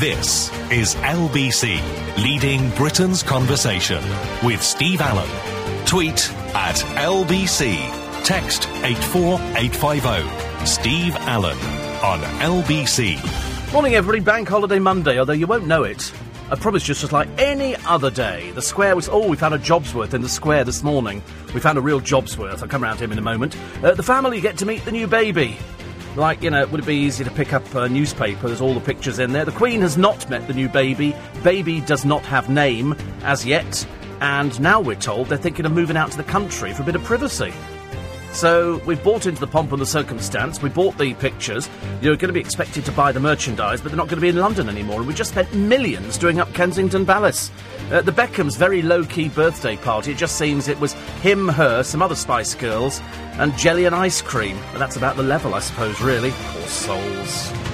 This is LBC, leading Britain's conversation with Steve Allen. Tweet at LBC. Text 84850. Steve Allen on LBC. Morning, everybody. Bank holiday Monday, although you won't know it. I promise it's just like any other day. The square was. Oh, we found a Jobsworth in the square this morning. We found a real Jobsworth. I'll come round to him in a moment. Uh, the family get to meet the new baby. Like, you know, would it be easy to pick up a newspaper? There's all the pictures in there. The Queen has not met the new baby. Baby does not have name as yet. And now we're told they're thinking of moving out to the country for a bit of privacy. So we've bought into the pomp and the circumstance. We bought the pictures. You're going to be expected to buy the merchandise, but they're not going to be in London anymore. And we just spent millions doing up Kensington Palace. Uh, the Beckhams' very low-key birthday party. It just seems it was him, her, some other Spice Girls, and jelly and ice cream. But that's about the level, I suppose. Really, poor souls.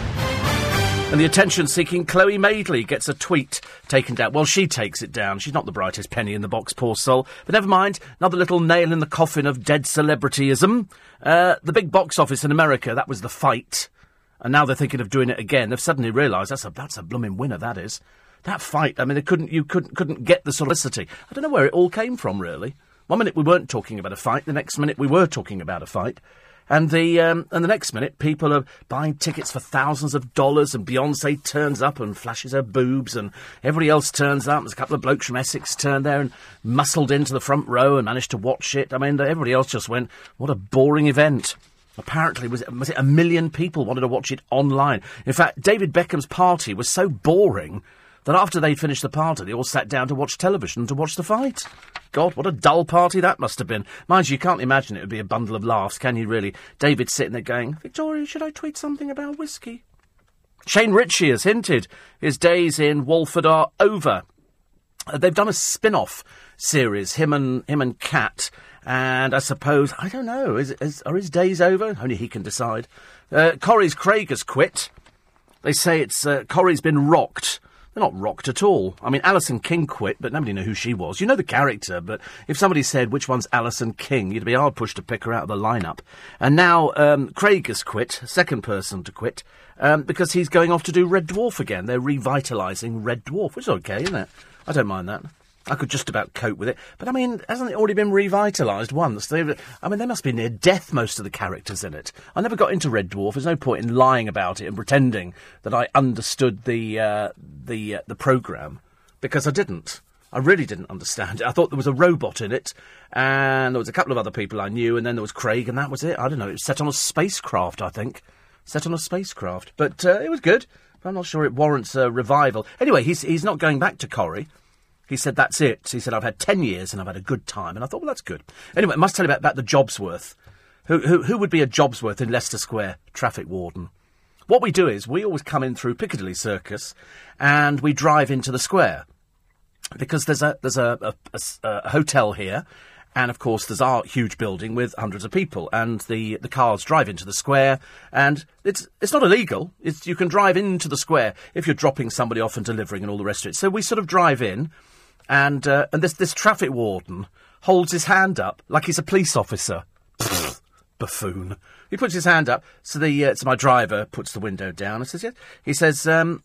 And the attention seeking Chloe Madeley gets a tweet taken down. Well, she takes it down. She's not the brightest penny in the box, poor soul. But never mind, another little nail in the coffin of dead celebrityism. Uh, the big box office in America, that was the fight. And now they're thinking of doing it again. They've suddenly realised that's a, that's a blooming winner, that is. That fight, I mean, they couldn't, you couldn't, couldn't get the solicity. I don't know where it all came from, really. One minute we weren't talking about a fight, the next minute we were talking about a fight. And the um, and the next minute, people are buying tickets for thousands of dollars, and Beyonce turns up and flashes her boobs, and everybody else turns up. There's a couple of blokes from Essex turned there and muscled into the front row and managed to watch it. I mean, everybody else just went, "What a boring event." Apparently, was it, was it a million people wanted to watch it online? In fact, David Beckham's party was so boring that after they'd finished the party, they all sat down to watch television to watch the fight. God, what a dull party that must have been. Mind you, you can't imagine it would be a bundle of laughs, can you really? David sitting there going, Victoria, should I tweet something about whiskey? Shane Richie has hinted his days in Walford are over. Uh, they've done a spin-off series, him and him and Kat, and I suppose I don't know. Is, is are his days over? Only he can decide. Uh, Corrie's Craig has quit. They say it's uh, Corrie's been rocked. They're not rocked at all. I mean, Alison King quit, but nobody knew who she was. You know the character, but if somebody said which one's Alison King, you'd be hard pushed to pick her out of the lineup. And now um, Craig has quit, second person to quit, um, because he's going off to do Red Dwarf again. They're revitalising Red Dwarf, which is okay, isn't it? I don't mind that. I could just about cope with it. But I mean, hasn't it already been revitalised once? They've, I mean, they must be near death, most of the characters in it. I never got into Red Dwarf. There's no point in lying about it and pretending that I understood the, uh, the, uh, the programme, because I didn't. I really didn't understand it. I thought there was a robot in it, and there was a couple of other people I knew, and then there was Craig, and that was it. I don't know. It was set on a spacecraft, I think. Set on a spacecraft. But uh, it was good. But I'm not sure it warrants a revival. Anyway, he's, he's not going back to Corrie. He said, that's it. He said, I've had 10 years and I've had a good time. And I thought, well, that's good. Anyway, I must tell you about, about the Jobsworth. Who, who, who would be a Jobsworth in Leicester Square? Traffic warden. What we do is we always come in through Piccadilly Circus and we drive into the square. Because there's a, there's a, a, a, a hotel here and of course, there's our huge building with hundreds of people, and the, the cars drive into the square, and it's it's not illegal. It's, you can drive into the square if you're dropping somebody off and delivering and all the rest of it. So we sort of drive in, and uh, and this this traffic warden holds his hand up like he's a police officer. Buffoon. He puts his hand up, so the uh, so my driver puts the window down and says, "Yes." He says, um,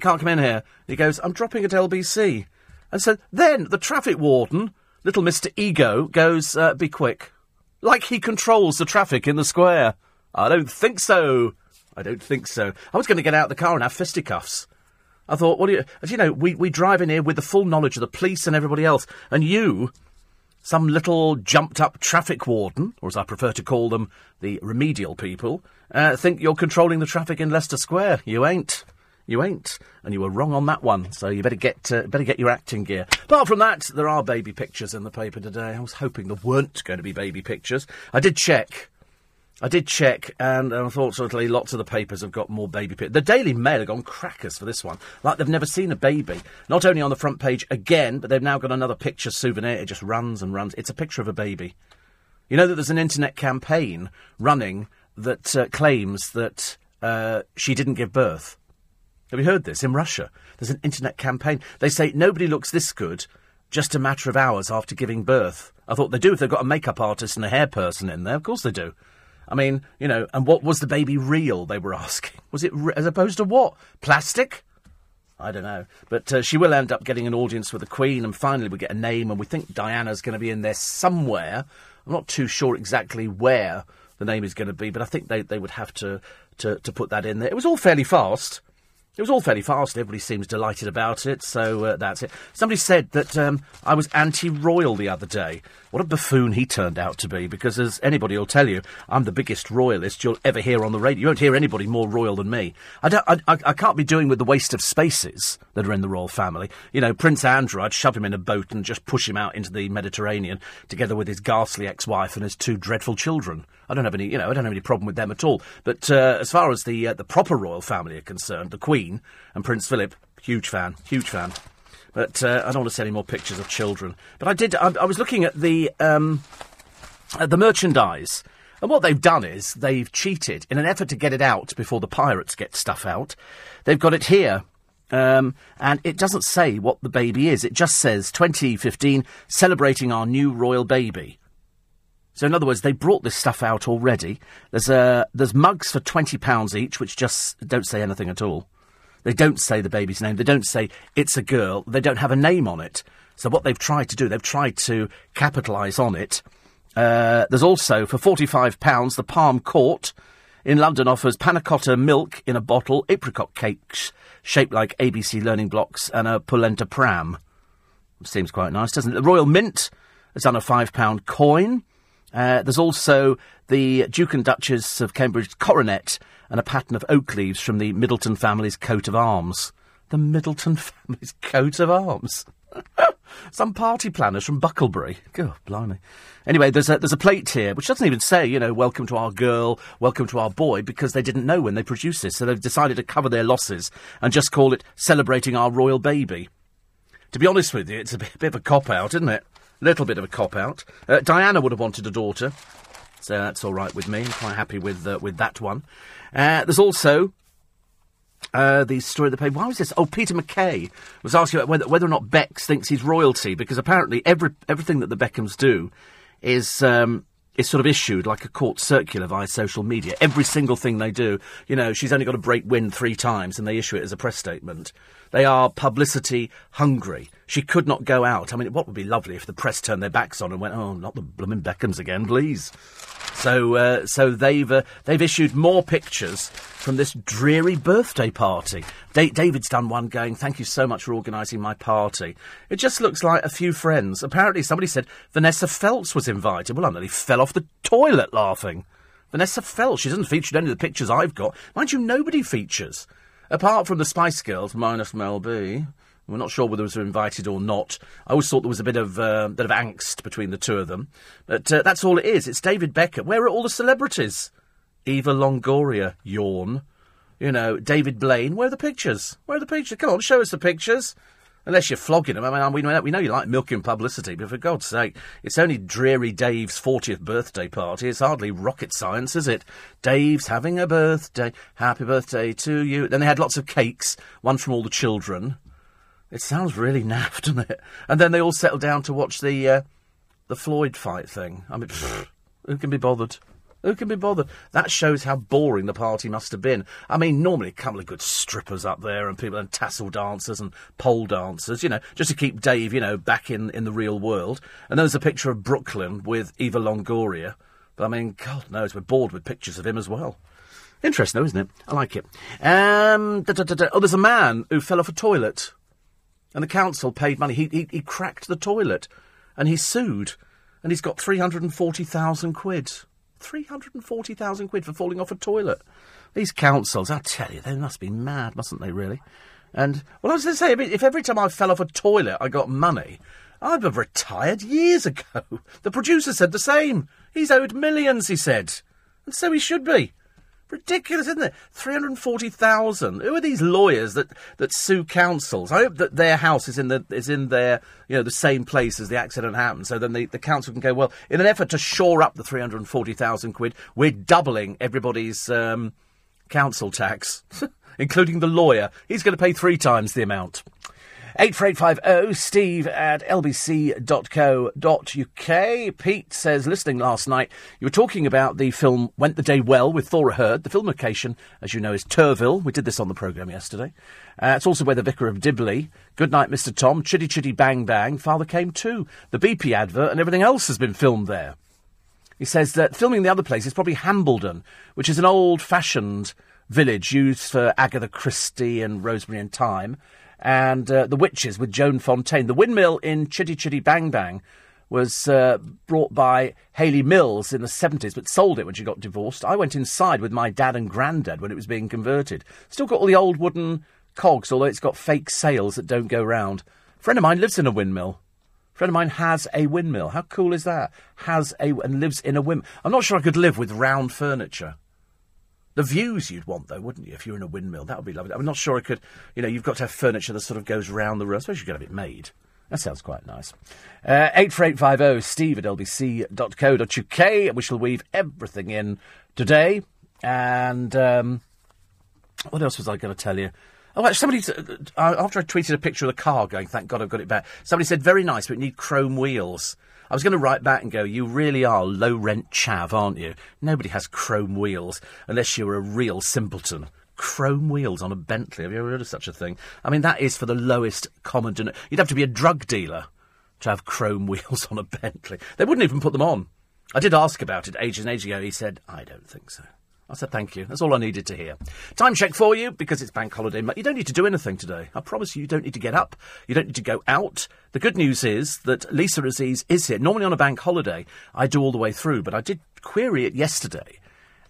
"Can't come in here." He goes, "I'm dropping at LBC," and so then the traffic warden little Mr. Ego goes, uh, be quick. Like he controls the traffic in the square. I don't think so. I don't think so. I was going to get out of the car and have fisticuffs. I thought, what do you, as you know, we, we drive in here with the full knowledge of the police and everybody else, and you, some little jumped up traffic warden, or as I prefer to call them, the remedial people, uh, think you're controlling the traffic in Leicester Square. You ain't. You ain't, and you were wrong on that one. So you better get uh, better get your acting gear. Apart from that, there are baby pictures in the paper today. I was hoping there weren't going to be baby pictures. I did check. I did check, and unfortunately, lots of the papers have got more baby pictures. The Daily Mail have gone crackers for this one, like they've never seen a baby. Not only on the front page again, but they've now got another picture souvenir. It just runs and runs. It's a picture of a baby. You know that there's an internet campaign running that uh, claims that uh, she didn't give birth. Have you heard this? In Russia, there's an internet campaign. They say nobody looks this good just a matter of hours after giving birth. I thought they do if they've got a makeup artist and a hair person in there. Of course they do. I mean, you know, and what was the baby real? They were asking. Was it re- as opposed to what? Plastic? I don't know. But uh, she will end up getting an audience with the Queen, and finally we get a name, and we think Diana's going to be in there somewhere. I'm not too sure exactly where the name is going to be, but I think they, they would have to, to, to put that in there. It was all fairly fast. It was all fairly fast. Everybody seems delighted about it, so uh, that's it. Somebody said that um, I was anti-royal the other day. What a buffoon he turned out to be, because as anybody will tell you, I'm the biggest royalist you'll ever hear on the radio. You won't hear anybody more royal than me. I, don't, I, I, I can't be doing with the waste of spaces that are in the royal family. You know, Prince Andrew, I'd shove him in a boat and just push him out into the Mediterranean, together with his ghastly ex-wife and his two dreadful children. I don't have any, you know, I don't have any problem with them at all. But uh, as far as the uh, the proper royal family are concerned, the Queen and Prince Philip, huge fan, huge fan. But uh, I don't want to see any more pictures of children. But I did. I, I was looking at the um, at the merchandise. And what they've done is they've cheated in an effort to get it out before the pirates get stuff out. They've got it here. Um, and it doesn't say what the baby is. It just says 2015, celebrating our new royal baby. So in other words, they brought this stuff out already. There's uh, there's mugs for twenty pounds each, which just don't say anything at all. They don't say the baby's name. They don't say it's a girl. They don't have a name on it. So what they've tried to do, they've tried to capitalise on it. Uh, there's also for forty five pounds the Palm Court in London offers panna cotta milk in a bottle, apricot cakes shaped like ABC learning blocks, and a polenta pram. Seems quite nice, doesn't it? The Royal Mint has done a five pound coin. Uh, there's also the Duke and Duchess of Cambridge coronet and a pattern of oak leaves from the Middleton family's coat of arms. The Middleton family's coat of arms. Some party planners from Bucklebury. God, blimey. Anyway, there's a, there's a plate here which doesn't even say, you know, welcome to our girl, welcome to our boy, because they didn't know when they produced this. So they've decided to cover their losses and just call it celebrating our royal baby. To be honest with you, it's a bit, bit of a cop out, isn't it? Little bit of a cop out. Uh, Diana would have wanted a daughter, so that's all right with me. I'm quite happy with uh, with that one. Uh, there's also uh, the story of the paper. Why was this? Oh, Peter McKay was asking whether, whether or not Bex thinks he's royalty because apparently every everything that the Beckhams do is. Um, is sort of issued like a court circular via social media. Every single thing they do, you know, she's only got to break wind three times and they issue it as a press statement. They are publicity hungry. She could not go out. I mean, what would be lovely if the press turned their backs on and went, "Oh, not the blooming Beckhams again, please." So, uh, so they've uh, they've issued more pictures from this dreary birthday party. Da- David's done one going, "Thank you so much for organising my party." It just looks like a few friends. Apparently, somebody said Vanessa Feltz was invited. Well, I nearly fell off the toilet laughing. Vanessa Feltz. She doesn't feature in any of the pictures I've got. Mind you, nobody features apart from the Spice Girls minus Mel B. We're not sure whether it was invited or not. I always thought there was a bit of uh, bit of angst between the two of them, but uh, that's all it is. It's David Beckham. Where are all the celebrities? Eva Longoria, yawn. You know, David Blaine. Where are the pictures? Where are the pictures? Come on, show us the pictures. Unless you're flogging them. I mean, we know, we know you like milking publicity, but for God's sake, it's only Dreary Dave's 40th birthday party. It's hardly rocket science, is it? Dave's having a birthday. Happy birthday to you. Then they had lots of cakes, one from all the children. It sounds really naff, doesn't it? And then they all settled down to watch the uh, the Floyd fight thing. I mean, who can be bothered? Who can be bothered? That shows how boring the party must have been. I mean, normally a couple of good strippers up there and people and tassel dancers and pole dancers, you know, just to keep Dave, you know, back in, in the real world. And there's a picture of Brooklyn with Eva Longoria. But I mean, God knows, we're bored with pictures of him as well. Interesting, though, isn't it? I like it. Um, oh, there's a man who fell off a toilet. And the council paid money. He, he, he cracked the toilet. And he sued. And he's got 340,000 quid. 340,000 quid for falling off a toilet. These councils, I tell you, they must be mad, mustn't they, really? And, well, I was going to say, if every time I fell off a toilet I got money, I'd have retired years ago. The producer said the same. He's owed millions, he said. And so he should be. Ridiculous, isn't it? 340,000. Who are these lawyers that, that sue councils? I hope that their house is in the is in their you know the same place as the accident happened. So then the, the council can go, well, in an effort to shore up the 340,000 quid, we're doubling everybody's um, council tax, including the lawyer. He's going to pay three times the amount. 84850 steve at lbc.co.uk. Pete says, listening last night, you were talking about the film Went the Day Well with Thora Hird. The film location, as you know, is Turville. We did this on the programme yesterday. Uh, it's also where the Vicar of Dibley, Good Night Mr. Tom, Chitty Chitty Bang Bang, Father Came Too, the BP advert, and everything else has been filmed there. He says that filming the other place is probably Hambleden, which is an old fashioned village used for Agatha Christie and Rosemary and Thyme, and uh, The Witches with Joan Fontaine. The windmill in Chitty Chitty Bang Bang was uh, brought by Hayley Mills in the 70s, but sold it when she got divorced. I went inside with my dad and granddad when it was being converted. Still got all the old wooden cogs, although it's got fake sails that don't go round. A friend of mine lives in a windmill friend of mine has a windmill. How cool is that? Has a and lives in a windmill. I'm not sure I could live with round furniture. The views you'd want, though, wouldn't you? If you were in a windmill, that would be lovely. I'm not sure I could. You know, you've got to have furniture that sort of goes round the room. I suppose you could have it made. That sounds quite nice. Uh, 84850 steve at lbc.co.uk. We shall weave everything in today. And um, what else was I going to tell you? Oh, actually, somebody, uh, after I tweeted a picture of the car going, thank God I've got it back, somebody said, very nice, but need chrome wheels. I was going to write back and go, you really are low rent chav, aren't you? Nobody has chrome wheels unless you're a real simpleton. Chrome wheels on a Bentley. Have you ever heard of such a thing? I mean, that is for the lowest common denominator. You'd have to be a drug dealer to have chrome wheels on a Bentley. They wouldn't even put them on. I did ask about it ages and ages ago. He said, I don't think so. I said thank you. That's all I needed to hear. Time check for you because it's bank holiday. Monday. You don't need to do anything today. I promise you, you don't need to get up. You don't need to go out. The good news is that Lisa Aziz is here. Normally on a bank holiday, I do all the way through, but I did query it yesterday.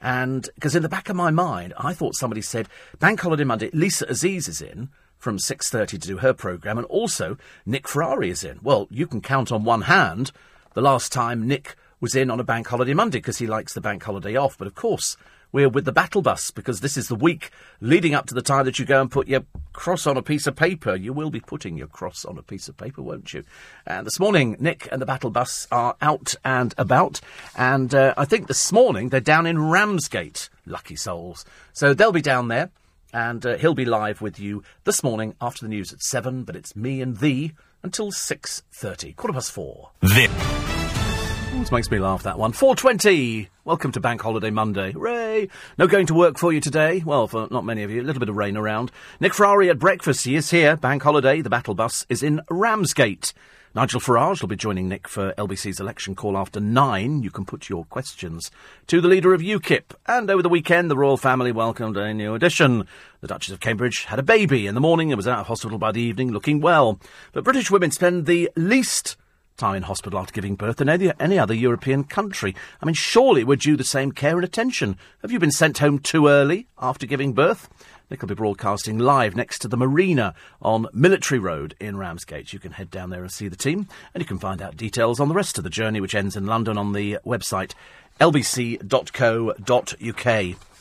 And because in the back of my mind, I thought somebody said bank holiday Monday, Lisa Aziz is in from 6.30 to do her programme and also Nick Ferrari is in. Well, you can count on one hand the last time Nick was in on a bank holiday Monday because he likes the bank holiday off. But of course, we're with the battle bus because this is the week leading up to the time that you go and put your cross on a piece of paper. You will be putting your cross on a piece of paper, won't you? And this morning, Nick and the battle bus are out and about. And uh, I think this morning they're down in Ramsgate. Lucky souls. So they'll be down there. And uh, he'll be live with you this morning after the news at 7. But it's me and thee until 6.30. Quarter past four. This makes me laugh, that one. 4.20! Welcome to Bank Holiday Monday. Hooray! No going to work for you today. Well, for not many of you. A little bit of rain around. Nick Ferrari at breakfast. He is here. Bank Holiday. The battle bus is in Ramsgate. Nigel Farage will be joining Nick for LBC's election call after nine. You can put your questions to the leader of UKIP. And over the weekend, the royal family welcomed a new addition. The Duchess of Cambridge had a baby in the morning and was out of hospital by the evening looking well. But British women spend the least time in hospital after giving birth than any, any other European country. I mean, surely we're due the same care and attention. Have you been sent home too early after giving birth? Nick will be broadcasting live next to the marina on Military Road in Ramsgate. You can head down there and see the team, and you can find out details on the rest of the journey, which ends in London, on the website lbc.co.uk.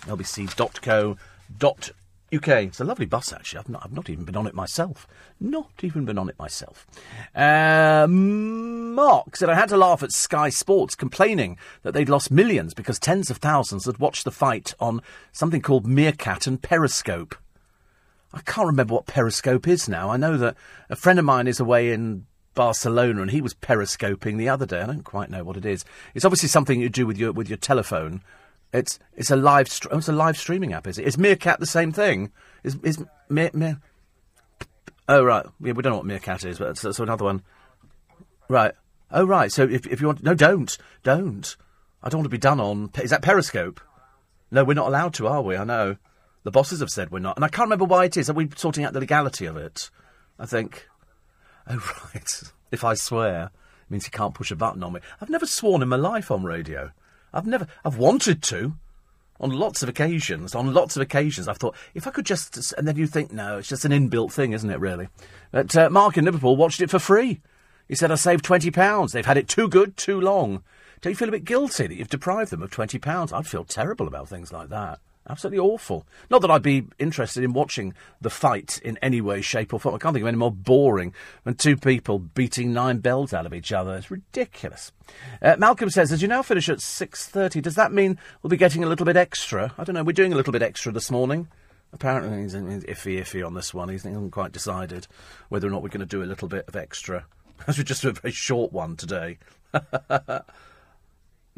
lbc.co.uk. UK. It's a lovely bus, actually. I've not, I've not even been on it myself. Not even been on it myself. Uh, Mark said, I had to laugh at Sky Sports complaining that they'd lost millions because tens of thousands had watched the fight on something called Meerkat and Periscope. I can't remember what Periscope is now. I know that a friend of mine is away in Barcelona and he was periscoping the other day. I don't quite know what it is. It's obviously something you do with your with your telephone it's it's a live oh, it's a live streaming app, is it? Is Meerkat the same thing? Is is Meer, Meer... Oh right, yeah, we don't know what Meerkat is, but that's, another one. Right. Oh right. So if if you want, no, don't, don't. I don't want to be done on. Is that Periscope? No, we're not allowed to, are we? I know. The bosses have said we're not, and I can't remember why it is. Are we sorting out the legality of it? I think. Oh right. If I swear, it means you can't push a button on me. I've never sworn in my life on radio. I've never, I've wanted to. On lots of occasions, on lots of occasions, I've thought, if I could just, and then you think, no, it's just an inbuilt thing, isn't it, really? But uh, Mark in Liverpool watched it for free. He said, I saved £20. They've had it too good, too long. Don't you feel a bit guilty that you've deprived them of £20? I'd feel terrible about things like that. Absolutely awful. Not that I'd be interested in watching the fight in any way, shape, or form. I can't think of any more boring than two people beating nine bells out of each other. It's ridiculous. Uh, Malcolm says, as you now finish at 6.30, does that mean we'll be getting a little bit extra? I don't know, we're doing a little bit extra this morning. Apparently, he's iffy, iffy on this one. He hasn't quite decided whether or not we're going to do a little bit of extra. As we just do a very short one today.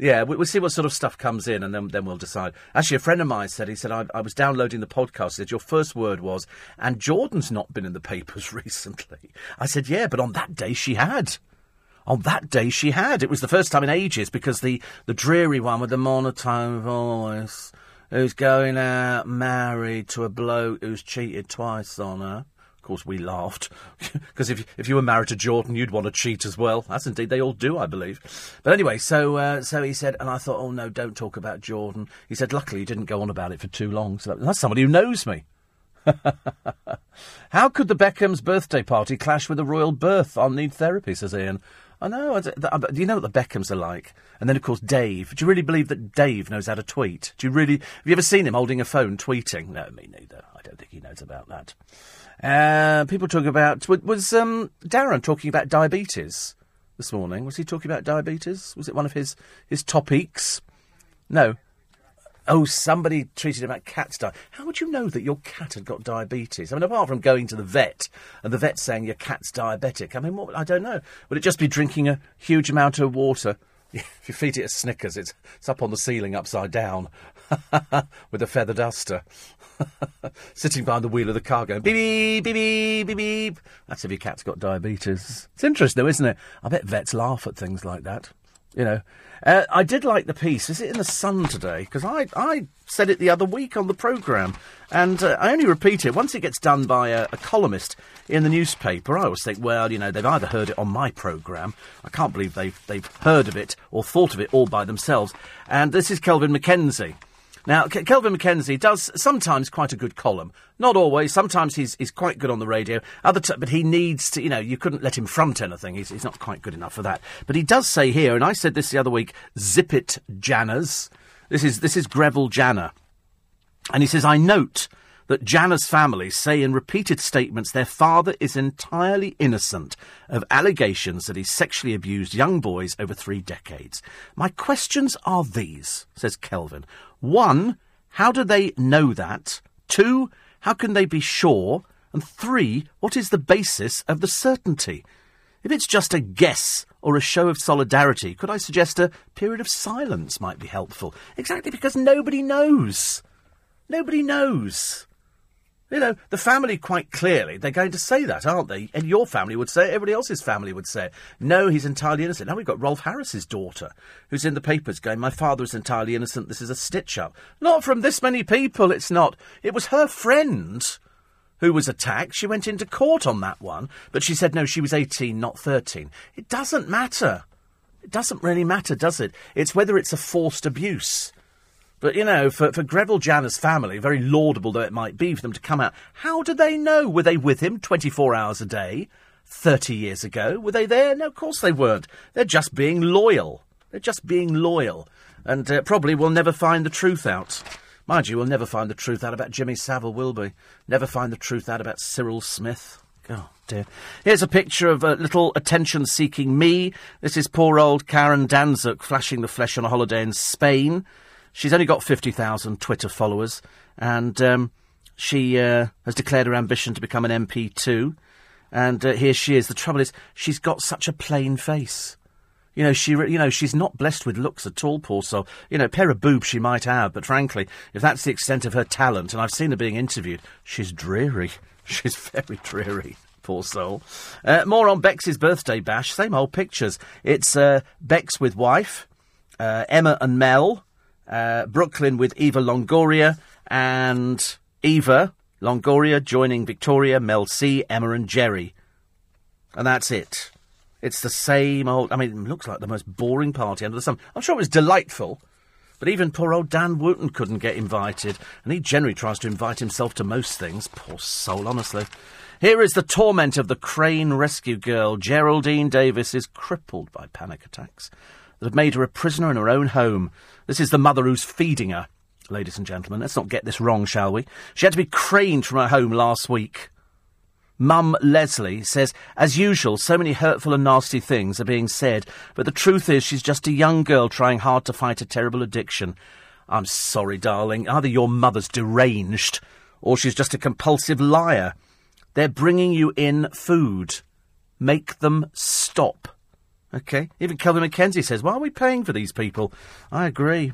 yeah, we, will see what sort of stuff comes in, and then then we'll decide. Actually, a friend of mine said he said I, I was downloading the podcast. He said your first word was, and Jordan's not been in the papers recently. I said yeah, but on that day she had. On that day she had. It was the first time in ages because the the dreary one with the monotone voice who's going out married to a bloke who's cheated twice on her. Of course, we laughed because if if you were married to Jordan, you'd want to cheat as well. That's indeed they all do, I believe. But anyway, so uh, so he said, and I thought, oh no, don't talk about Jordan. He said, luckily, he didn't go on about it for too long. So that's somebody who knows me. How could the Beckham's birthday party clash with a royal birth on need therapy? Says Ian. I know. Do you know what the Beckhams are like? And then, of course, Dave. Do you really believe that Dave knows how to tweet? Do you really? Have you ever seen him holding a phone tweeting? No, me neither. I don't think he knows about that. Uh, people talk about was um, Darren talking about diabetes this morning? Was he talking about diabetes? Was it one of his his topics? No. Oh, somebody treated about cat's diet. How would you know that your cat had got diabetes? I mean, apart from going to the vet and the vet saying your cat's diabetic, I mean, what, I don't know. Would it just be drinking a huge amount of water? If you feed it a Snickers, it's, it's up on the ceiling upside down with a feather duster. Sitting behind the wheel of the car going beep, beep, beep, beep, beep. That's if your cat's got diabetes. It's interesting, though, isn't it? I bet vets laugh at things like that. You know, uh, I did like the piece. Is it in the Sun today? Because I, I said it the other week on the programme, and uh, I only repeat it once it gets done by a, a, columnist in the newspaper. I always think, well, you know, they've either heard it on my programme. I can't believe they've they've heard of it or thought of it all by themselves. And this is Kelvin MacKenzie. Now, K- Kelvin MacKenzie does sometimes quite a good column. Not always. Sometimes he's, he's quite good on the radio. Other t- but he needs to, you know, you couldn't let him front anything. He's, he's not quite good enough for that. But he does say here, and I said this the other week, zip it, Janners. This is, this is Greville Janner. And he says, I note that Janner's family say in repeated statements their father is entirely innocent of allegations that he sexually abused young boys over three decades. My questions are these, says Kelvin. One, how do they know that? Two, how can they be sure? And three, what is the basis of the certainty? If it's just a guess or a show of solidarity, could I suggest a period of silence might be helpful? Exactly because nobody knows. Nobody knows. You know, the family quite clearly, they're going to say that, aren't they? And your family would say it, everybody else's family would say it. No, he's entirely innocent. Now we've got Rolf Harris's daughter, who's in the papers going, My father is entirely innocent, this is a stitch up. Not from this many people, it's not. It was her friend who was attacked. She went into court on that one, but she said no, she was 18, not 13. It doesn't matter. It doesn't really matter, does it? It's whether it's a forced abuse. But, you know, for, for Greville Janner's family, very laudable though it might be for them to come out, how do they know? Were they with him 24 hours a day 30 years ago? Were they there? No, of course they weren't. They're just being loyal. They're just being loyal. And uh, probably will never find the truth out. Mind you, we'll never find the truth out about Jimmy Savile, will we? Never find the truth out about Cyril Smith. Oh, dear. Here's a picture of a little attention seeking me. This is poor old Karen Danczuk flashing the flesh on a holiday in Spain. She's only got 50,000 Twitter followers, and um, she uh, has declared her ambition to become an MP too. And uh, here she is. The trouble is, she's got such a plain face. You know, she, you know, she's not blessed with looks at all, poor soul. You know, a pair of boobs she might have, but frankly, if that's the extent of her talent, and I've seen her being interviewed, she's dreary. She's very dreary. Poor soul. Uh, more on Bex's birthday bash. Same old pictures. It's uh, Bex with wife, uh, Emma and Mel, uh, Brooklyn with Eva Longoria, and Eva Longoria joining Victoria, Mel C, Emma, and Jerry. And that's it. It's the same old. I mean, it looks like the most boring party under the sun. I'm sure it was delightful, but even poor old Dan Wootton couldn't get invited, and he generally tries to invite himself to most things. Poor soul, honestly. Here is the torment of the crane rescue girl. Geraldine Davis is crippled by panic attacks that have made her a prisoner in her own home. This is the mother who's feeding her. Ladies and gentlemen, let's not get this wrong, shall we? She had to be craned from her home last week. Mum Leslie says, as usual, so many hurtful and nasty things are being said, but the truth is she's just a young girl trying hard to fight a terrible addiction. I'm sorry, darling. Either your mother's deranged or she's just a compulsive liar. They're bringing you in food. Make them stop. Okay? Even Kelvin MacKenzie says, why are we paying for these people? I agree.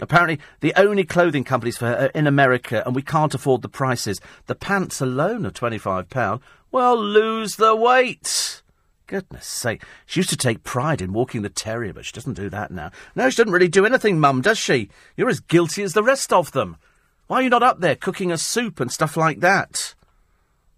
Apparently, the only clothing companies for her are in America, and we can't afford the prices. The pants alone are £25. Well, lose the weight. Goodness sake. She used to take pride in walking the terrier, but she doesn't do that now. No, she doesn't really do anything, Mum, does she? You're as guilty as the rest of them. Why are you not up there cooking a soup and stuff like that?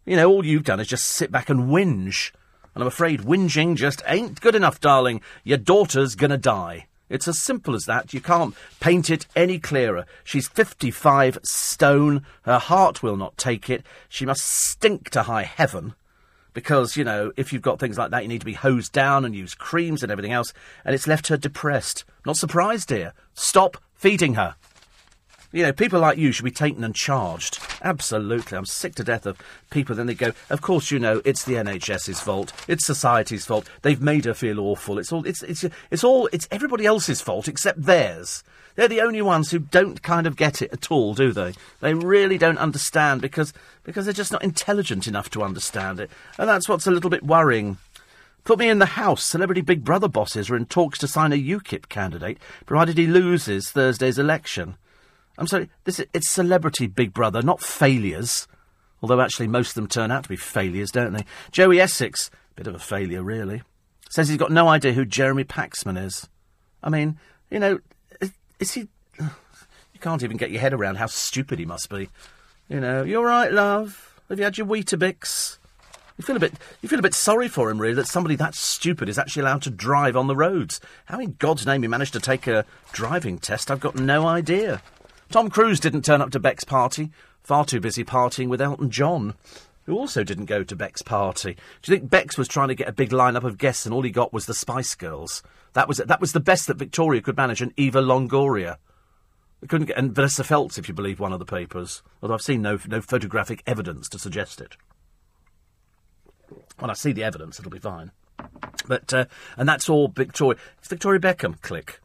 You know, all you've done is just sit back and whinge. And I'm afraid whinging just ain't good enough, darling. Your daughter's gonna die. It's as simple as that. You can't paint it any clearer. She's 55 stone. Her heart will not take it. She must stink to high heaven. Because, you know, if you've got things like that, you need to be hosed down and use creams and everything else. And it's left her depressed. Not surprised, dear. Stop feeding her. You know, people like you should be taken and charged. Absolutely. I'm sick to death of people. Then they go, of course, you know, it's the NHS's fault. It's society's fault. They've made her feel awful. It's all, it's, it's, it's all, it's everybody else's fault except theirs. They're the only ones who don't kind of get it at all, do they? They really don't understand because, because they're just not intelligent enough to understand it. And that's what's a little bit worrying. Put me in the House. Celebrity Big Brother bosses are in talks to sign a UKIP candidate, provided he loses Thursday's election. I'm sorry, this is, it's celebrity Big Brother, not failures. Although actually most of them turn out to be failures, don't they? Joey Essex, bit of a failure really, says he's got no idea who Jeremy Paxman is. I mean, you know, is, is he? You can't even get your head around how stupid he must be. You know, you're right, love? Have you had your Weetabix? You feel a bit, you feel a bit sorry for him, really, that somebody that stupid is actually allowed to drive on the roads. How in God's name he managed to take a driving test, I've got no idea. Tom Cruise didn't turn up to Beck's party. Far too busy partying with Elton John, who also didn't go to Beck's party. Do you think Beck's was trying to get a big lineup of guests and all he got was the Spice Girls? That was that was the best that Victoria could manage, and Eva Longoria. They couldn't get, and Vanessa Feltz, if you believe one of the papers. Although I've seen no no photographic evidence to suggest it. When I see the evidence, it'll be fine. But uh, and that's all Victoria. It's Victoria Beckham. Click.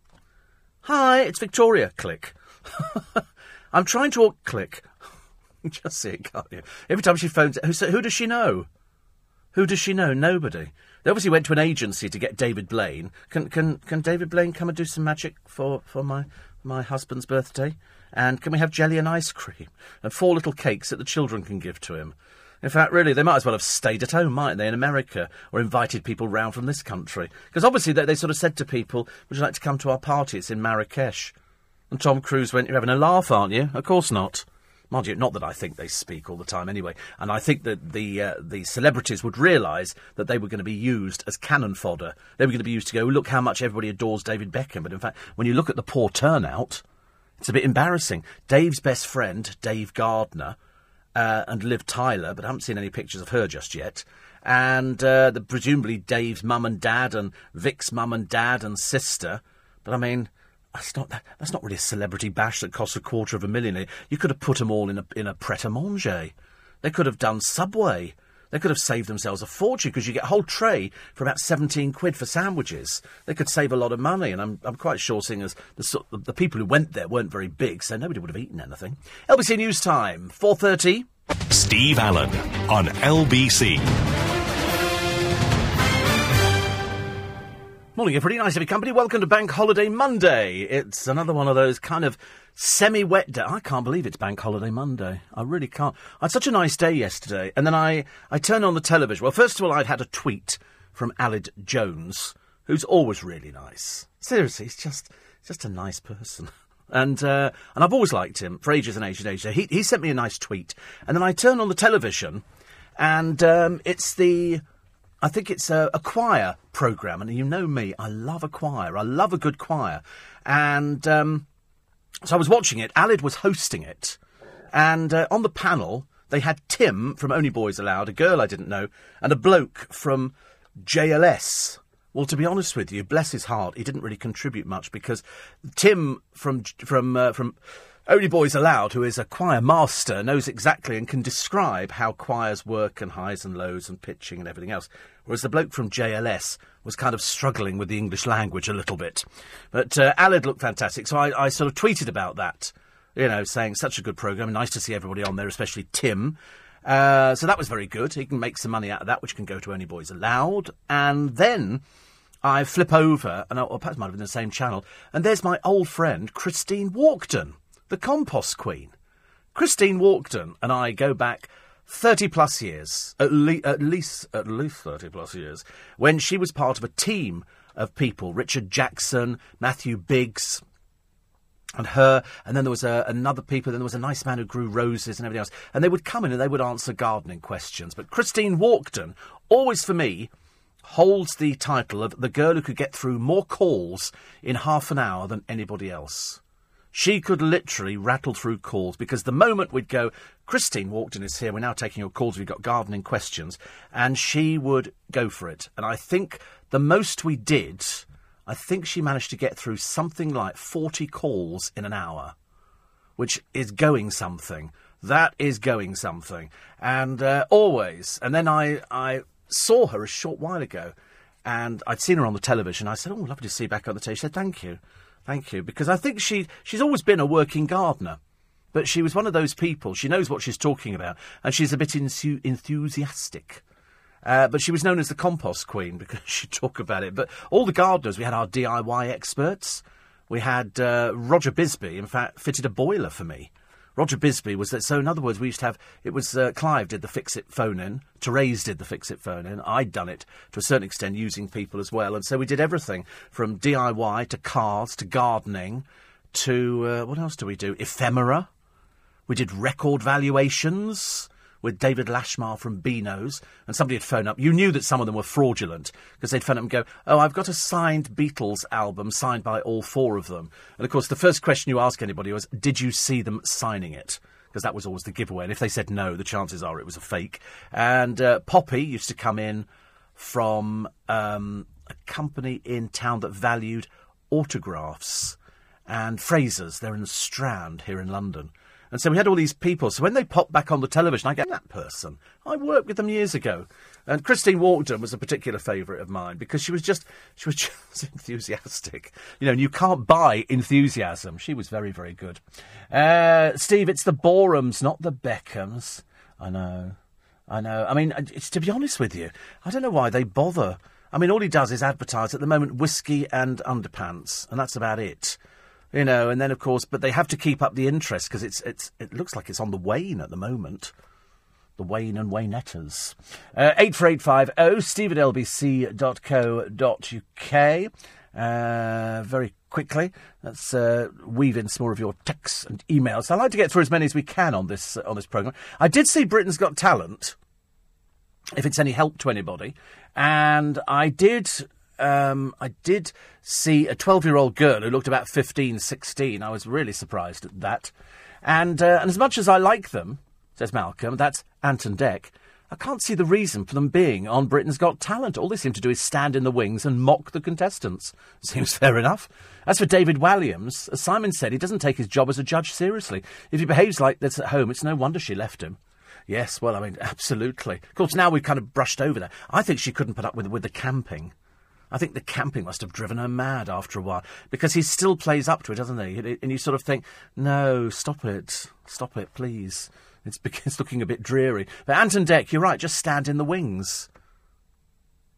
Hi, it's Victoria. Click. I'm trying to click. Just see it, can't you? Every time she phones, who, who does she know? Who does she know? Nobody. They obviously went to an agency to get David Blaine. Can can can David Blaine come and do some magic for, for my my husband's birthday? And can we have jelly and ice cream and four little cakes that the children can give to him? In fact, really, they might as well have stayed at home, mightn't they, in America, or invited people round from this country? Because obviously they, they sort of said to people, "Would you like to come to our party? It's in Marrakesh." And Tom Cruise went, You're having a laugh, aren't you? Of course not. Mind you, not that I think they speak all the time anyway. And I think that the uh, the celebrities would realise that they were going to be used as cannon fodder. They were going to be used to go, look how much everybody adores David Beckham. But in fact, when you look at the poor turnout, it's a bit embarrassing. Dave's best friend, Dave Gardner, uh, and Liv Tyler, but I haven't seen any pictures of her just yet. And uh, the, presumably Dave's mum and dad, and Vic's mum and dad and sister. But I mean, that's not that's not really a celebrity bash that costs a quarter of a million. You could have put them all in a in a pret a manger. They could have done Subway. They could have saved themselves a fortune because you get a whole tray for about seventeen quid for sandwiches. They could save a lot of money, and I'm I'm quite sure, seeing as the the people who went there weren't very big, so nobody would have eaten anything. LBC News Time, four thirty. Steve Allen on LBC. Morning, pretty nice to be company. Welcome to Bank Holiday Monday. It's another one of those kind of semi-wet day. I can't believe it's Bank Holiday Monday. I really can't. I had such a nice day yesterday, and then I, I turned on the television. Well, first of all, I'd had a tweet from Aled Jones, who's always really nice. Seriously, he's just, just a nice person. And uh, and I've always liked him for ages and ages and ages. He he sent me a nice tweet, and then I turned on the television, and um, it's the I think it's a, a, choir program, and you know me, I love a choir. I love a good choir, and um, so I was watching it. Aled was hosting it, and uh, on the panel they had Tim from Only Boys Aloud, a girl I didn't know, and a bloke from JLS. Well, to be honest with you, bless his heart, he didn't really contribute much because Tim from from uh, from only Boys Aloud, who is a choir master, knows exactly and can describe how choirs work and highs and lows and pitching and everything else. Whereas the bloke from JLS was kind of struggling with the English language a little bit. But uh, looked fantastic, so I, I sort of tweeted about that. you know, saying such a good programme. Nice to see everybody on there, especially Tim. Uh, so that was very good. He can make some money out of that, which can go to Only Boys Aloud. And then I flip over, and I, or perhaps might have been the same channel, and there's my old friend Christine Walkden, the compost queen. Christine Walkden and I go back 30 plus years, at, le- at least at least 30 plus years, when she was part of a team of people, Richard Jackson, Matthew Biggs, and her, and then there was a, another people, then there was a nice man who grew roses and everything else. And they would come in and they would answer gardening questions. But Christine Walkden, always for me, holds the title of the girl who could get through more calls in half an hour than anybody else. She could literally rattle through calls because the moment we'd go, Christine Walkden is here, we're now taking your calls, we've got gardening questions, and she would go for it. And I think the most we did I think she managed to get through something like 40 calls in an hour, which is going something. That is going something. And uh, always. And then I, I saw her a short while ago, and I'd seen her on the television. I said, Oh, lovely to see you back on the television. She said, Thank you. Thank you. Because I think she, she's always been a working gardener. But she was one of those people. She knows what she's talking about, and she's a bit enthusiastic. Uh, but she was known as the compost queen because she'd talk about it. But all the gardeners, we had our DIY experts. We had uh, Roger Bisby, in fact, fitted a boiler for me. Roger Bisby was that. So, in other words, we used to have it was uh, Clive did the fix it phone in, Therese did the fix it phone in. I'd done it to a certain extent using people as well, and so we did everything from DIY to cars to gardening to uh, what else do we do? Ephemera. We did record valuations with David Lashmar from Beano's, and somebody had phoned up. You knew that some of them were fraudulent because they'd phone up and go, "Oh, I've got a signed Beatles album signed by all four of them." And of course, the first question you ask anybody was, "Did you see them signing it?" Because that was always the giveaway. And if they said no, the chances are it was a fake. And uh, Poppy used to come in from um, a company in town that valued autographs and Fraser's. They're in the Strand here in London. And so we had all these people. So when they popped back on the television, I get that person. I worked with them years ago. And Christine Walkden was a particular favourite of mine because she was just she was just enthusiastic. You know, and you can't buy enthusiasm. She was very, very good. Uh, Steve, it's the Borehams, not the Beckhams. I know. I know. I mean, to be honest with you, I don't know why they bother. I mean, all he does is advertise at the moment whiskey and underpants, and that's about it you know, and then of course, but they have to keep up the interest because it's it's it looks like it's on the wane at the moment. The Wayne and Waynetters. Uh, 84850 steve lbc.co.uk. Uh, very quickly, let's uh, weave in some more of your texts and emails. I'd like to get through as many as we can on this uh, on this programme. I did see Britain's Got Talent, if it's any help to anybody, and I did um, I did see a 12 year old girl who looked about 15, 16. I was really surprised at that. And, uh, and as much as I like them, says Malcolm, that's Ant and Dec, I can't see the reason for them being on Britain's Got Talent. All they seem to do is stand in the wings and mock the contestants. Seems fair enough. As for David Walliams, as Simon said, he doesn't take his job as a judge seriously. If he behaves like this at home, it's no wonder she left him. Yes, well, I mean, absolutely. Of course, now we've kind of brushed over that. I think she couldn't put up with, with the camping. I think the camping must have driven her mad after a while because he still plays up to it, doesn't he? And you sort of think, no, stop it, stop it, please. It's, it's looking a bit dreary. But Ant and Dec, you're right, just stand in the wings.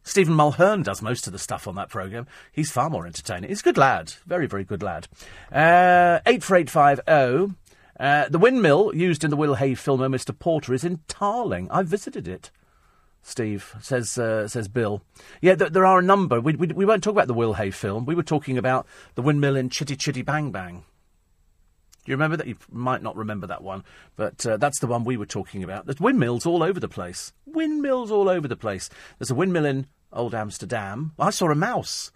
Stephen Mulhern does most of the stuff on that programme. He's far more entertaining. He's a good lad. Very, very good lad. Uh, 84850. Uh, the windmill used in the Will Hay film, Mr. Porter, is in Tarling. I visited it. Steve says uh, says Bill. Yeah, th- there are a number. We, we, we won't talk about the Will Hay film. We were talking about the windmill in Chitty Chitty Bang Bang. You remember that? You might not remember that one, but uh, that's the one we were talking about. There's windmills all over the place. Windmills all over the place. There's a windmill in Old Amsterdam. I saw a mouse.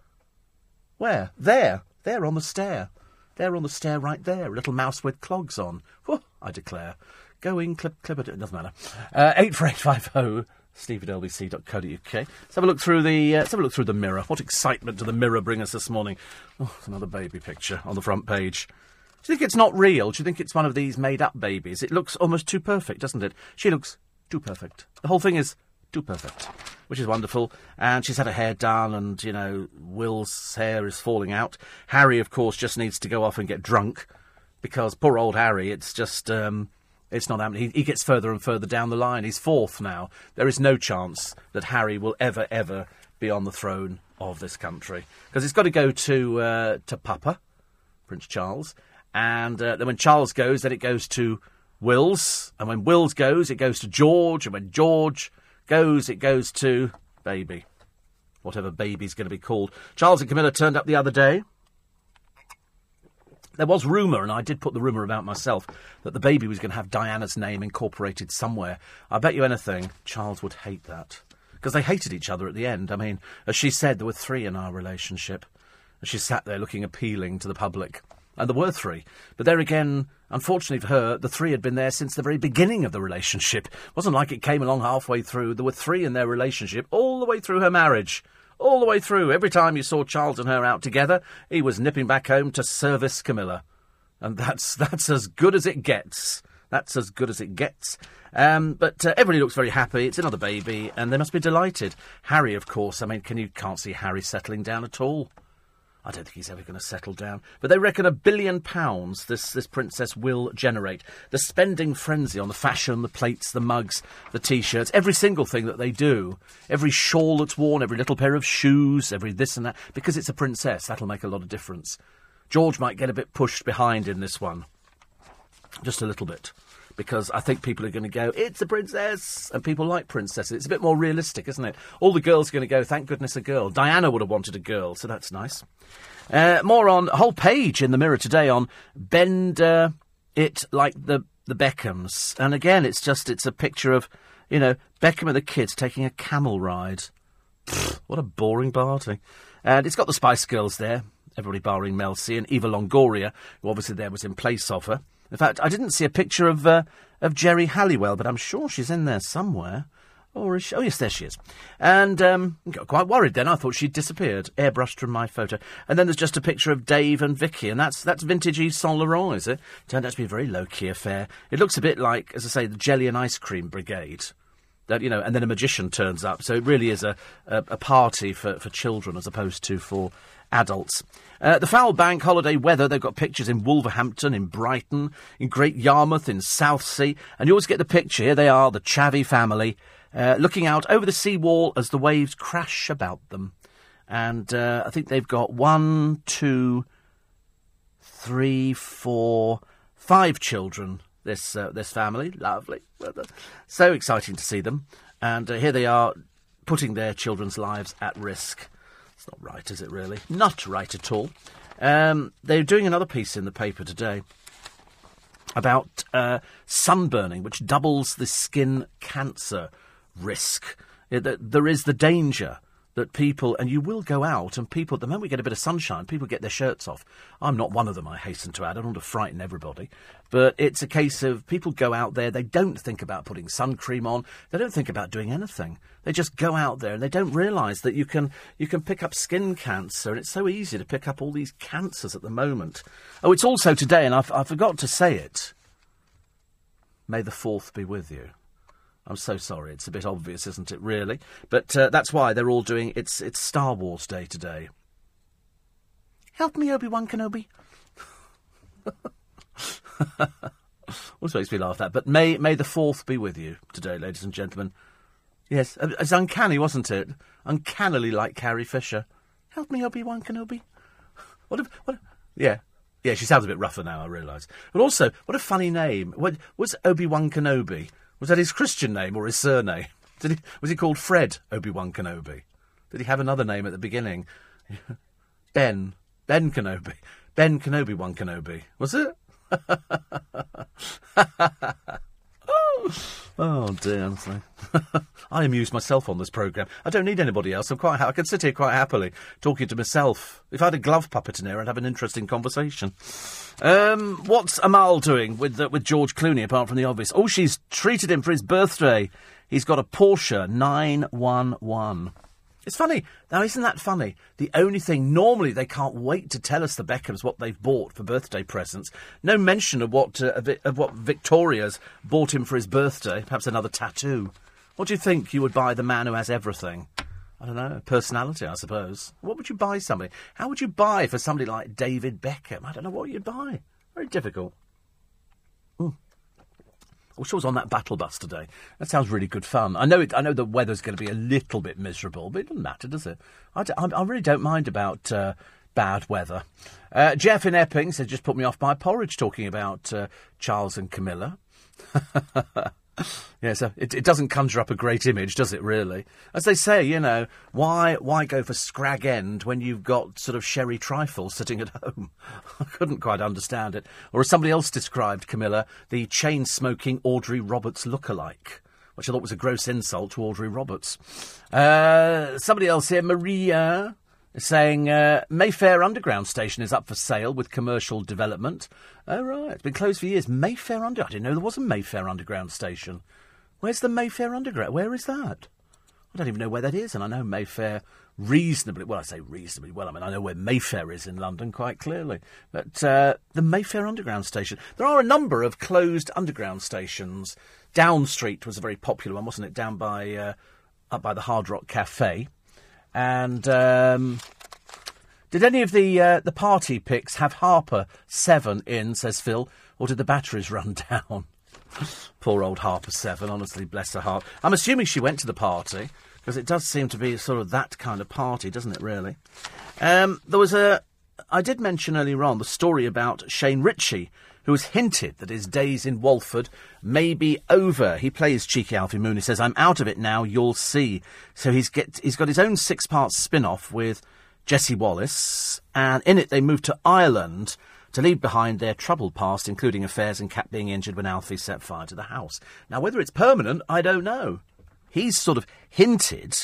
Where? There. There on the stair. There on the stair right there. A little mouse with clogs on. Whew, I declare. Go in, clip, clip it. It doesn't matter. Uh, 84850 steve at. Let's have a look through the uh, let's have a look through the mirror. What excitement did the mirror bring us this morning? Oh, it's another baby picture on the front page. Do you think it's not real? Do you think it's one of these made-up babies? It looks almost too perfect, doesn't it? She looks too perfect. The whole thing is too perfect, which is wonderful. And she's had her hair done, and you know, Will's hair is falling out. Harry, of course, just needs to go off and get drunk because poor old Harry, it's just. Um, it's not happening. He, he gets further and further down the line. He's fourth now. There is no chance that Harry will ever, ever be on the throne of this country because it's got to go to uh, to Papa, Prince Charles, and uh, then when Charles goes, then it goes to Wills, and when Wills goes, it goes to George, and when George goes, it goes to Baby, whatever baby's going to be called. Charles and Camilla turned up the other day. There was rumour, and I did put the rumour about myself, that the baby was going to have Diana's name incorporated somewhere. I bet you anything, Charles would hate that. Because they hated each other at the end. I mean, as she said, there were three in our relationship. As she sat there looking appealing to the public. And there were three. But there again, unfortunately for her, the three had been there since the very beginning of the relationship. It wasn't like it came along halfway through. There were three in their relationship all the way through her marriage all the way through. Every time you saw Charles and her out together, he was nipping back home to service Camilla. And that's, that's as good as it gets. That's as good as it gets. Um, but uh, everybody looks very happy. It's another baby, and they must be delighted. Harry, of course. I mean, can you can't see Harry settling down at all. I don't think he's ever going to settle down. But they reckon a billion pounds this, this princess will generate. The spending frenzy on the fashion, the plates, the mugs, the t shirts, every single thing that they do, every shawl that's worn, every little pair of shoes, every this and that, because it's a princess, that'll make a lot of difference. George might get a bit pushed behind in this one. Just a little bit because I think people are going to go, it's a princess, and people like princesses. It's a bit more realistic, isn't it? All the girls are going to go, thank goodness a girl. Diana would have wanted a girl, so that's nice. Uh, more on whole page in the Mirror today on bend uh, it like the the Beckhams, and again, it's just it's a picture of you know Beckham and the kids taking a camel ride. Pfft, what a boring party, and it's got the Spice Girls there. Everybody barring Mel C and Eva Longoria, who obviously there was in place of her. In fact, I didn't see a picture of uh, of Geri Halliwell, but I'm sure she's in there somewhere. Or she? Oh, yes, there she is. And um, got quite worried then. I thought she'd disappeared, airbrushed from my photo. And then there's just a picture of Dave and Vicky, and that's that's vintage Yves Saint Laurent, is it? Turned out to be a very low key affair. It looks a bit like, as I say, the jelly and ice cream brigade. That you know, and then a magician turns up. So it really is a, a, a party for, for children as opposed to for adults. Uh, the foul bank holiday weather, they've got pictures in Wolverhampton, in Brighton, in Great Yarmouth, in Southsea, and you always get the picture. Here they are, the Chavy family, uh, looking out over the seawall as the waves crash about them. And uh, I think they've got one, two, three, four, five children. This uh, this family, lovely, so exciting to see them. And uh, here they are, putting their children's lives at risk. Not right, is it really? Not right at all. Um, they're doing another piece in the paper today about uh, sunburning, which doubles the skin cancer risk. There is the danger that people, and you will go out, and people, the moment we get a bit of sunshine, people get their shirts off. I'm not one of them, I hasten to add. I don't want to frighten everybody. But it's a case of people go out there, they don't think about putting sun cream on, they don't think about doing anything. They just go out there and they don't realise that you can, you can pick up skin cancer, and it's so easy to pick up all these cancers at the moment. Oh, it's also today, and I, I forgot to say it. May the 4th be with you. I'm so sorry. It's a bit obvious, isn't it? Really, but uh, that's why they're all doing. It's it's Star Wars Day today. Help me, Obi Wan Kenobi. Always makes me laugh that. But may may the fourth be with you today, ladies and gentlemen. Yes, uh, it's uncanny, wasn't it? Uncannily like Carrie Fisher. Help me, Obi Wan Kenobi. What? If, what? Yeah, yeah. She sounds a bit rougher now. I realise. But also, what a funny name. What was Obi Wan Kenobi? Was that his Christian name or his surname? Did he, was he called Fred Obi Wan Kenobi? Did he have another name at the beginning? ben. Ben Kenobi. Ben Kenobi One Kenobi. Was it? oh dear, honestly. I amuse myself on this programme. I don't need anybody else. I'm quite ha- I can sit here quite happily talking to myself. If I had a glove puppet in here, I'd have an interesting conversation. Um, what's Amal doing with uh, with George Clooney apart from the obvious? Oh, she's treated him for his birthday. He's got a Porsche 911. It's funny. Now, isn't that funny? The only thing, normally they can't wait to tell us the Beckhams what they've bought for birthday presents. No mention of what, uh, of what Victoria's bought him for his birthday. Perhaps another tattoo. What do you think you would buy the man who has everything? I don't know, personality, I suppose. What would you buy somebody? How would you buy for somebody like David Beckham? I don't know what you'd buy. Very difficult. I wish I was on that battle bus today. That sounds really good fun. I know it, I know the weather's going to be a little bit miserable, but it doesn't matter, does it? I, d- I, really don't mind about uh, bad weather. Uh, Jeff in Epping said, just put me off by porridge talking about uh, Charles and Camilla. yeah, so it, it doesn't conjure up a great image, does it? Really, as they say, you know, why why go for Scrag End when you've got sort of sherry trifle sitting at home? I couldn't quite understand it. Or as somebody else described Camilla, the chain smoking Audrey Roberts look-alike. Which I thought was a gross insult to Audrey Roberts. Uh, somebody else here, Maria, saying uh, Mayfair Underground Station is up for sale with commercial development. Oh, right. It's been closed for years. Mayfair Underground. I didn't know there was a Mayfair Underground Station. Where's the Mayfair Underground? Where is that? I don't even know where that is, and I know Mayfair reasonably well. I say reasonably well. I mean, I know where Mayfair is in London quite clearly. But uh, the Mayfair Underground Station. There are a number of closed underground stations. Down Street was a very popular one, wasn't it? Down by uh, up by the Hard Rock Cafe. And um, did any of the uh, the party picks have Harper seven in? Says Phil, or did the batteries run down? Poor old Harper seven. Honestly, bless her heart. I'm assuming she went to the party because it does seem to be sort of that kind of party, doesn't it? Really. Um, there was a. I did mention earlier on the story about Shane Richie, who has hinted that his days in Walford may be over. He plays cheeky Alfie Moon. He says, "I'm out of it now. You'll see." So he's get he's got his own six part spin off with Jessie Wallace, and in it they move to Ireland to leave behind their troubled past, including affairs and Kat being injured when Alfie set fire to the house. Now, whether it's permanent, I don't know. He's sort of hinted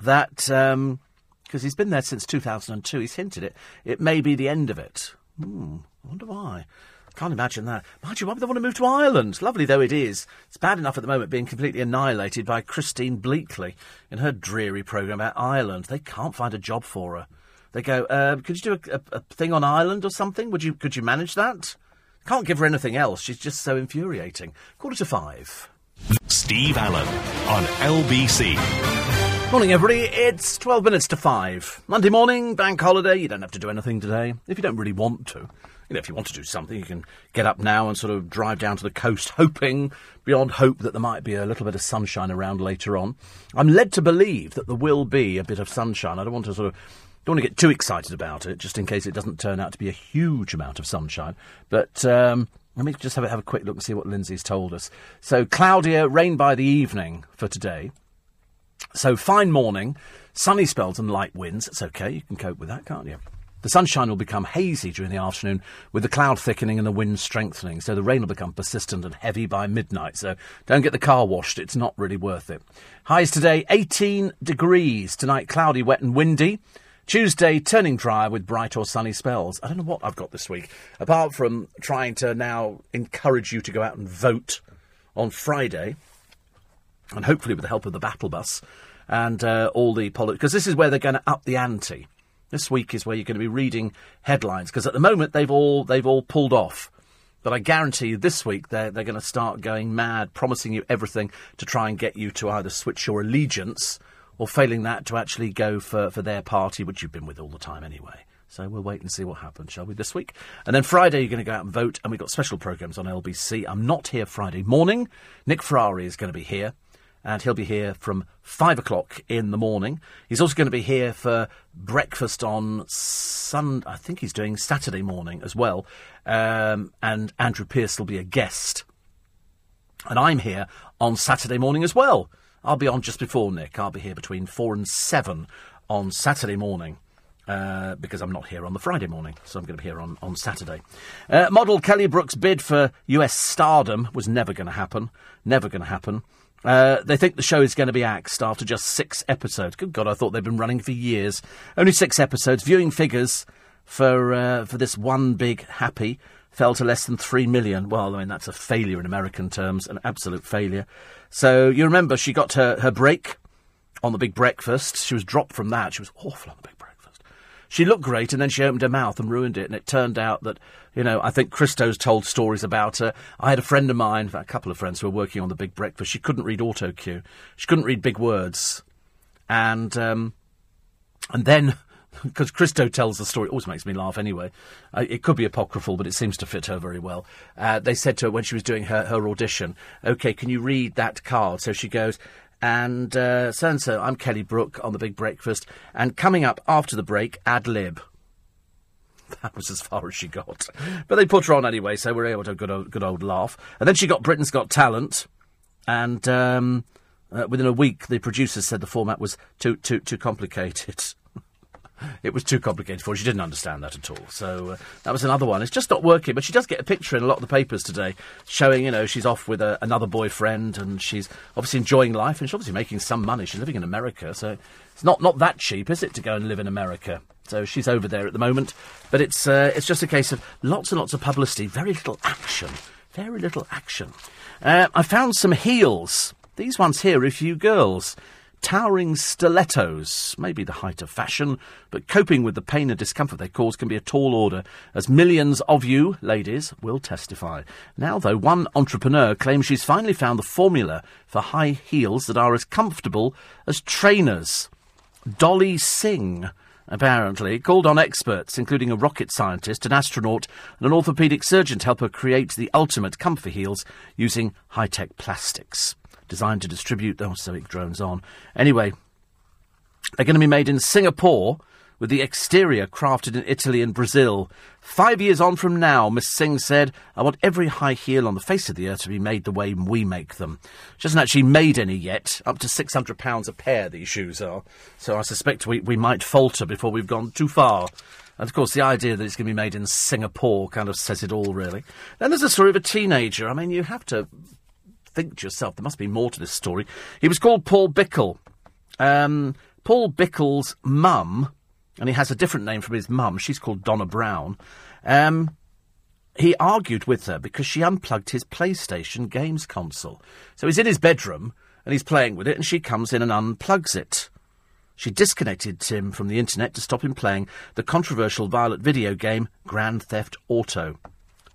that, because um, he's been there since 2002, he's hinted it, it may be the end of it. Hmm, I wonder why. Can't imagine that. Mind you, why would they want to move to Ireland? Lovely though it is. It's bad enough at the moment being completely annihilated by Christine Bleakley in her dreary programme about Ireland. They can't find a job for her. They go, uh, could you do a, a, a, thing on Ireland or something? Would you, could you manage that? Can't give her anything else. She's just so infuriating. Quarter to five. Steve Allen on LBC. Morning, everybody. It's 12 minutes to 5. Monday morning, bank holiday. You don't have to do anything today if you don't really want to. You know, if you want to do something, you can get up now and sort of drive down to the coast, hoping, beyond hope, that there might be a little bit of sunshine around later on. I'm led to believe that there will be a bit of sunshine. I don't want to sort of don't want to get too excited about it, just in case it doesn't turn out to be a huge amount of sunshine. But um, let me just have a, have a quick look and see what Lindsay's told us. So, cloudier, rain by the evening for today. So, fine morning, sunny spells and light winds. It's okay, you can cope with that, can't you? The sunshine will become hazy during the afternoon, with the cloud thickening and the wind strengthening, so the rain will become persistent and heavy by midnight. So don't get the car washed, it's not really worth it. Highs today 18 degrees. Tonight, cloudy, wet, and windy. Tuesday, turning dry with bright or sunny spells. I don't know what I've got this week, apart from trying to now encourage you to go out and vote on Friday, and hopefully with the help of the battle bus and uh, all the politics, because this is where they're going to up the ante. This week is where you're going to be reading headlines because at the moment they've all they've all pulled off. But I guarantee you this week they're, they're going to start going mad, promising you everything to try and get you to either switch your allegiance or failing that to actually go for, for their party, which you've been with all the time anyway. So we'll wait and see what happens, shall we, this week? And then Friday, you're going to go out and vote, and we've got special programmes on LBC. I'm not here Friday morning. Nick Ferrari is going to be here and he'll be here from five o'clock in the morning. He's also going to be here for breakfast on Sun. I think he's doing Saturday morning as well, um, and Andrew Pierce will be a guest. And I'm here on Saturday morning as well. I'll be on just before Nick. I'll be here between four and seven on Saturday morning. Uh, because I'm not here on the Friday morning, so I'm going to be here on, on Saturday. Uh, model Kelly Brook's bid for US stardom was never going to happen. Never going to happen. Uh, they think the show is going to be axed after just six episodes. Good God, I thought they'd been running for years. Only six episodes. Viewing figures for uh, for this one big happy fell to less than three million. Well, I mean that's a failure in American terms, an absolute failure. So you remember she got her, her break on the Big Breakfast. She was dropped from that. She was awful on the Big she looked great, and then she opened her mouth and ruined it. And it turned out that, you know, I think Christo's told stories about her. I had a friend of mine, a couple of friends who were working on the Big Breakfast. She couldn't read auto cue. She couldn't read big words, and um, and then because Christo tells the story. Always makes me laugh anyway. Uh, it could be apocryphal, but it seems to fit her very well. Uh, they said to her when she was doing her, her audition, OK, can you read that card? So she goes, and uh, so and so, I'm Kelly Brook on The Big Breakfast, and coming up after the break, ad lib. That was as far as she got. But they put her on anyway, so we are able to have a good old, good old laugh. And then she got Britain's Got Talent, and um, uh, within a week, the producers said the format was too, too, too complicated. it was too complicated for her. She didn't understand that at all. So uh, that was another one. It's just not working. But she does get a picture in a lot of the papers today showing, you know, she's off with a, another boyfriend and she's obviously enjoying life and she's obviously making some money. She's living in America. So it's not, not that cheap, is it, to go and live in America? So she's over there at the moment. But it's, uh, it's just a case of lots and lots of publicity, very little action. Very little action. Uh, I found some heels. These ones here are for you girls. Towering stilettos may be the height of fashion, but coping with the pain and discomfort they cause can be a tall order, as millions of you, ladies, will testify. Now, though, one entrepreneur claims she's finally found the formula for high heels that are as comfortable as trainers. Dolly Singh apparently, called on experts, including a rocket scientist, an astronaut, and an orthopaedic surgeon to help her create the ultimate comfort heels using high tech plastics designed to distribute. Oh, so drones on. Anyway, they're going to be made in Singapore with the exterior crafted in Italy and Brazil. Five years on from now, Miss Singh said, I want every high heel on the face of the earth to be made the way we make them. She hasn't actually made any yet. Up to £600 a pair, these shoes are. So I suspect we, we might falter before we've gone too far. And of course, the idea that it's going to be made in Singapore kind of says it all, really. Then there's the story of a teenager. I mean, you have to think to yourself, there must be more to this story. He was called Paul Bickle. Um, Paul Bickle's mum, and he has a different name from his mum, she's called Donna Brown. Um, he argued with her because she unplugged his PlayStation games console. So he's in his bedroom and he's playing with it, and she comes in and unplugs it. She disconnected him from the internet to stop him playing the controversial violent video game Grand Theft Auto.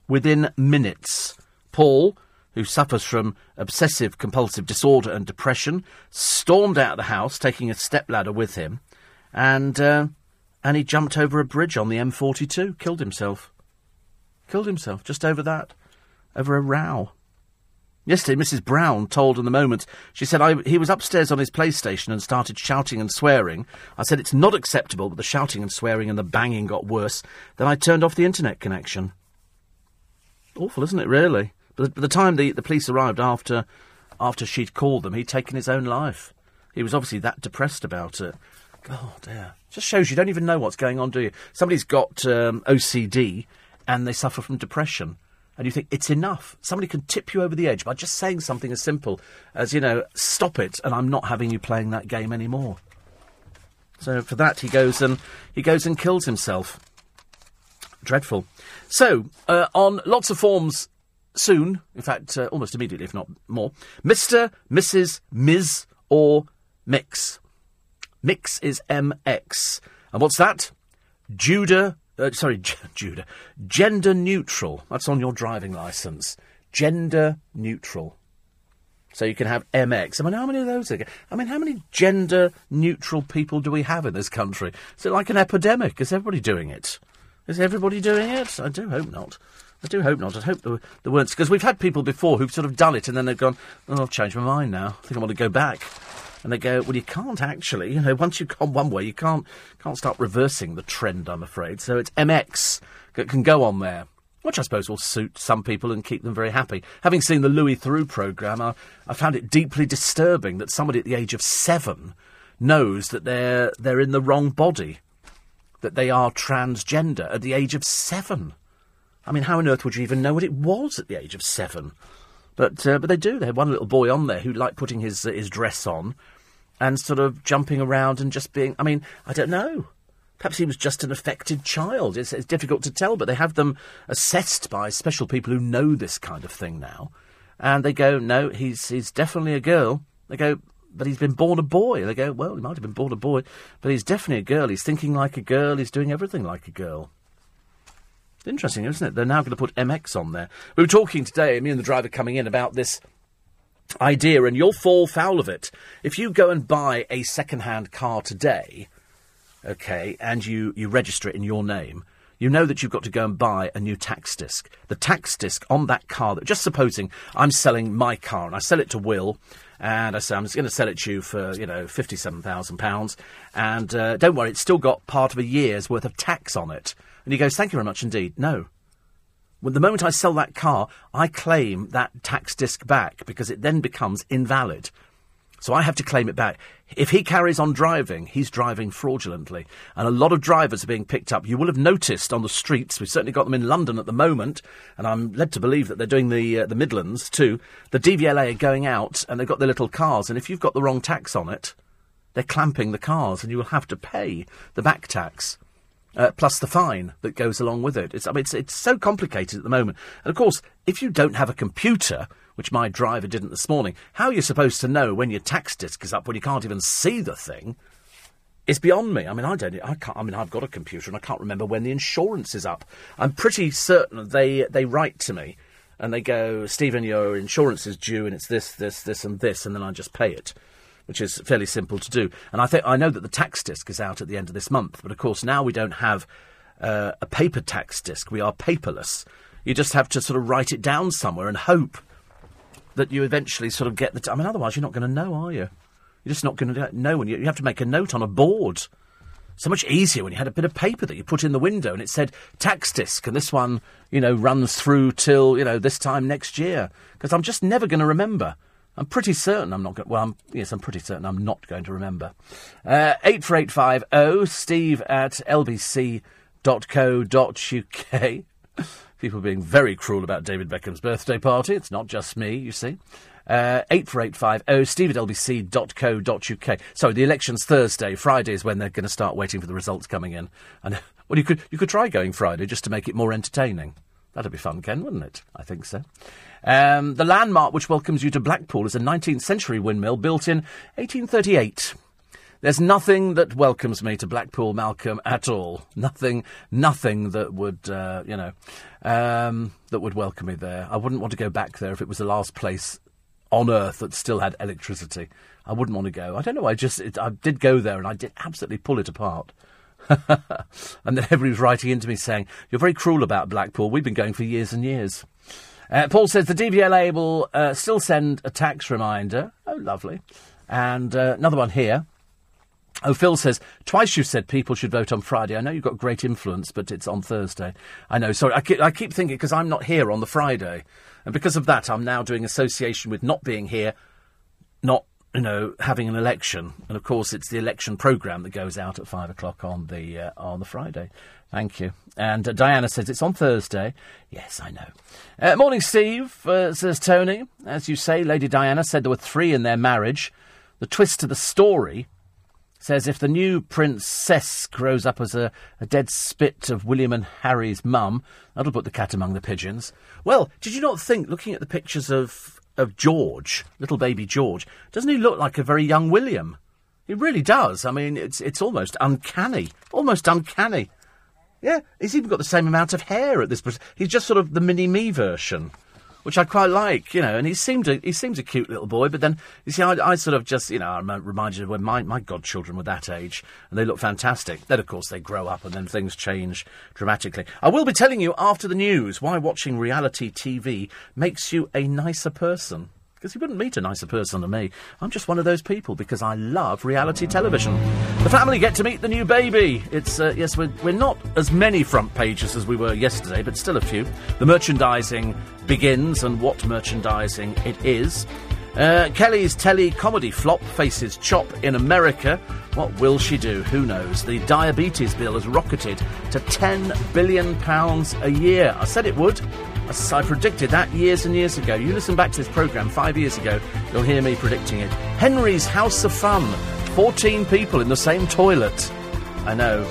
Within minutes, Paul, who suffers from obsessive compulsive disorder and depression, stormed out of the house, taking a stepladder with him, and uh, and he jumped over a bridge on the M42, killed himself. Killed himself just over that, over a row. Yesterday, Mrs. Brown told in the moment, she said, I, he was upstairs on his PlayStation and started shouting and swearing. I said, it's not acceptable, but the shouting and swearing and the banging got worse. Then I turned off the internet connection. Awful, isn't it, really? By the time the, the police arrived after, after she'd called them, he'd taken his own life. He was obviously that depressed about it. God, dear. Just shows you don't even know what's going on, do you? Somebody's got um, OCD and they suffer from depression. And you think, it's enough. Somebody can tip you over the edge by just saying something as simple as, you know, stop it and I'm not having you playing that game anymore. So for that, he goes and he goes and kills himself. Dreadful. So, uh, on lots of forms soon, in fact, uh, almost immediately, if not more, Mr., Mrs., Ms., or Mix. Mix is MX. And what's that? Judah, uh, sorry, J- Judah. Gender neutral. That's on your driving licence. Gender neutral. So you can have MX. I mean, how many of those are? I mean, how many gender neutral people do we have in this country? Is it like an epidemic? Is everybody doing it? Is everybody doing it? I do hope not. I do hope not. I hope there, there weren't. Because we've had people before who've sort of done it and then they've gone, oh, I've changed my mind now. I think I want to go back. And they go, well, you can't actually. You know, once you've gone one way, you can't can't start reversing the trend. I'm afraid. So it's MX that can go on there, which I suppose will suit some people and keep them very happy. Having seen the Louis Theroux programme, I, I found it deeply disturbing that somebody at the age of seven knows that they're they're in the wrong body, that they are transgender at the age of seven. I mean, how on earth would you even know what it was at the age of seven? But uh, but they do. They had one little boy on there who liked putting his uh, his dress on and sort of jumping around and just being. I mean, I don't know. Perhaps he was just an affected child. It's, it's difficult to tell, but they have them assessed by special people who know this kind of thing now, and they go, "No, he's he's definitely a girl." They go, but he's been born a boy. They go, well, he might have been born a boy, but he's definitely a girl. He's thinking like a girl. He's doing everything like a girl. Interesting, isn't it? They're now going to put MX on there. We were talking today, me and the driver coming in, about this idea, and you'll fall foul of it. If you go and buy a second-hand car today, okay, and you, you register it in your name, you know that you've got to go and buy a new tax disc. The tax disc on that car, that, just supposing I'm selling my car and I sell it to Will, and I say I'm just going to sell it to you for you know fifty-seven thousand pounds, and uh, don't worry, it's still got part of a year's worth of tax on it. And he goes, "Thank you very much indeed." No. Well, the moment I sell that car, I claim that tax disc back because it then becomes invalid. So I have to claim it back. If he carries on driving, he's driving fraudulently. And a lot of drivers are being picked up. You will have noticed on the streets, we've certainly got them in London at the moment, and I'm led to believe that they're doing the, uh, the Midlands too. The DVLA are going out and they've got their little cars, and if you've got the wrong tax on it, they're clamping the cars and you will have to pay the back tax. Uh, plus the fine that goes along with it. It's, I mean, it's, it's so complicated at the moment. And of course, if you don't have a computer, which my driver didn't this morning. How are you supposed to know when your tax disc is up when you can't even see the thing? It's beyond me. I mean, I don't. I can't. I mean, I've got a computer and I can't remember when the insurance is up. I'm pretty certain they they write to me and they go, Stephen, your insurance is due and it's this, this, this, and this, and then I just pay it, which is fairly simple to do. And I think I know that the tax disc is out at the end of this month, but of course now we don't have uh, a paper tax disc. We are paperless. You just have to sort of write it down somewhere and hope that you eventually sort of get the. T- I mean, otherwise you're not going to know, are you? You're just not going to know, and you, you have to make a note on a board. So much easier when you had a bit of paper that you put in the window and it said tax disc, and this one, you know, runs through till you know this time next year. Because I'm just never going to remember. I'm pretty certain I'm not going. Well, I'm, yes, I'm pretty certain I'm not going to remember. Uh, eight four eight five oh Steve at lbc.co.uk. People being very cruel about David Beckham's birthday party. It's not just me, you see. Uh, 84850 steve at lbc.co.uk. So the election's Thursday. Friday is when they're going to start waiting for the results coming in. And well, you could you could try going Friday just to make it more entertaining. That'd be fun, Ken, wouldn't it? I think so. Um, the landmark which welcomes you to Blackpool is a 19th century windmill built in 1838. There's nothing that welcomes me to Blackpool, Malcolm, at all. Nothing, nothing that would, uh, you know, um, that would welcome me there. I wouldn't want to go back there if it was the last place on earth that still had electricity. I wouldn't want to go. I don't know. I just, it, I did go there and I did absolutely pull it apart. and then everybody was writing into me saying, You're very cruel about Blackpool. We've been going for years and years. Uh, Paul says the DVLA will uh, still send a tax reminder. Oh, lovely. And uh, another one here. Oh, Phil says, twice you've said people should vote on Friday. I know you've got great influence, but it's on Thursday. I know. Sorry, I keep, I keep thinking because I'm not here on the Friday. And because of that, I'm now doing association with not being here, not, you know, having an election. And of course, it's the election programme that goes out at five o'clock on the, uh, on the Friday. Thank you. And uh, Diana says it's on Thursday. Yes, I know. Uh, morning, Steve, uh, says Tony. As you say, Lady Diana said there were three in their marriage. The twist to the story says if the new princess grows up as a, a, dead spit of William and Harry's mum, that'll put the cat among the pigeons. Well, did you not think, looking at the pictures of, of George, little baby George, doesn't he look like a very young William? He really does. I mean, it's, it's almost uncanny. Almost uncanny. Yeah, he's even got the same amount of hair at this. point. He's just sort of the mini me version which I quite like, you know. And he seemed a, he seems a cute little boy, but then you see, I, I sort of just you know I'm reminded of when my my godchildren were that age, and they look fantastic. Then of course they grow up, and then things change dramatically. I will be telling you after the news why watching reality TV makes you a nicer person because you wouldn't meet a nicer person than me. I'm just one of those people because I love reality television. The family get to meet the new baby. It's, uh, yes, we're, we're not as many front pages as we were yesterday, but still a few. The merchandising begins and what merchandising it is. Uh, Kelly's telly comedy flop faces chop in America. What will she do? Who knows? The diabetes bill has rocketed to £10 billion a year. I said it would. I predicted that years and years ago. You listen back to this programme five years ago, you'll hear me predicting it. Henry's House of Fun 14 people in the same toilet. I know.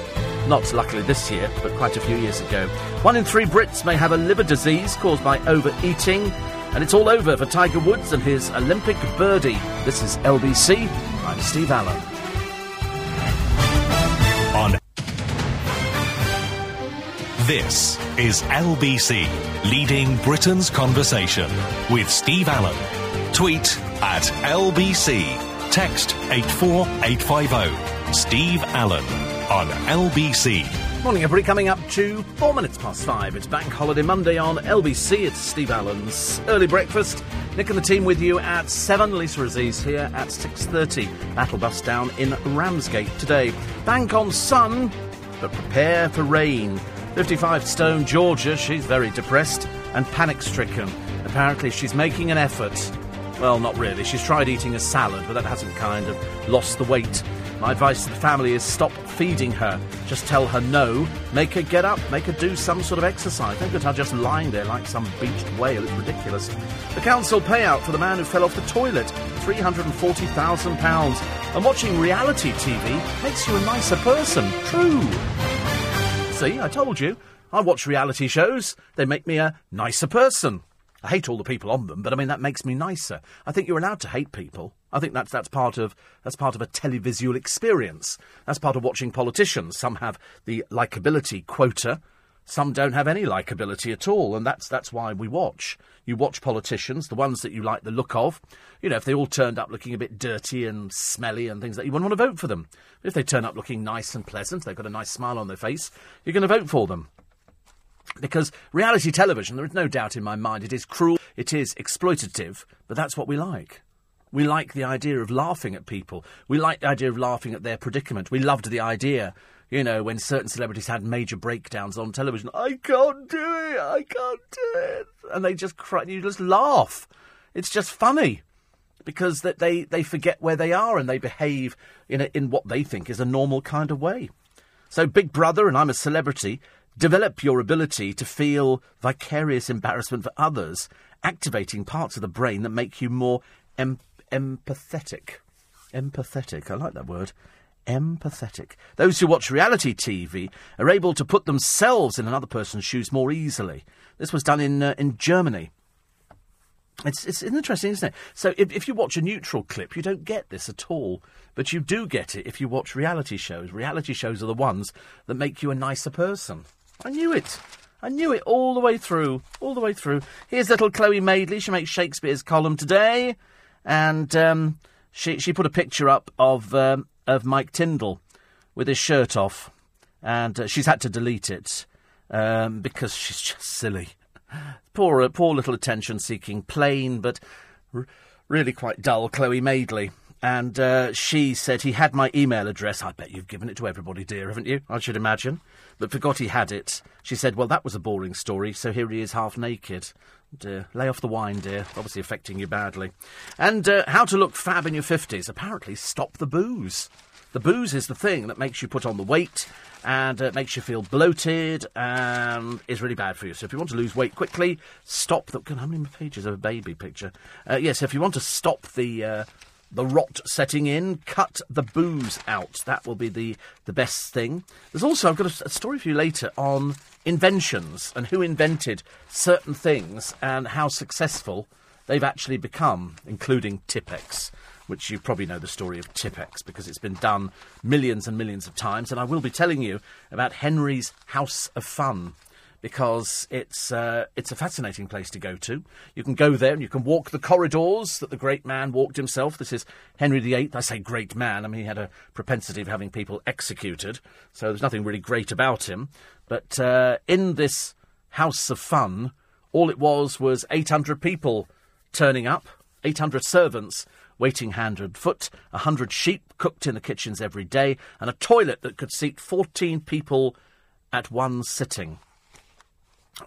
Not luckily this year, but quite a few years ago. One in three Brits may have a liver disease caused by overeating. And it's all over for Tiger Woods and his Olympic birdie. This is LBC. I'm Steve Allen. This is LBC leading Britain's conversation with Steve Allen. Tweet at LBC. Text 84850. Steve Allen. on LBC. Morning, everybody. Coming up to four minutes past five. It's Bank Holiday Monday on LBC. It's Steve Allen's early breakfast. Nick and the team with you at seven. Lisa Aziz here at six thirty. Battle bus down in Ramsgate today. Bank on sun, but prepare for rain. Fifty-five stone Georgia. She's very depressed and panic-stricken. Apparently, she's making an effort. Well, not really. She's tried eating a salad, but that hasn't kind of lost the weight. My advice to the family is stop feeding her. Just tell her no. Make her get up. Make her do some sort of exercise. Don't get her just lying there like some beached whale. It's ridiculous. The council payout for the man who fell off the toilet £340,000. And watching reality TV makes you a nicer person. True. See, I told you. I watch reality shows. They make me a nicer person. I hate all the people on them, but I mean that makes me nicer. I think you're allowed to hate people. I think that's that's part of that's part of a televisual experience. That's part of watching politicians. Some have the likability quota, some don't have any likability at all, and that's that's why we watch. You watch politicians, the ones that you like the look of. You know, if they all turned up looking a bit dirty and smelly and things like, that, you wouldn't want to vote for them. If they turn up looking nice and pleasant, they've got a nice smile on their face, you're going to vote for them. Because reality television, there is no doubt in my mind, it is cruel, it is exploitative, but that's what we like. We like the idea of laughing at people. We like the idea of laughing at their predicament. We loved the idea, you know, when certain celebrities had major breakdowns on television. I can't do it, I can't do it. And they just cry, you just laugh. It's just funny. Because that they, they forget where they are and they behave in, a, in what they think is a normal kind of way. So, Big Brother and I'm a celebrity Develop your ability to feel vicarious embarrassment for others, activating parts of the brain that make you more em- empathetic. Empathetic, I like that word. Empathetic. Those who watch reality TV are able to put themselves in another person's shoes more easily. This was done in uh, in Germany. It's, it's interesting, isn't it? So if, if you watch a neutral clip, you don't get this at all. But you do get it if you watch reality shows. Reality shows are the ones that make you a nicer person. I knew it. I knew it all the way through. All the way through. Here's little Chloe Madeley. She makes Shakespeare's column today. And um, she, she put a picture up of, um, of Mike Tindall with his shirt off. And uh, she's had to delete it um, because she's just silly. Poor, uh, poor little attention seeking, plain but r- really quite dull Chloe Madeley. And uh, she said he had my email address. I bet you've given it to everybody, dear, haven't you? I should imagine but forgot he had it. She said, Well, that was a boring story, so here he is half naked. Dear, lay off the wine, dear. Obviously affecting you badly. And uh, how to look fab in your 50s. Apparently, stop the booze. The booze is the thing that makes you put on the weight and uh, makes you feel bloated and is really bad for you. So if you want to lose weight quickly, stop the. How many pages of a baby picture? Uh, yes, if you want to stop the uh, the rot setting in. Cut the booze out. That will be the, the best thing. There's also, I've got a, a story for you later on inventions and who invented certain things and how successful they've actually become, including Tipp-Ex, which you probably know the story of Tipp-Ex because it's been done millions and millions of times. And I will be telling you about Henry's House of Fun because it's uh, it's a fascinating place to go to. You can go there and you can walk the corridors that the great man walked himself. This is Henry VIII. I say great man. I mean, he had a propensity of having people executed, so there's nothing really great about him. But uh, in this house of fun, all it was was 800 people turning up, 800 servants waiting hand and foot, a 100 sheep cooked in the kitchens every day, and a toilet that could seat 14 people at one sitting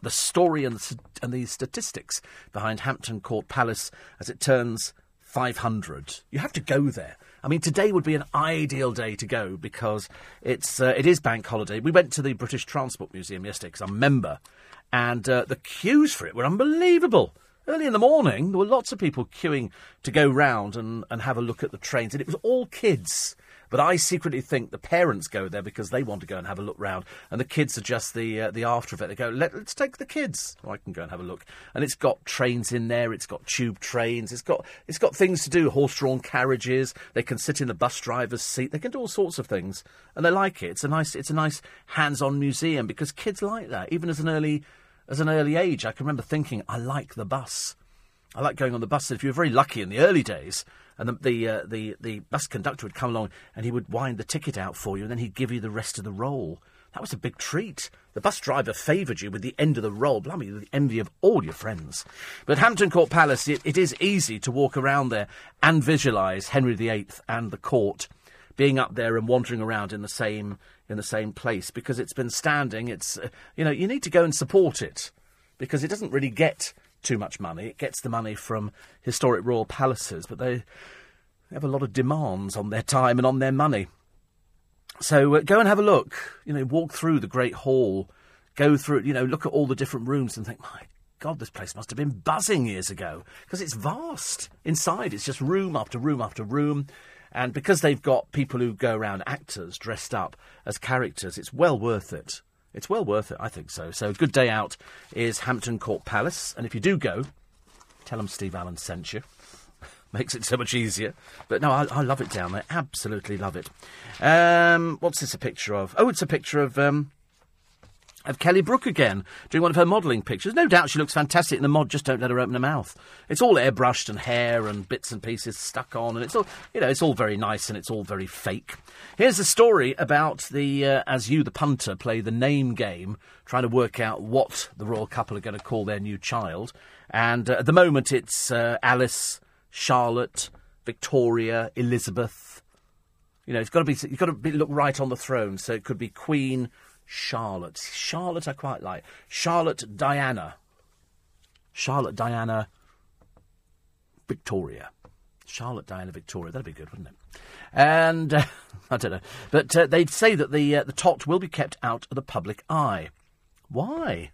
the story and the, and the statistics behind Hampton Court Palace as it turns 500. You have to go there. I mean, today would be an ideal day to go because it's uh, it is bank holiday. We went to the British Transport Museum yesterday because I'm a member, and uh, the queues for it were unbelievable. Early in the morning, there were lots of people queuing to go round and, and have a look at the trains, and it was all kids. But I secretly think the parents go there because they want to go and have a look round, and the kids are just the uh, the after effect. They go, Let, us take the kids. Oh, I can go and have a look. And it's got trains in there. It's got tube trains. It's got it's got things to do. Horse-drawn carriages. They can sit in the bus driver's seat. They can do all sorts of things, and they like it. It's a nice it's a nice hands-on museum because kids like that. Even as an early as an early age, I can remember thinking, I like the bus. I like going on the bus. If you were very lucky in the early days, and the the, uh, the the bus conductor would come along and he would wind the ticket out for you, and then he'd give you the rest of the roll. That was a big treat. The bus driver favoured you with the end of the roll, blimey, the envy of all your friends. But Hampton Court Palace, it, it is easy to walk around there and visualise Henry VIII and the court being up there and wandering around in the same in the same place because it's been standing. It's uh, you know you need to go and support it because it doesn't really get too much money. It gets the money from historic royal palaces, but they have a lot of demands on their time and on their money. So uh, go and have a look. You know, walk through the Great Hall, go through. You know, look at all the different rooms and think, my God, this place must have been buzzing years ago because it's vast inside. It's just room after room after room. And because they've got people who go around, actors dressed up as characters, it's well worth it. It's well worth it, I think so. So, good day out is Hampton Court Palace. And if you do go, tell them Steve Allen sent you. Makes it so much easier. But no, I, I, love it down there. Absolutely love it. Um, what's this a picture of? Oh, it's a picture of. Um, of Kelly Brook again, doing one of her modelling pictures. No doubt she looks fantastic in the mod, just don't let her open her mouth. It's all airbrushed and hair and bits and pieces stuck on, and it's all, you know, it's all very nice and it's all very fake. Here's a story about the, uh, as you, the punter, play the name game, trying to work out what the royal couple are going to call their new child. And uh, at the moment it's uh, Alice, Charlotte, Victoria, Elizabeth. You know, it's got to be, you've got to be, look right on the throne, so it could be Queen, Charlotte. Charlotte, I quite like. Charlotte Diana. Charlotte Diana Victoria. Charlotte Diana Victoria. That'd be good, wouldn't it? And uh, I don't know, but uh, they'd say that the uh, the tot will be kept out of the public eye. Why?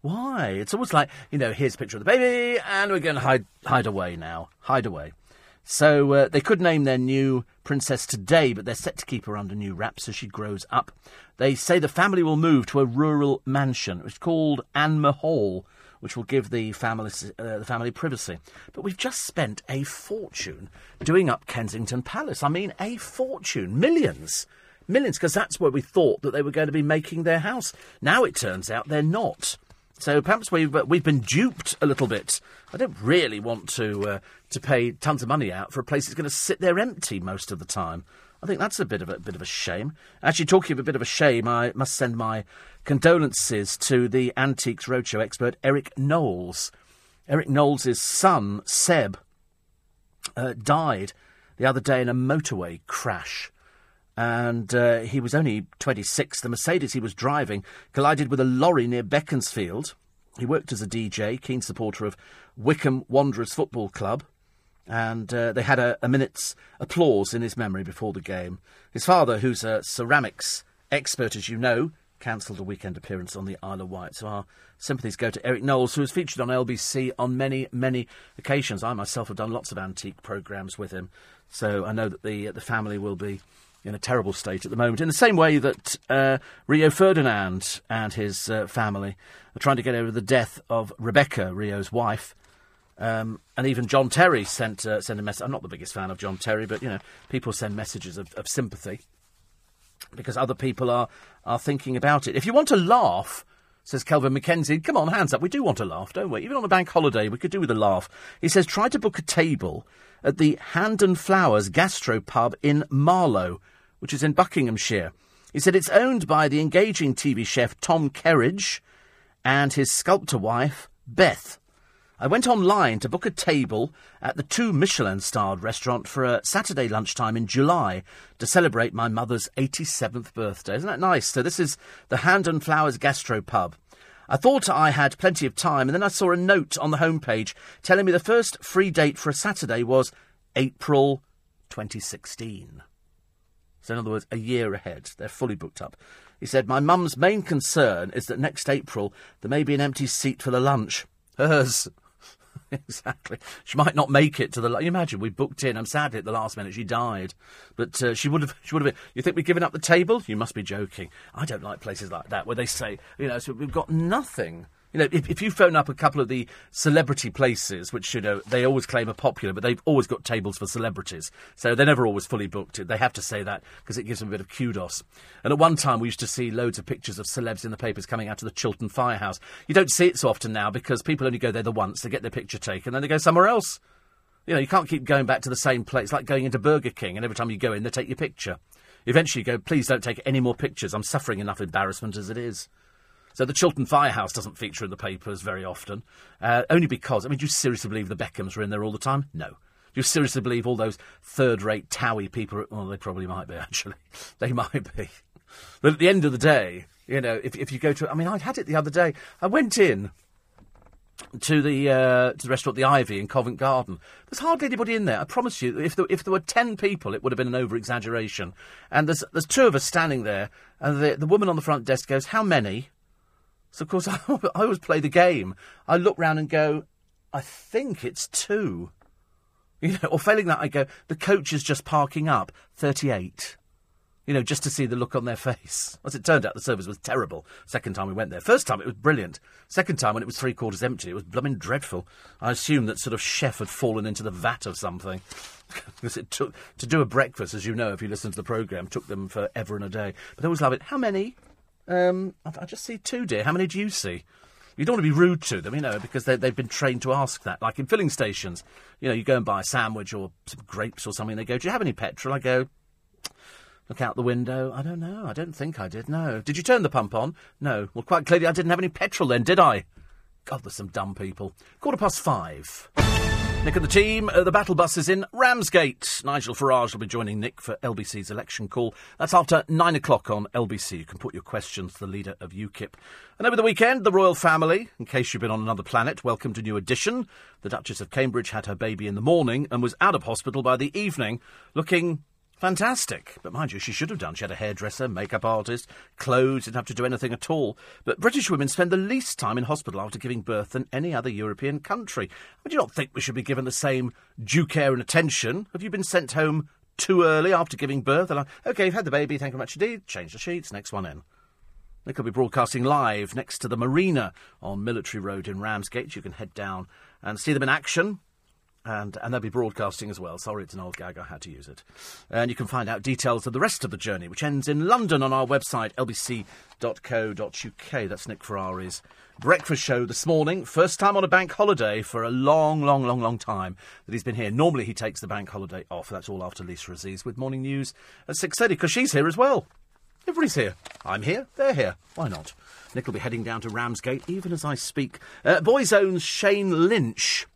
Why? It's almost like you know, here's a picture of the baby, and we're going to hide hide away now. Hide away. So uh, they could name their new princess today, but they're set to keep her under new wraps as she grows up. They say the family will move to a rural mansion. It's called Anmer Hall, which will give the family, uh, the family privacy. But we've just spent a fortune doing up Kensington Palace. I mean, a fortune. Millions. Millions, because that's where we thought that they were going to be making their house. Now it turns out they're not. So perhaps we've uh, we've been duped a little bit. I don't really want to uh, to pay tons of money out for a place that's going to sit there empty most of the time. I think that's a bit of a bit of a shame. Actually, talking of a bit of a shame, I must send my condolences to the Antiques Roadshow expert Eric Knowles. Eric Knowles' son Seb uh, died the other day in a motorway crash and uh, he was only 26. The Mercedes he was driving collided with a lorry near Beaconsfield. He worked as a DJ, keen supporter of Wycombe Wanderers Football Club, and uh, they had a, a, minute's applause in his memory before the game. His father, who's a ceramics expert, as you know, cancelled a weekend appearance on the Isle of Wight. So our sympathies go to Eric Knowles, who has featured on LBC on many, many occasions. I myself have done lots of antique programmes with him, so I know that the the family will be in a terrible state at the moment. In the same way that uh, Rio Ferdinand and his uh, family are trying to get over the death of Rebecca, Rio's wife. Um, and even John Terry sent uh, sent a message. I'm not the biggest fan of John Terry, but you know, people send messages of, of sympathy because other people are are thinking about it. If you want to laugh, says Kelvin MacKenzie, come on, hands up. We do want to laugh, don't we? Even on a bank holiday, we could do with a laugh. He says, try to book a table at the Hand and Flowers Gastro Pub in Marlow which is in Buckinghamshire. He said it's owned by the engaging TV chef Tom Kerridge and his sculptor wife, Beth. I went online to book a table at the two Michelin starred restaurant for a Saturday lunchtime in July to celebrate my mother's 87th birthday. Isn't that nice? So, this is the Hand and Flowers Gastro Pub. I thought I had plenty of time, and then I saw a note on the homepage telling me the first free date for a Saturday was April 2016. So, in other words, a year ahead. They're fully booked up. He said, My mum's main concern is that next April there may be an empty seat for the lunch. Hers. exactly. She might not make it to the. Lunch you imagine we booked in. I'm sadly at the last minute she died, but uh, she would have. She would have been. You think we've given up the table? You must be joking. I don't like places like that where they say, you know, so we've got nothing. You know, if, if you phone up a couple of the celebrity places, which, you know, they always claim are popular, but they've always got tables for celebrities. So they're never always fully booked. They have to say that because it gives them a bit of kudos. And at one time, we used to see loads of pictures of celebs in the papers coming out of the Chiltern Firehouse. You don't see it so often now because people only go there the once, they get their picture taken, then they go somewhere else. You know, you can't keep going back to the same place, like going into Burger King, and every time you go in, they take your picture. Eventually, you go, please don't take any more pictures. I'm suffering enough embarrassment as it is. So the Chiltern Firehouse doesn't feature in the papers very often, uh, only because, I mean, do you seriously believe the Beckhams were in there all the time? No. Do you seriously believe all those third-rate Towie people? Well, they probably might be, actually. They might be. But at the end of the day, you know, if, if you go to, I mean, I had it the other day. I went in to the uh, to the restaurant, the Ivy in Covent Garden. There's hardly anybody in there. I promise you, if there, if there were ten people, it would have been an over exaggeration. And there's there's two of us standing there, and the the woman on the front desk goes, "How many?" So of course I, I always play the game. I look round and go, "I think it's two. You know, or failing that, I go, "The coach is just parking up, thirty-eight you know, just to see the look on their face. As it turned out, the service was terrible. Second time we went there. First time it was brilliant. Second time when it was three quarters empty, it was blooming dreadful. I assumed that sort of chef had fallen into the vat of something. because it took to do a breakfast, as you know, if you listen to the programme, took them forever and a day. But I always love it. How many? Um, I, I just see two, dear. How many do you see? You don't want to be rude to them, you know, because they, have been trained to ask that. Like in filling stations, you know, you go and buy a sandwich or some grapes or something. They go, "Do you have any petrol?" I go, Look out the window. I don't know. I don't think I did. No. Did you turn the pump on? No. Well, quite clearly I didn't have any petrol then, did I? God, there's some dumb people. Quarter past five. Nick and the team, uh, the battle bus is in Ramsgate. Nigel Farage will be joining Nick for LBC's election call. That's after nine o'clock on LBC. You can put your questions to the leader of UKIP. And over the weekend, the royal family, in case you've been on another planet, welcomed a new addition. The Duchess of Cambridge had her baby in the morning and was out of hospital by the evening, looking Fantastic. But mind you, she should have done. She had a hairdresser, makeup artist, clothes, didn't have to do anything at all. But British women spend the least time in hospital after giving birth than any other European country. Would you not think we should be given the same due care and attention? Have you been sent home too early after giving birth? like, OK, you've had the baby, thank you very much indeed. Change the sheets, next one in. They could be broadcasting live next to the marina on Military Road in Ramsgate. You can head down and see them in action and, and they'll be broadcasting as well. Sorry, it's an old gag, I had to use it. And you can find out details of the rest of the journey, which ends in London on our website, lbc.co.uk. That's Nick Ferrari's breakfast show this morning. First time on a bank holiday for a long, long, long, long time that he's been here. Normally he takes the bank holiday off. That's all after Lisa Aziz with Morning News at 6.30, because she's here as well. Everybody's here. I'm here. They're here. Why not? Nick will be heading down to Ramsgate even as I speak. Uh, Boyzone's Shane Lynch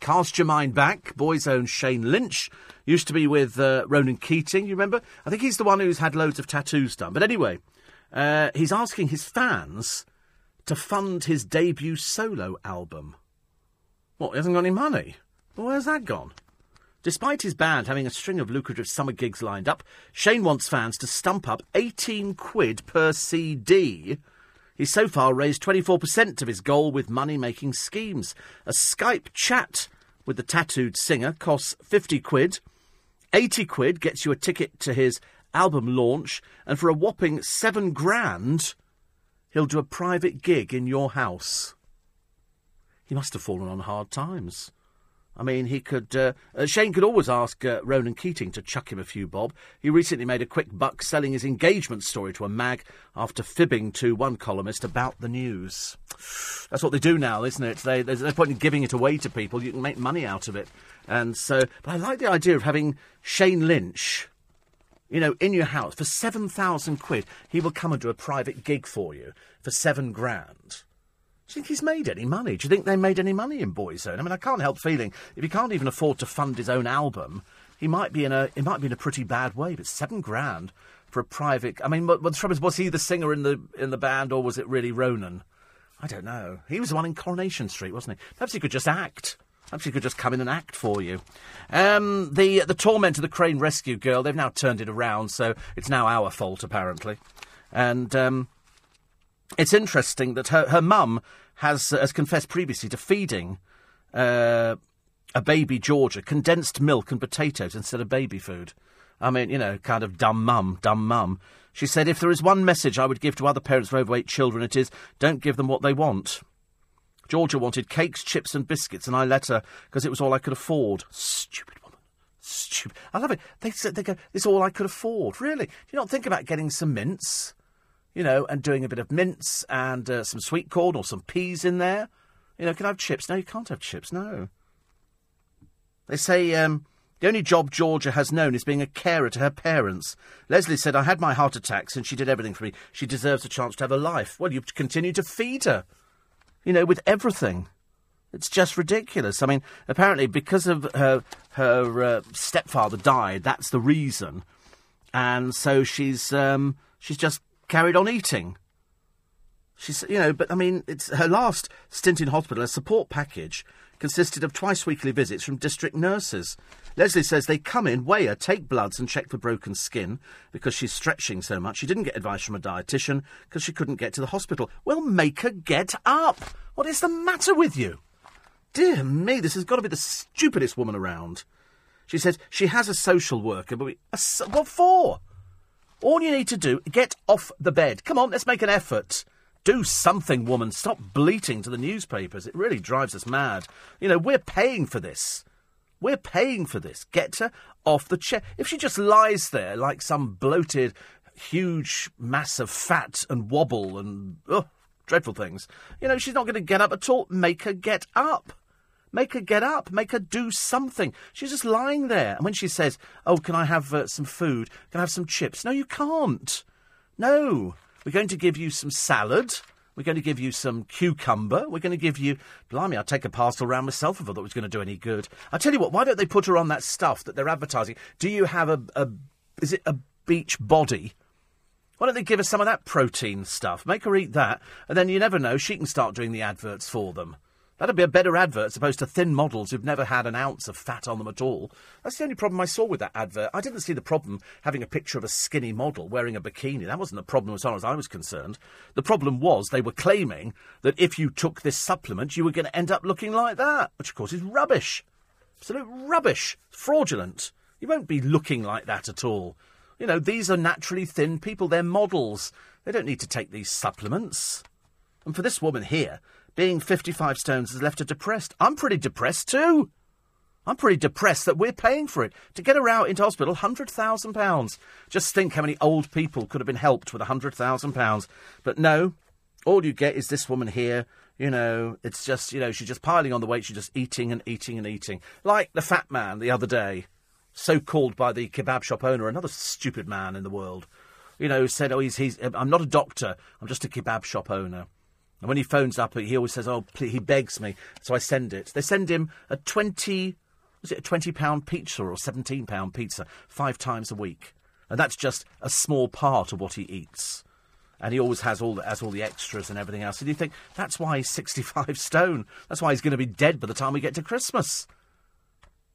Cast your mind back. Boyzone's Shane Lynch used to be with uh, Ronan Keating. You remember? I think he's the one who's had loads of tattoos done. But anyway, uh, he's asking his fans to fund his debut solo album. What? He hasn't got any money. Well, where's that gone? Despite his band having a string of lucrative summer gigs lined up, Shane wants fans to stump up 18 quid per CD He's so far raised 24% of his goal with money making schemes. A Skype chat with the tattooed singer costs 50 quid. 80 quid gets you a ticket to his album launch, and for a whopping 7 grand, he'll do a private gig in your house. He must have fallen on hard times. I mean, he could. Uh, uh, Shane could always ask uh, Ronan Keating to chuck him a few bob. He recently made a quick buck selling his engagement story to a mag after fibbing to one columnist about the news. That's what they do now, isn't it? They, there's no point in giving it away to people. You can make money out of it. And so, but I like the idea of having Shane Lynch, you know, in your house for 7,000 quid. He will come and do a private gig for you for seven grand. Do you think he's made any money? Do you think they made any money in Boyzone? I mean, I can't help feeling if he can't even afford to fund his own album, he might be in a he might be in a pretty bad way. But seven grand for a private. I mean, but, the trouble is, was he the singer in the in the band, or was it really Ronan? I don't know. He was the one in Coronation Street, wasn't he? Perhaps he could just act. Perhaps he could just come in and act for you. Um, the the torment of the Crane Rescue Girl. They've now turned it around, so it's now our fault apparently. And um, it's interesting that her her mum has, uh, has confessed previously to feeding uh, a baby Georgia condensed milk and potatoes instead of baby food. I mean, you know, kind of dumb mum, dumb mum. She said, if there is one message I would give to other parents of overweight children, it is don't give them what they want. Georgia wanted cakes, chips, and biscuits, and I let her because it was all I could afford. Stupid woman. Stupid. I love it. They they go, "This is all I could afford." Really? Do you not think about getting some mince? You know, and doing a bit of mince and uh, some sweet corn or some peas in there. You know, can I have chips? No, you can't have chips, no. They say um, the only job Georgia has known is being a carer to her parents. Leslie said, I had my heart attacks and she did everything for me. She deserves a chance to have a life. Well, you continue to feed her, you know, with everything. It's just ridiculous. I mean, apparently, because of her her uh, stepfather died, that's the reason, and so she's um, she's just carried on eating. She's, you know, but I mean, it's her last stint in hospital. A support package consisted of twice weekly visits from district nurses. Leslie says they come in, weigh her, take bloods, and check for broken skin because she's stretching so much. She didn't get advice from a dietitian because she couldn't get to the hospital. Well, make her get up. What is the matter with you? Dear me, this has got to be the stupidest woman around. She says she has a social worker, but we, a, what for? All you need to do, get off the bed. Come on, let's make an effort. Do something, woman. Stop bleating to the newspapers. It really drives us mad. You know, we're paying for this. We're paying for this. Get her off the chair. If she just lies there like some bloated, huge mass of fat and wobble and oh, dreadful things, you know, she's not going to get up at all. Make her get up. Make her get up. Make her do something. She's just lying there. And when she says, Oh, can I have uh, some food? Can I have some chips? No, you can't. No. We're going to give you some salad. We're going to give you some cucumber. We're going to give you. Blimey, I'd take a parcel round myself if I thought it was going to do any good. I tell you what, why don't they put her on that stuff that they're advertising? Do you have a. a is it a beach body? Why don't they give her some of that protein stuff? Make her eat that, and then you never know, she can start doing the adverts for them. That'd be a better advert as opposed to thin models who've never had an ounce of fat on them at all. That's the only problem I saw with that advert. I didn't see the problem having a picture of a skinny model wearing a bikini. That wasn't the problem as far as I was concerned. The problem was they were claiming that if you took this supplement, you were going to end up looking like that, which of course is rubbish. Absolute rubbish. Fraudulent. You won't be looking like that at all. You know, these are naturally thin people. They're models. They don't need to take these supplements. And for this woman here, being 55 stones has left her depressed. I'm pretty depressed too. I'm pretty depressed that we're paying for it. To get her out into hospital, £100,000. Just think how many old people could have been helped with £100,000. But no, all you get is this woman here. You know, it's just, you know, she's just piling on the weight. She's just eating and eating and eating. Like the fat man the other day, so called by the kebab shop owner, another stupid man in the world. You know, said, oh, he's, he's, I'm not a doctor. I'm just a kebab shop owner. And when he phones up, he always says, "Oh, please, he begs me." So I send it. They send him a twenty, was it a twenty pound pizza or seventeen pound pizza five times a week, and that's just a small part of what he eats. And he always has all the, has all the extras and everything else. And you think that's why he's sixty five stone. That's why he's going to be dead by the time we get to Christmas.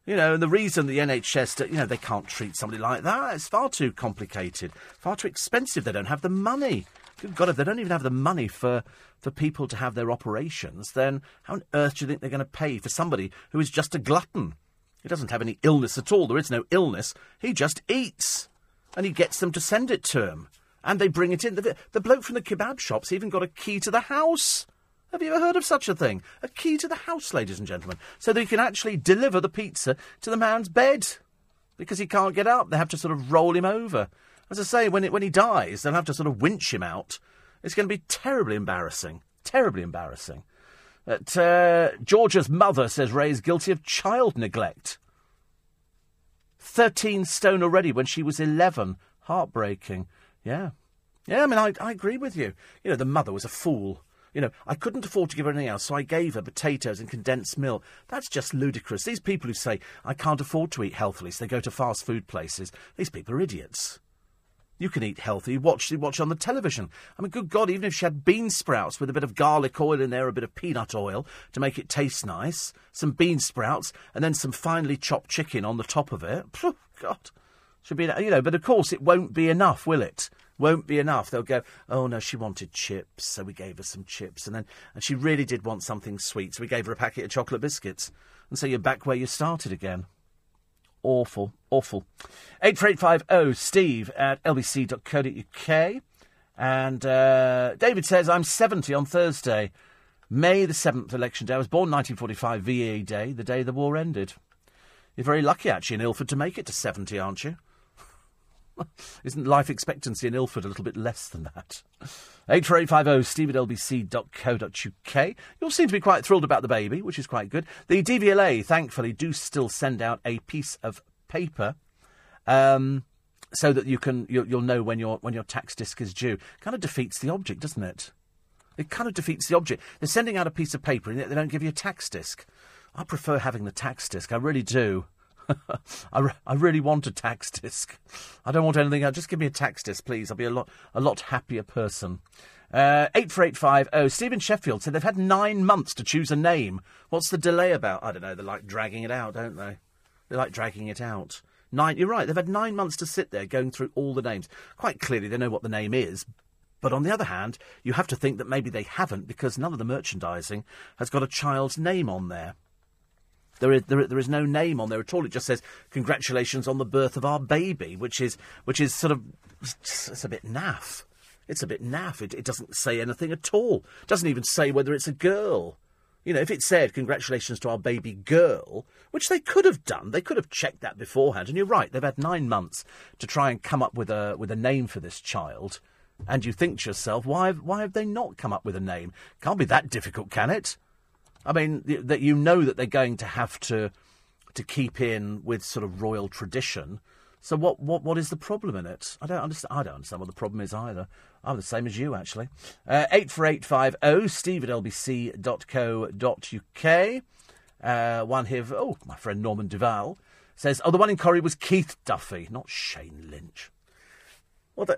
You know, and the reason the NHS, you know, they can't treat somebody like that, it's far too complicated, far too expensive. They don't have the money. Good God, if they don't even have the money for, for people to have their operations, then how on earth do you think they're going to pay for somebody who is just a glutton? He doesn't have any illness at all. There is no illness. He just eats. And he gets them to send it to him. And they bring it in. The, the bloke from the kebab shop's even got a key to the house. Have you ever heard of such a thing? A key to the house, ladies and gentlemen. So that he can actually deliver the pizza to the man's bed. Because he can't get up. They have to sort of roll him over. As I say, when, it, when he dies, they'll have to sort of winch him out. It's going to be terribly embarrassing. Terribly embarrassing. But, uh, Georgia's mother says Ray is guilty of child neglect. 13 stone already when she was 11. Heartbreaking. Yeah. Yeah, I mean, I, I agree with you. You know, the mother was a fool. You know, I couldn't afford to give her anything else, so I gave her potatoes and condensed milk. That's just ludicrous. These people who say, I can't afford to eat healthily, so they go to fast food places, these people are idiots. You can eat healthy. Watch watch on the television. I mean, good God, even if she had bean sprouts with a bit of garlic oil in there, a bit of peanut oil to make it taste nice, some bean sprouts, and then some finely chopped chicken on the top of it. Phew, God, should be you know. But of course, it won't be enough, will it? Won't be enough. They'll go, oh no, she wanted chips, so we gave her some chips, and then and she really did want something sweet, so we gave her a packet of chocolate biscuits, and so you're back where you started again awful, awful. 84850 steve at lbc.co.uk. And uh, David says, I'm 70 on Thursday, May the 7th, election day. I was born 1945, VE Day, the day the war ended. You're very lucky, actually, in Ilford, to make it to 70, aren't you? Isn't life expectancy in Ilford a little bit less than that? 84850 steve at lbc.co.uk. You all seem to be quite thrilled about the baby, which is quite good. The DVLA, thankfully, do still send out a piece of paper um, so that you can you'll, you'll know when your when your tax disc is due. Kind of defeats the object, doesn't it? It kind of defeats the object. They're sending out a piece of paper and yet they don't give you a tax disc. I prefer having the tax disc. I really do. I, re- I really want a tax disc. I don't want anything else. Just give me a tax disc, please. I'll be a lot a lot happier person. Uh, 84850. Stephen Sheffield said they've had nine months to choose a name. What's the delay about? I don't know. They like dragging it out, don't they? They like dragging it out. Nine. You're right. They've had nine months to sit there going through all the names. Quite clearly, they know what the name is. But on the other hand, you have to think that maybe they haven't because none of the merchandising has got a child's name on there. There is, there, there is no name on there at all. It just says congratulations on the birth of our baby, which is which is sort of it's a bit naff. It's a bit naff. It, it doesn't say anything at all. It doesn't even say whether it's a girl. You know, if it said congratulations to our baby girl, which they could have done, they could have checked that beforehand. And you're right, they've had nine months to try and come up with a with a name for this child. And you think to yourself, why why have they not come up with a name? Can't be that difficult, can it? I mean, that you know that they're going to have to to keep in with sort of royal tradition. So what, what, what is the problem in it? I don't understand. I don't understand what the problem is either. I'm the same as you, actually. Uh, eight four eight five zero. Steve at lbc.co.uk. Uh, one here. Oh, my friend Norman Duval says, "Oh, the one in Corrie was Keith Duffy, not Shane Lynch." Well, the,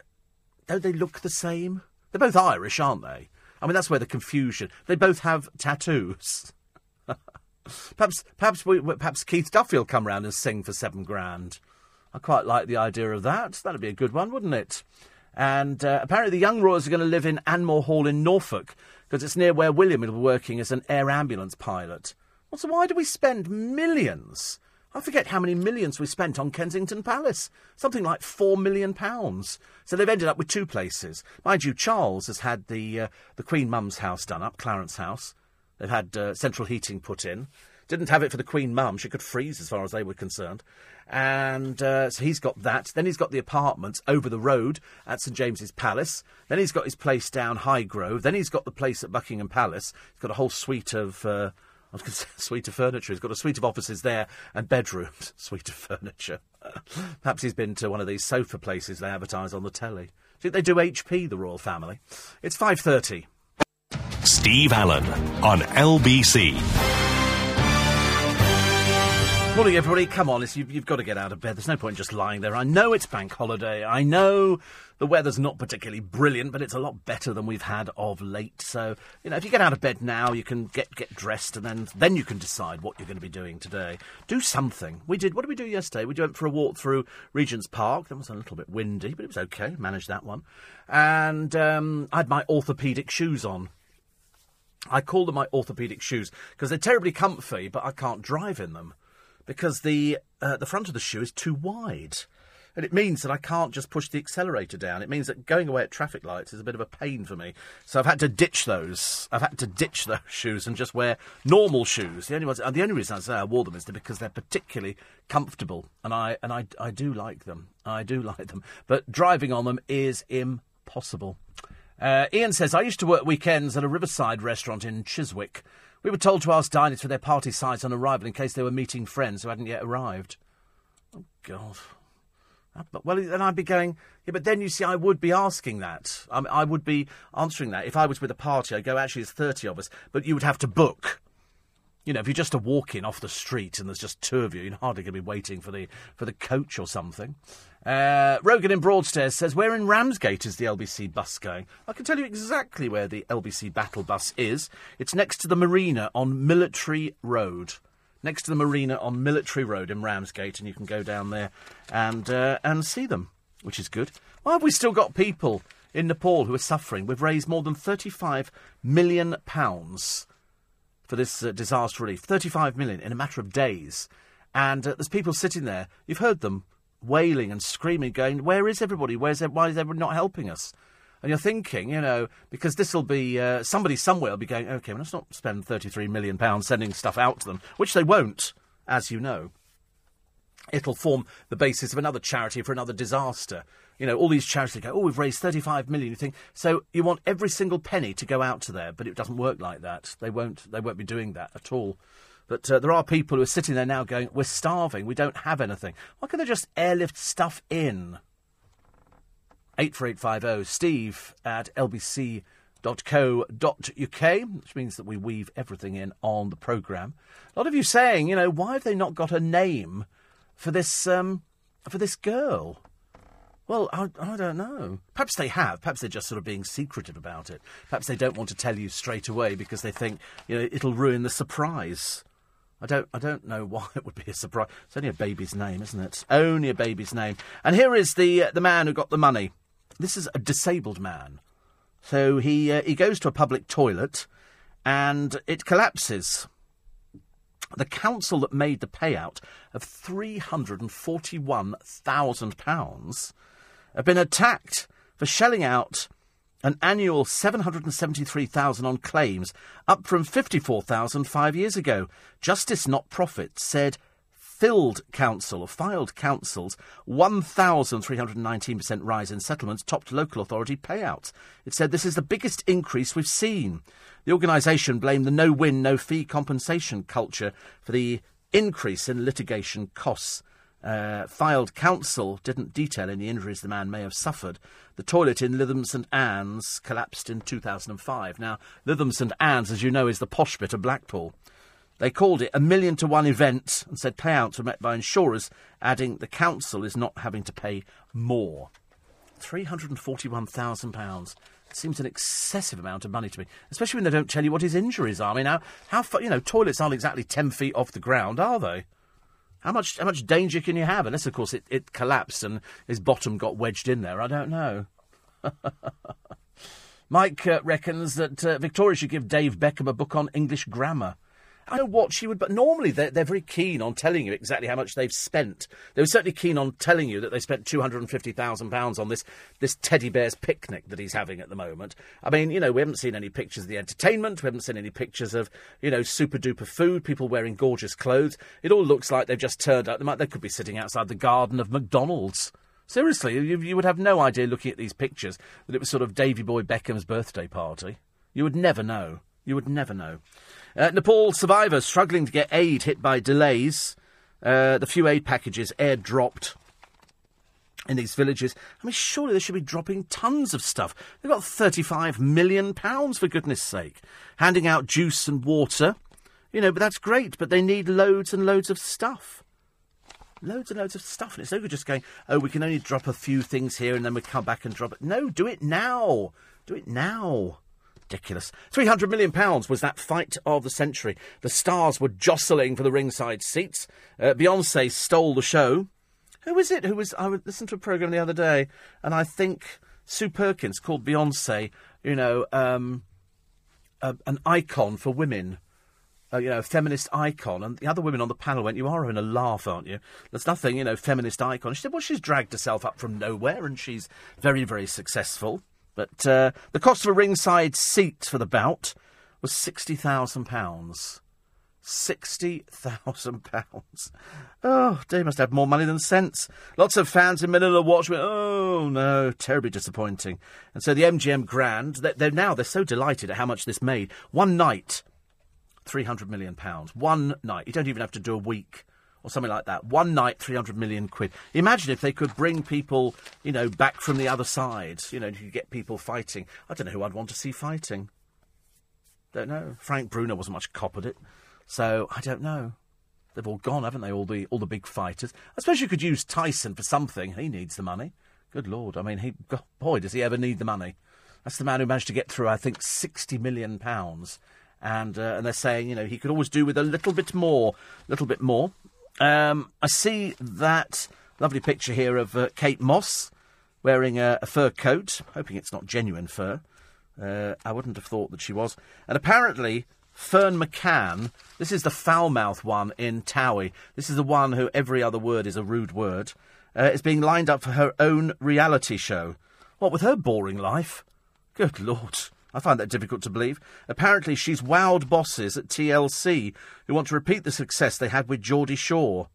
don't they look the same? They're both Irish, aren't they? I mean, that's where the confusion. They both have tattoos. perhaps, perhaps, we, perhaps Keith Duffy will come round and sing for seven grand. I quite like the idea of that. That'd be a good one, wouldn't it? And uh, apparently, the young royals are going to live in Anmer Hall in Norfolk because it's near where William will be working as an air ambulance pilot. Well, so why do we spend millions I forget how many millions we spent on Kensington Palace. Something like four million pounds. So they've ended up with two places. Mind you, Charles has had the uh, the Queen Mum's house done up, Clarence House. They've had uh, central heating put in. Didn't have it for the Queen Mum. She could freeze as far as they were concerned. And uh, so he's got that. Then he's got the apartments over the road at St James's Palace. Then he's got his place down Highgrove. Then he's got the place at Buckingham Palace. He's got a whole suite of uh, I was going to say suite of furniture. He's got a suite of offices there and bedrooms. Suite of furniture. Perhaps he's been to one of these sofa places they advertise on the telly. think they do HP, the royal family? It's 5.30. Steve Allen on LBC. Morning, everybody. Come on, you've, you've, got to get out of bed. There's no point in just lying there. I know it's bank holiday. I know the weather's not particularly brilliant, but it's a lot better than we've had of late. So, you know, if you get out of bed now, you can get get dressed, and then then you can decide what you're going to be doing today. Do something. We did. What did we do yesterday? We went for a walk through Regent's Park. That was a little bit windy, but it was okay. Managed that one. And um, I had my orthopaedic shoes on. I call them my orthopaedic shoes because they're terribly comfy, but I can't drive in them because the uh, the front of the shoe is too wide. And it means that I can't just push the accelerator down. It means that going away at traffic lights is a bit of a pain for me. So I've had to ditch those. I've had to ditch those shoes and just wear normal shoes. The only ones, the only reason I say I wore them is because they're particularly comfortable, and I and I I do like them. I do like them. But driving on them is impossible. Uh, Ian says I used to work weekends at a riverside restaurant in Chiswick. We were told to ask diners for their party size on arrival in case they were meeting friends who hadn't yet arrived. Oh, God. Ah, well, then I'd be going, yeah, but then you see, I would be asking that. I, I would be answering that. If I was with a party, I'd go, actually, there's 30 of us, but you would have to book. You know, if you're just a walk in off the street and there's just two of you, you're hardly going to be waiting for the, for the coach or something. Uh, Rogan in Broadstairs says, Where in Ramsgate is the LBC bus going? I can tell you exactly where the LBC battle bus is. It's next to the marina on Military Road. Next to the marina on Military Road in Ramsgate, and you can go down there and, uh, and see them, which is good. Why have we still got people in Nepal who are suffering? We've raised more than £35 million for this uh, disaster relief. 35 million in a matter of days. And uh, there's people sitting there. You've heard them wailing and screaming, going, "Where is everybody? Where's why is everyone not helping us?" And you're thinking, you know, because this will be uh, somebody somewhere will be going, "Okay, well, let's not spend 33 million pounds sending stuff out to them," which they won't, as you know. It'll form the basis of another charity for another disaster. You know, all these charities go, oh, we've raised 35 million. You think, so you want every single penny to go out to there, but it doesn't work like that. They won't, they won't be doing that at all. But uh, there are people who are sitting there now going, we're starving, we don't have anything. Why can't they just airlift stuff in? 84850 steve at lbc.co.uk, which means that we weave everything in on the programme. A lot of you saying, you know, why have they not got a name for this, um, for this girl? Well, I, I, don't know. Perhaps they have. Perhaps they're just sort of being secretive about it. Perhaps they don't want to tell you straight away because they think you know it'll ruin the surprise. I don't, I don't know why it would be a surprise. It's only a baby's name, isn't it? Only a baby's name. And here is the uh, the man who got the money. This is a disabled man. So he uh, he goes to a public toilet, and it collapses. The council that made the payout of three hundred and forty-one thousand pounds have been attacked for shelling out an annual 773,000 on claims, up from 54,000 five years ago. Justice Not Profit said filled council or Fylde Council's 1,319% rise in settlements topped local authority payouts. It said this is the biggest increase we've seen. The organisation blamed the no win, no fee compensation culture for the increase in litigation costs uh, Fylde Council didn't detail any injuries the man may have suffered. The toilet in Lytham St Anne's collapsed in 2005. Now, Lytham St Anne's, as you know, is the posh bit of Blackpool. They called it a million to one event and said payouts were met by insurers, adding the council is not having to pay more. £341,000 seems an excessive amount of money to me, especially when they don't tell you what his injuries are. I mean, how, how far, you know, toilets aren't exactly 10 feet off the ground, are they? How much how much danger can you have? Unless, of course, it, it collapsed and his bottom got wedged in there. I don't know. Mike uh, reckons that uh, Victoria should give Dave Beckham a book on English grammar. I know what she would, but normally they're, they're very keen on telling you exactly how much they've spent. They were certainly keen on telling you that they spent £250,000 on this, this teddy bear's picnic that he's having at the moment. I mean, you know, we haven't seen any pictures of the entertainment. We haven't seen any pictures of, you know, super duper food, people wearing gorgeous clothes. It all looks like they've just turned out. They, might, they could be sitting outside the garden of McDonald's. Seriously, you, you would have no idea looking at these pictures that it was sort of Davy Boy Beckham's birthday party. You would never know. You would never know. Uh, Nepal survivors struggling to get aid hit by delays. Uh, the few aid packages airdropped in these villages. I mean, surely they should be dropping tons of stuff. They've got £35 million, for goodness sake, handing out juice and water. You know, but that's great, but they need loads and loads of stuff. Loads and loads of stuff. And it's no good just going, oh, we can only drop a few things here and then we come back and drop it. No, do it now. Do it now ridiculous. £300 million was that fight of the century. The stars were jostling for the ringside seats. Uh, Beyonce stole the show. Who was it? Who was. I listened to a programme the other day, and I think Sue Perkins called Beyonce, you know, um, a, an icon for women. Uh, you know, a feminist icon. And the other women on the panel went, You are in a laugh, aren't you? There's nothing, you know, feminist icon. She said, Well, she's dragged herself up from nowhere and she's very, very successful. But uh, the cost of a ringside seat for the bout was £60,000. £60,000. Oh, they must have more money than sense. Lots of fans in Manila watch me. Oh, no, terribly disappointing. And so the MGM Grand, they're, they're now, they're so delighted at how much this made. One night, £300 million. One night. You don't even have to do a week or something like that. One night, 300 million quid. Imagine if they could bring people, you know, back from the other side. You know, you get people fighting. I don't know who I'd want to see fighting. Don't know. Frank Bruno wasn't much cop at it. So, I don't know. They've all gone, haven't they, all the, all the big fighters? I suppose you could use Tyson for something. He needs the money. Good Lord. I mean, he, God, boy, does he ever need the money. That's the man who managed to get through, I think, £60 million. And, uh, and they're saying, you know, he could always do with a little bit more, a little bit more. Um, I see that lovely picture here of uh, Kate Moss wearing a, a, fur coat, hoping it's not genuine fur. Uh, I wouldn't have thought that she was. And apparently, Ferne McCann, this is the foul mouth one in Towie. This is the one who every other word is a rude word, uh, is being lined up for her own reality show. What, with her boring life? Good Lord. I find that difficult to believe. Apparently, she's wowed bosses at TLC who want to repeat the success they had with Geordie Shore.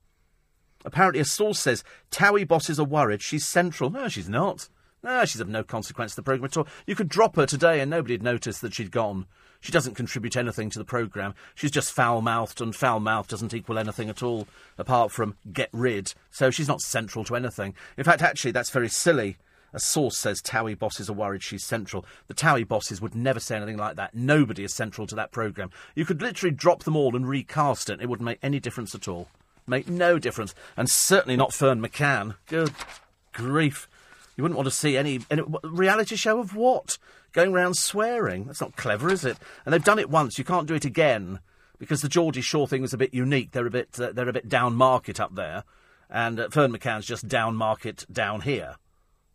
Apparently, a source says Towie bosses are worried she's central. No, she's not. No, she's of no consequence to the programme at all. You could drop her today and nobody'd notice that she'd gone. She doesn't contribute anything to the programme. She's just foul mouthed, and foul mouthed doesn't equal anything at all, apart from get rid. So she's not central to anything. In fact, actually, that's very silly. A source says Towie bosses are worried she's central. The Towie bosses would never say anything like that. Nobody is central to that programme. You could literally drop them all and recast it. It wouldn't make any difference at all. Make no difference. And certainly not Ferne McCann. Good grief. You wouldn't want to see any, any reality show of what? Going round swearing. That's not clever, is it? And they've done it once. You can't do it again because the Geordie Shore thing was a bit unique. They're a bit, uh, they're a bit down market up there, and uh, Ferne McCann's just down market down here.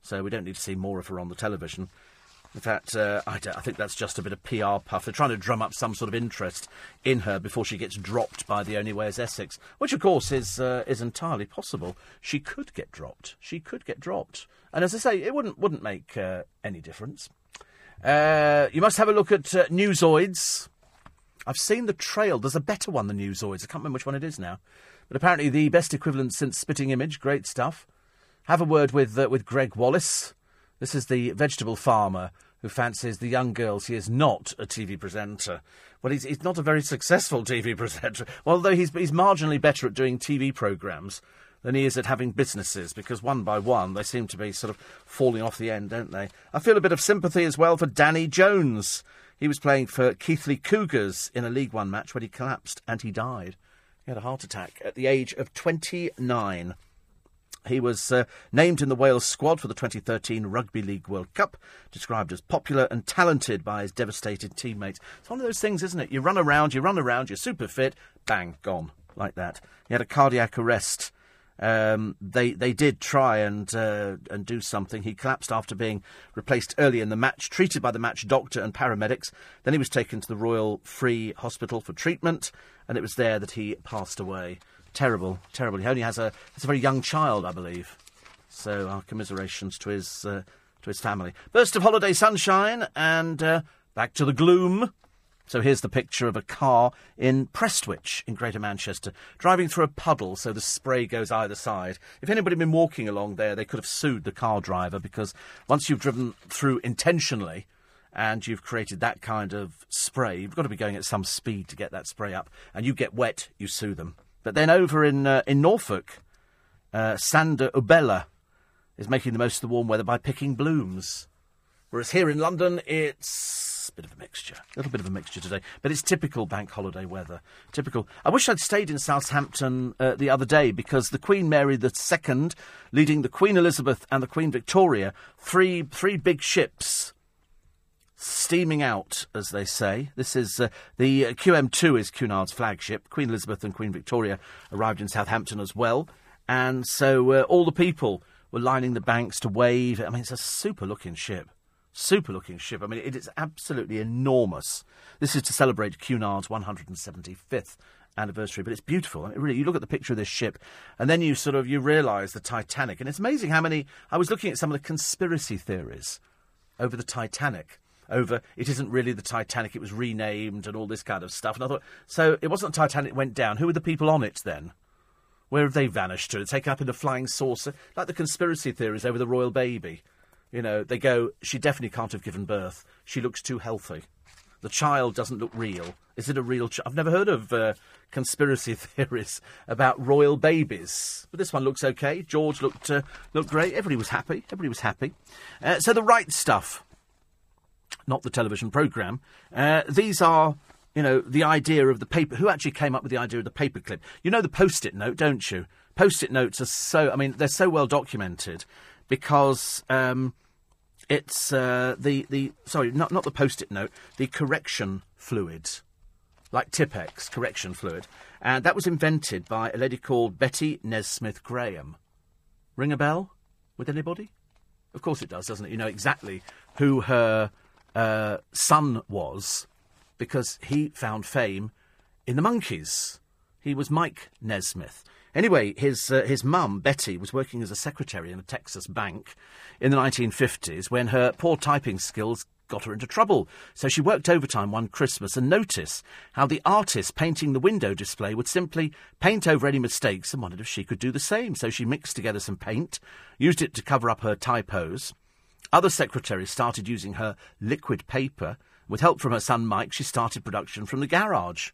So we don't need to see more of her on the television. In fact, uh, I, I, think that's just a bit of PR puff. They're trying to drum up some sort of interest in her before she gets dropped by the Only Way is Essex, which of course is uh, is entirely possible. She could get dropped. She could get dropped, and as I say, it wouldn't wouldn't make uh, any difference. Uh, you must have a look at uh, Newzoids. I've seen the trail. There's a better one than Newzoids. I can't remember which one it is now, but apparently the best equivalent since Spitting Image. Great stuff. Have a word with uh, with Gregg Wallace. This is the vegetable farmer who fancies the young girls. He is not a TV presenter. Well, he's, he's not a very successful TV presenter, although he's, he's marginally better at doing TV programmes than he is at having businesses, because one by one they seem to be sort of falling off the end, don't they? I feel a bit of sympathy as well for Danny Jones. He was playing for Keighley Cougars in a League One match when he collapsed and he died. He had a heart attack at the age of 29. He was uh, named in the Wales squad for the 2013 Rugby League World Cup, described as popular and talented by his devastated teammates. It's one of those things, isn't it? You run around, you run around, you're super fit, bang, gone, like that. He had a cardiac arrest. Um, they they did try and uh, and do something. He collapsed after being replaced early in the match, treated by the match doctor and paramedics. Then he was taken to the Royal Free Hospital for treatment, and it was there that he passed away. Terrible, terrible. He only has a, has a very young child, I believe. So our commiserations to his, uh, to his family. Burst of holiday sunshine and uh, back to the gloom. So here's the picture of a car in Prestwich in Greater Manchester, driving through a puddle so the spray goes either side. If anybody had been walking along there, they could have sued the car driver because once you've driven through intentionally and you've created that kind of spray, you've got to be going at some speed to get that spray up, and you get wet, you sue them. But then over in uh, in Norfolk, uh, Sander Ubella is making the most of the warm weather by picking blooms. Whereas here in London, it's a bit of a mixture. A little bit of a mixture today. But it's typical bank holiday weather. Typical. I wish I'd stayed in Southampton uh, the other day because the Queen Mary II, leading the Queen Elizabeth and the Queen Victoria, three, three big ships steaming out, as they say. This is uh, the uh, QM2 is Cunard's flagship. Queen Elizabeth and Queen Victoria arrived in Southampton as well, and so uh, all the people were lining the banks to wave. I mean, it's a super-looking ship. Super looking ship. I mean, it is absolutely enormous. This is to celebrate Cunard's 175th anniversary, but it's beautiful. I mean, really, you look at the picture of this ship, and then you sort of you realise the Titanic, and it's amazing how many. I was looking at some of the conspiracy theories over the Titanic, over it isn't really the Titanic, it was renamed and all this kind of stuff. And I thought, so it wasn't the Titanic went down. Who were the people on it then? Where have they vanished to? Taken up in a flying saucer, like the conspiracy theories over the royal baby. You know, they go, she definitely can't have given birth. She looks too healthy. The child doesn't look real. Is it a real child? I've never heard of uh, conspiracy theories about royal babies, but this one looks okay. George looked uh, looked great. Everybody was happy. Everybody was happy. Uh, so the right stuff not the television programme. Uh, these are, you know, the idea of the paper. Who actually came up with the idea of the paperclip? You know the post-it note, don't you? Post-it notes are so. I mean, they're so well documented because um, it's uh, the the sorry, not not the post-it note, the correction fluid, like Tipp-Ex correction fluid, and that was invented by a lady called Betty Nesmith Graham. Ring a bell with anybody? Of course it does, doesn't it? You know exactly who her uh, son was because he found fame in the Monkees. He was Mike Nesmith. Anyway, his uh, his mum Betty was working as a secretary in a Texas bank in the 1950s when her poor typing skills got her into trouble. So she worked overtime one Christmas and noticed how the artist painting the window display would simply paint over any mistakes and wondered if she could do the same. So she mixed together some paint, used it to cover up her typos. Other secretaries started using her liquid paper. With help from her son Mike, she started production from the garage.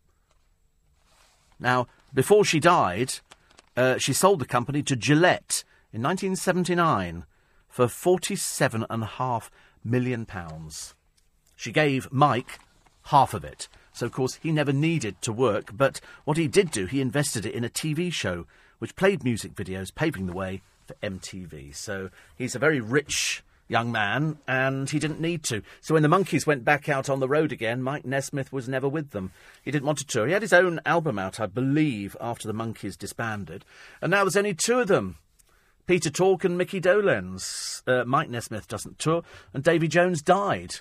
Now, before she died, uh, she sold the company to Gillette in 1979 for £47.5 million. She gave Mike half of it. So, of course, he never needed to work, but what he did do, he invested it in a TV show which played music videos, paving the way for MTV. So, he's a very rich young man, and he didn't need to. So when the Monkees went back out on the road again, Mike Nesmith was never with them. He didn't want to tour. He had his own album out, I believe, after the Monkees disbanded. And now there's only two of them. Peter Tork and Mickey Dolenz. Uh, Mike Nesmith doesn't tour, and Davy Jones died.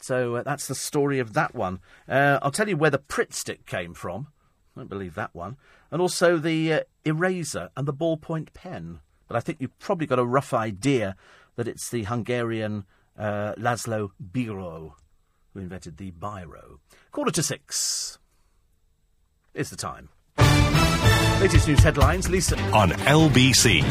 So uh, that's the story of that one. Uh, I'll tell you where the Pritt stick came from. I don't believe that one. And also the uh, eraser and the ballpoint pen. But I think you've probably got a rough idea that it's the Hungarian uh, Laszlo Biro who invented the biro. Quarter to six is the time. Latest news headlines, Lisa. On LBC.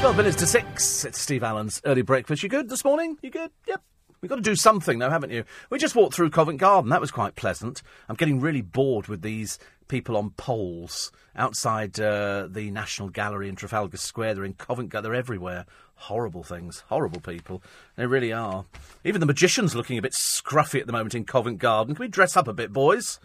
12 minutes to six. It's Steve Allen's early breakfast. You good this morning? You good? Yep. We've got to do something, though, haven't you? We just walked through Covent Garden. That was quite pleasant. I'm getting really bored with these people on poles outside uh, the National Gallery in Trafalgar Square. They're in Covent Garden. They're everywhere. Horrible things. Horrible people. They really are. Even the magician's looking a bit scruffy at the moment in Covent Garden. Can we dress up a bit, boys?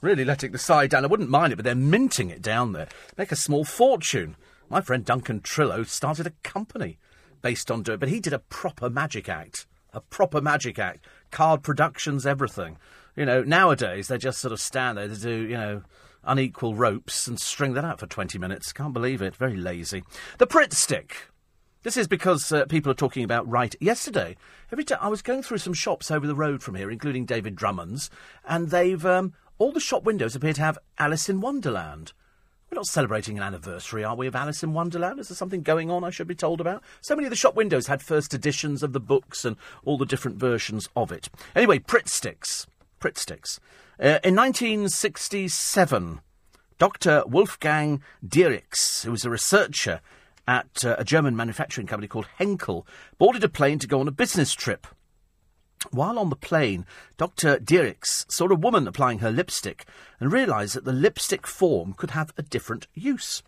Really letting the side down. I wouldn't mind it, but they're minting it down there. Make a small fortune. My friend Duncan Trillo started a company based on doing, but he did a proper magic act a proper magic act, card productions, everything. You know, nowadays they just sort of stand there to do, you know, unequal ropes and string that out for 20 minutes. Can't believe it. Very lazy. The Pritt stick. This is because uh, people are talking about right. Yesterday, every time I was going through some shops over the road from here, including David Drummond's, and they've um, all the shop windows appear to have Alice in Wonderland. We're not celebrating an anniversary, are we, of Alice in Wonderland? Is there something going on I should be told about? So many of the shop windows had first editions of the books and all the different versions of it. Anyway, Pritt sticks. Pritt sticks. Uh, in 1967, Dr. Wolfgang Dierichs, who was a researcher at uh, a German manufacturing company called Henkel, boarded a plane to go on a business trip. While on the plane, Dr. Dierichs saw a woman applying her lipstick and realised that the lipstick form could have a different use.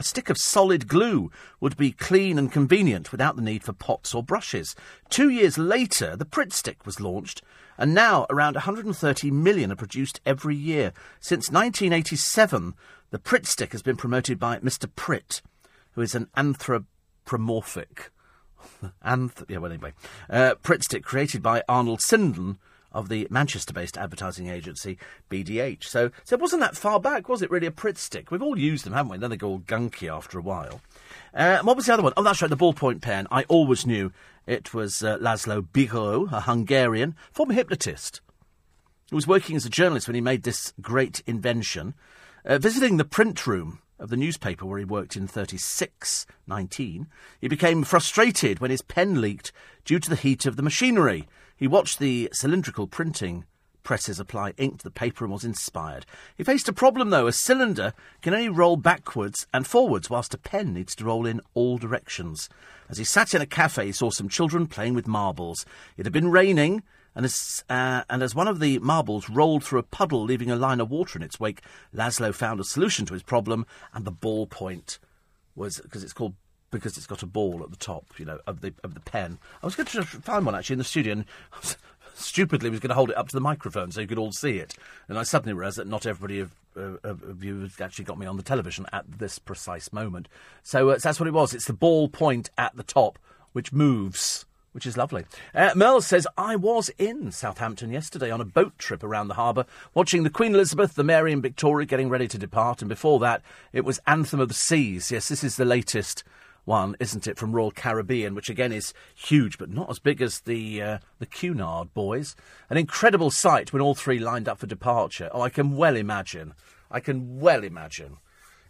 A stick of solid glue would be clean and convenient without the need for pots or brushes. Two years later, the Pritt stick was launched, and now around 130 million are produced every year. Since 1987, the Pritt stick has been promoted by Mr. Pritt, who is an anthropomorphic and yeah, well, anyway, uh, Pritt stick created by Arnold Sindon of the Manchester-based advertising agency BDH. So, so it wasn't that far back, was it? Really, a Pritt stick. We've all used them, haven't we? Then they go all gunky after a while. Uh, what was the other one? Oh, that's right, the ballpoint pen. I always knew it was uh, Laszlo Biro, a Hungarian former hypnotist, who was working as a journalist when he made this great invention. Uh, visiting the print room of the newspaper where he worked in 36, 19, he became frustrated when his pen leaked due to the heat of the machinery. He watched the cylindrical printing presses apply ink to the paper and was inspired. He faced a problem, though. A cylinder can only roll backwards and forwards, whilst a pen needs to roll in all directions. As he sat in a cafe, he saw some children playing with marbles. It had been raining, and as, uh, and as one of the marbles rolled through a puddle, leaving a line of water in its wake, Laszlo found a solution to his problem, and the ballpoint was because it's called because it's got a ball at the top, you know, of the of the pen. I was going to find one actually in the studio, and stupidly was going to hold it up to the microphone so you could all see it. And I suddenly realised that not everybody of, of you has actually got me on the television at this precise moment. So, uh, so that's what it was. It's the ball point at the top which moves which is lovely. Uh, Merle says, I was in Southampton yesterday on a boat trip around the harbour, watching the Queen Elizabeth, the Mary and Victoria getting ready to depart, and before that, it was Anthem of the Seas. Yes, this is the latest one, isn't it, from Royal Caribbean, which again is huge, but not as big as the uh, the Cunard boys. An incredible sight when all three lined up for departure. Oh, I can well imagine. I can well imagine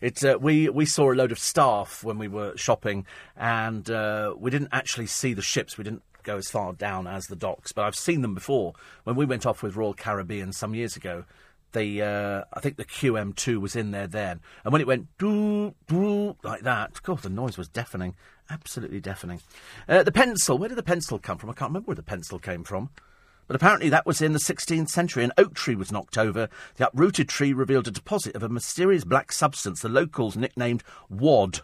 It, uh, we, we saw a load of staff when we were shopping, and uh, we didn't actually see the ships. We didn't go as far down as the docks, but I've seen them before. When we went off with Royal Caribbean some years ago, the uh, I think the QM2 was in there then, and when it went doo doo like that, God, the noise was deafening, absolutely deafening. Uh, the pencil, where did the pencil come from? I can't remember where the pencil came from. But apparently that was in the 16th century. An oak tree was knocked over. The uprooted tree revealed a deposit of a mysterious black substance the locals nicknamed wad.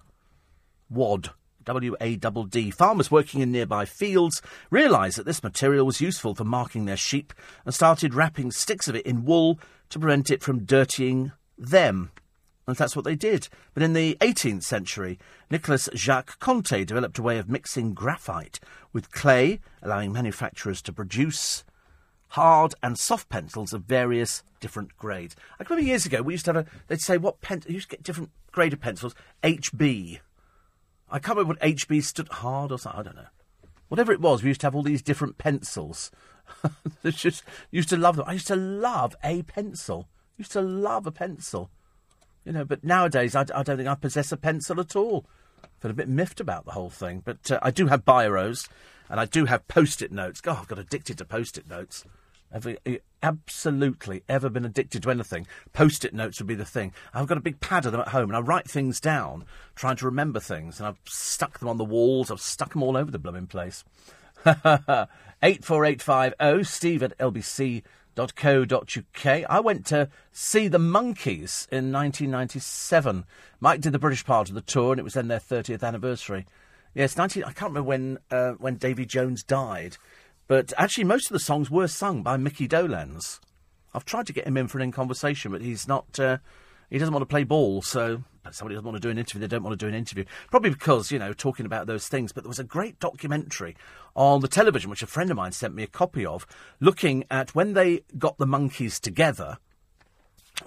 Wad. W A D D. Farmers working in nearby fields realised that this material was useful for marking their sheep and started wrapping sticks of it in wool to prevent it from dirtying them. And that's what they did. But in the 18th century, Nicolas Jacques Conté developed a way of mixing graphite with clay, allowing manufacturers to produce hard and soft pencils of various different grades. I remember years ago we used to have a. They'd say what pen. You used to get different grade of pencils. HB. I can't remember what HB stood hard or something. I don't know. Whatever it was, we used to have all these different pencils. just used to love them. I used to love a pencil. Used to love a pencil. You know, but nowadays I, I don't think I possess a pencil at all. I feel a bit miffed about the whole thing. But uh, I do have biros, and I do have post-it notes. God, I've got addicted to post-it notes. Have absolutely ever been addicted to anything? Post-it notes would be the thing. I've got a big pad of them at home, and I write things down, trying to remember things, and I've stuck them on the walls. I've stuck them all over the blooming place. Eight four eight five zero. Steve at lbc.co.uk. I went to see the Monkees in 1997. Mike did the British part of the tour, and it was then their 30th anniversary. Yes, 19. I can't remember when uh, when Davy Jones died. But actually, most of the songs were sung by Mickey Dolenz. I've tried to get him in for an in conversation, but he's not. Uh, he doesn't want to play ball, so somebody doesn't want to do an interview. They don't want to do an interview, probably because you know talking about those things. But there was a great documentary on the television, which a friend of mine sent me a copy of, looking at when they got the Monkees together.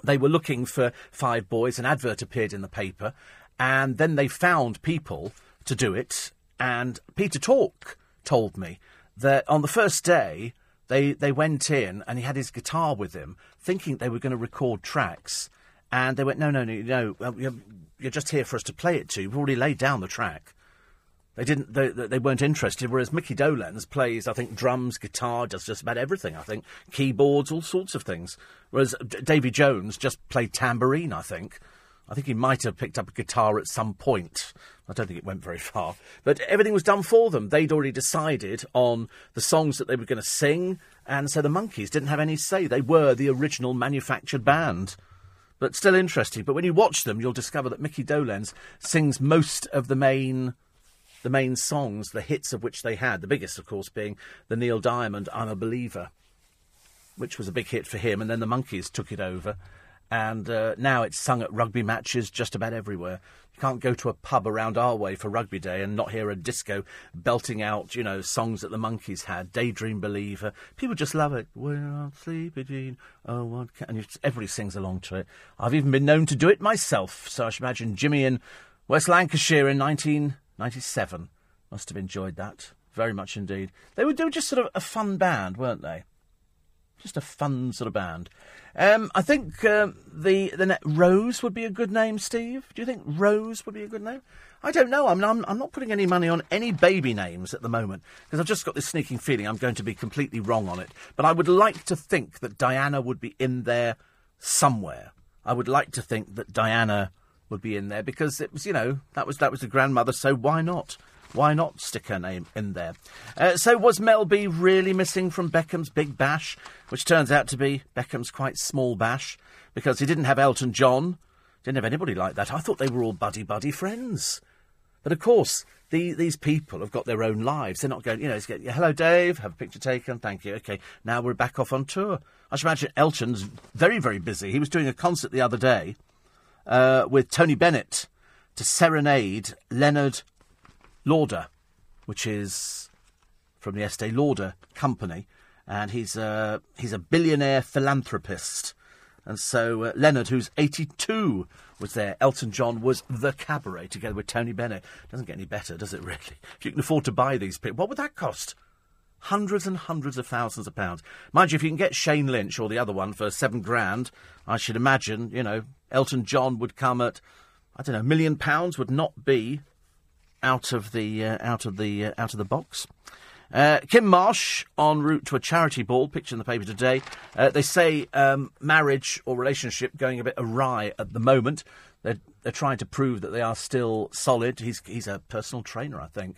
They were looking for five boys. An advert appeared in the paper, and then they found people to do it. And Peter Tork told me that on the first day they they went in and he had his guitar with him, thinking they were going to record tracks, and they went, no, no, no, no, you're, you're just here for us to play it to. We've already laid down the track. They didn't. They, they weren't interested. Whereas Mickey Dolenz plays, I think, drums, guitar, does just about everything. I think keyboards, all sorts of things. Whereas Davy Jones just played tambourine. I think. I think he might have picked up a guitar at some point. I don't think it went very far. But everything was done for them. They'd already decided on the songs that they were going to sing, and so the Monkees didn't have any say. They were the original manufactured band. But still interesting. But when you watch them, you'll discover that Mickey Dolenz sings most of the main the main songs, the hits of which they had. The biggest, of course, being the Neil Diamond I'm a Believer, which was a big hit for him, and then the Monkees took it over and uh, now it's sung at rugby matches just about everywhere. You can't go to a pub around our way for rugby day and not hear a disco belting out, you know, songs that the Monkees had. Daydream Believer. People just love it. We're on sleepy Jean. Oh, what can... And everybody sings along to it. I've even been known to do it myself. So I should imagine Jimmy in West Lancashire in 1997 must have enjoyed that very much indeed. They were, they were just sort of a fun band, weren't they? Just a fun sort of band. Um, I think um, the the ne- Rose would be a good name, Steve. Do you think Rose would be a good name? I don't know. I mean, I'm, I'm not putting any money on any baby names at the moment because I've just got this sneaking feeling I'm going to be completely wrong on it. But I would like to think that Diana would be in there somewhere. I would like to think that Diana would be in there because it was, you know, that was that was the grandmother. So why not? Why not stick her name in there? Uh, so, was Mel B really missing from Beckham's Big Bash, which turns out to be Beckham's quite small bash, because he didn't have Elton John, didn't have anybody like that. I thought they were all buddy buddy friends. But of course, the, these people have got their own lives. They're not going, you know, get, hello, Dave, have a picture taken, thank you. Okay, now we're back off on tour. I should imagine Elton's very, very busy. He was doing a concert the other day uh, with Tony Bennett to serenade Leonard Lauder, which is from the Estee Lauder company, and he's a, he's a billionaire philanthropist. And so uh, Leonard, who's 82, was there. Elton John was the cabaret together with Tony Bennett. Doesn't get any better, does it, really? If you can afford to buy these people, what would that cost? Hundreds and hundreds of thousands of pounds. Mind you, if you can get Shane Lynch or the other one for seven grand, I should imagine, you know, Elton John would come at I don't know, a million pounds would not be out of the uh, out of the uh, out of the box. Uh, Kim Marsh en route to a charity ball. Picture in the paper today. Uh, they say um, marriage or relationship going a bit awry at the moment. They're, they're trying to prove that they are still solid. He's he's a personal trainer, I think,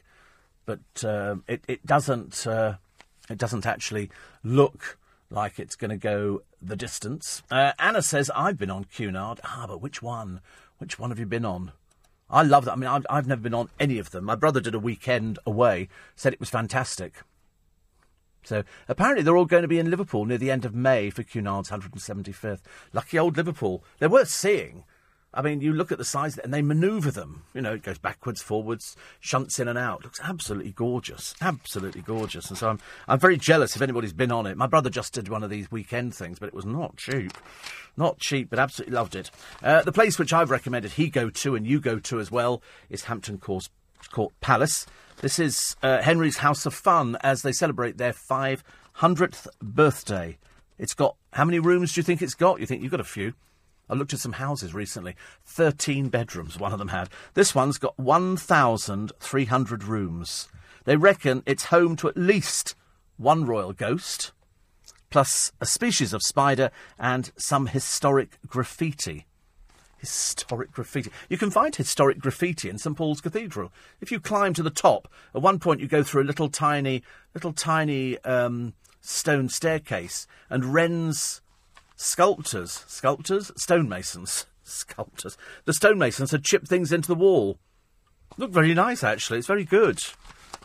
but uh, it it doesn't uh, it doesn't actually look like it's going to go the distance. Anna says I've been on Cunard. Ah, but which one? Which one have you been on? I love that. I mean, I've, I've never been on any of them. My brother did a weekend away, said it was fantastic. So apparently they're all going to be in Liverpool near the end of May for Cunard's 175th. Lucky old Liverpool. They're worth seeing. I mean, you look at the size and they manoeuvre them. You know, it goes backwards, forwards, shunts in and out. Looks absolutely gorgeous, absolutely gorgeous. And so I'm, I'm very jealous if anybody's been on it. My brother just did one of these weekend things, but it was not cheap, not cheap, but absolutely loved it. Uh, the place which I've recommended he go to and you go to as well is Hampton Court, Court Palace. This is uh, Henry's House of Fun as they celebrate their 500th birthday. It's got how many rooms do you think it's got? You think you've got a few. I looked at some houses recently. 13 bedrooms, one of them had. This one's got 1,300 rooms. They reckon it's home to at least one royal ghost, plus a species of spider and some historic graffiti. Historic graffiti. You can find historic graffiti in St Paul's Cathedral. If you climb to the top, at one point you go through a little tiny, little tiny um, stone staircase, and Wren's Sculptors, sculptors, stonemasons, sculptors. The stonemasons had chipped things into the wall. Look very nice, actually. It's very good.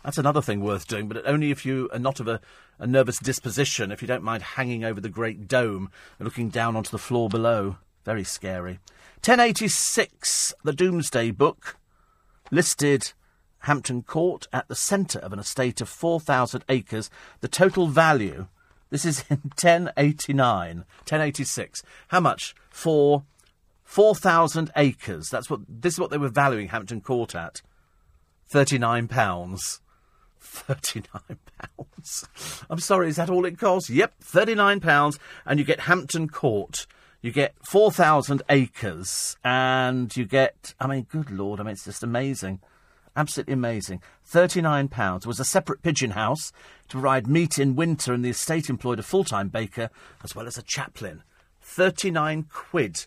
That's another thing worth doing, but only if you are not of a, a nervous disposition, if you don't mind hanging over the great dome and looking down onto the floor below. Very scary. 1086, the Domesday Book, listed Hampton Court at the centre of an estate of 4,000 acres. The total value this is in 1089, 1086. How much? For 4,000 acres. That's what, this is what they were valuing Hampton Court at. 39 pounds. 39 pounds. I'm sorry, is that all it costs? Yep, 39 pounds and you get Hampton Court. You get 4,000 acres and you get, I mean, good lord, I mean, it's just amazing. Absolutely amazing. £39 was a separate pigeon house to provide meat in winter, and the estate employed a full time baker as well as a chaplain. 39 quid.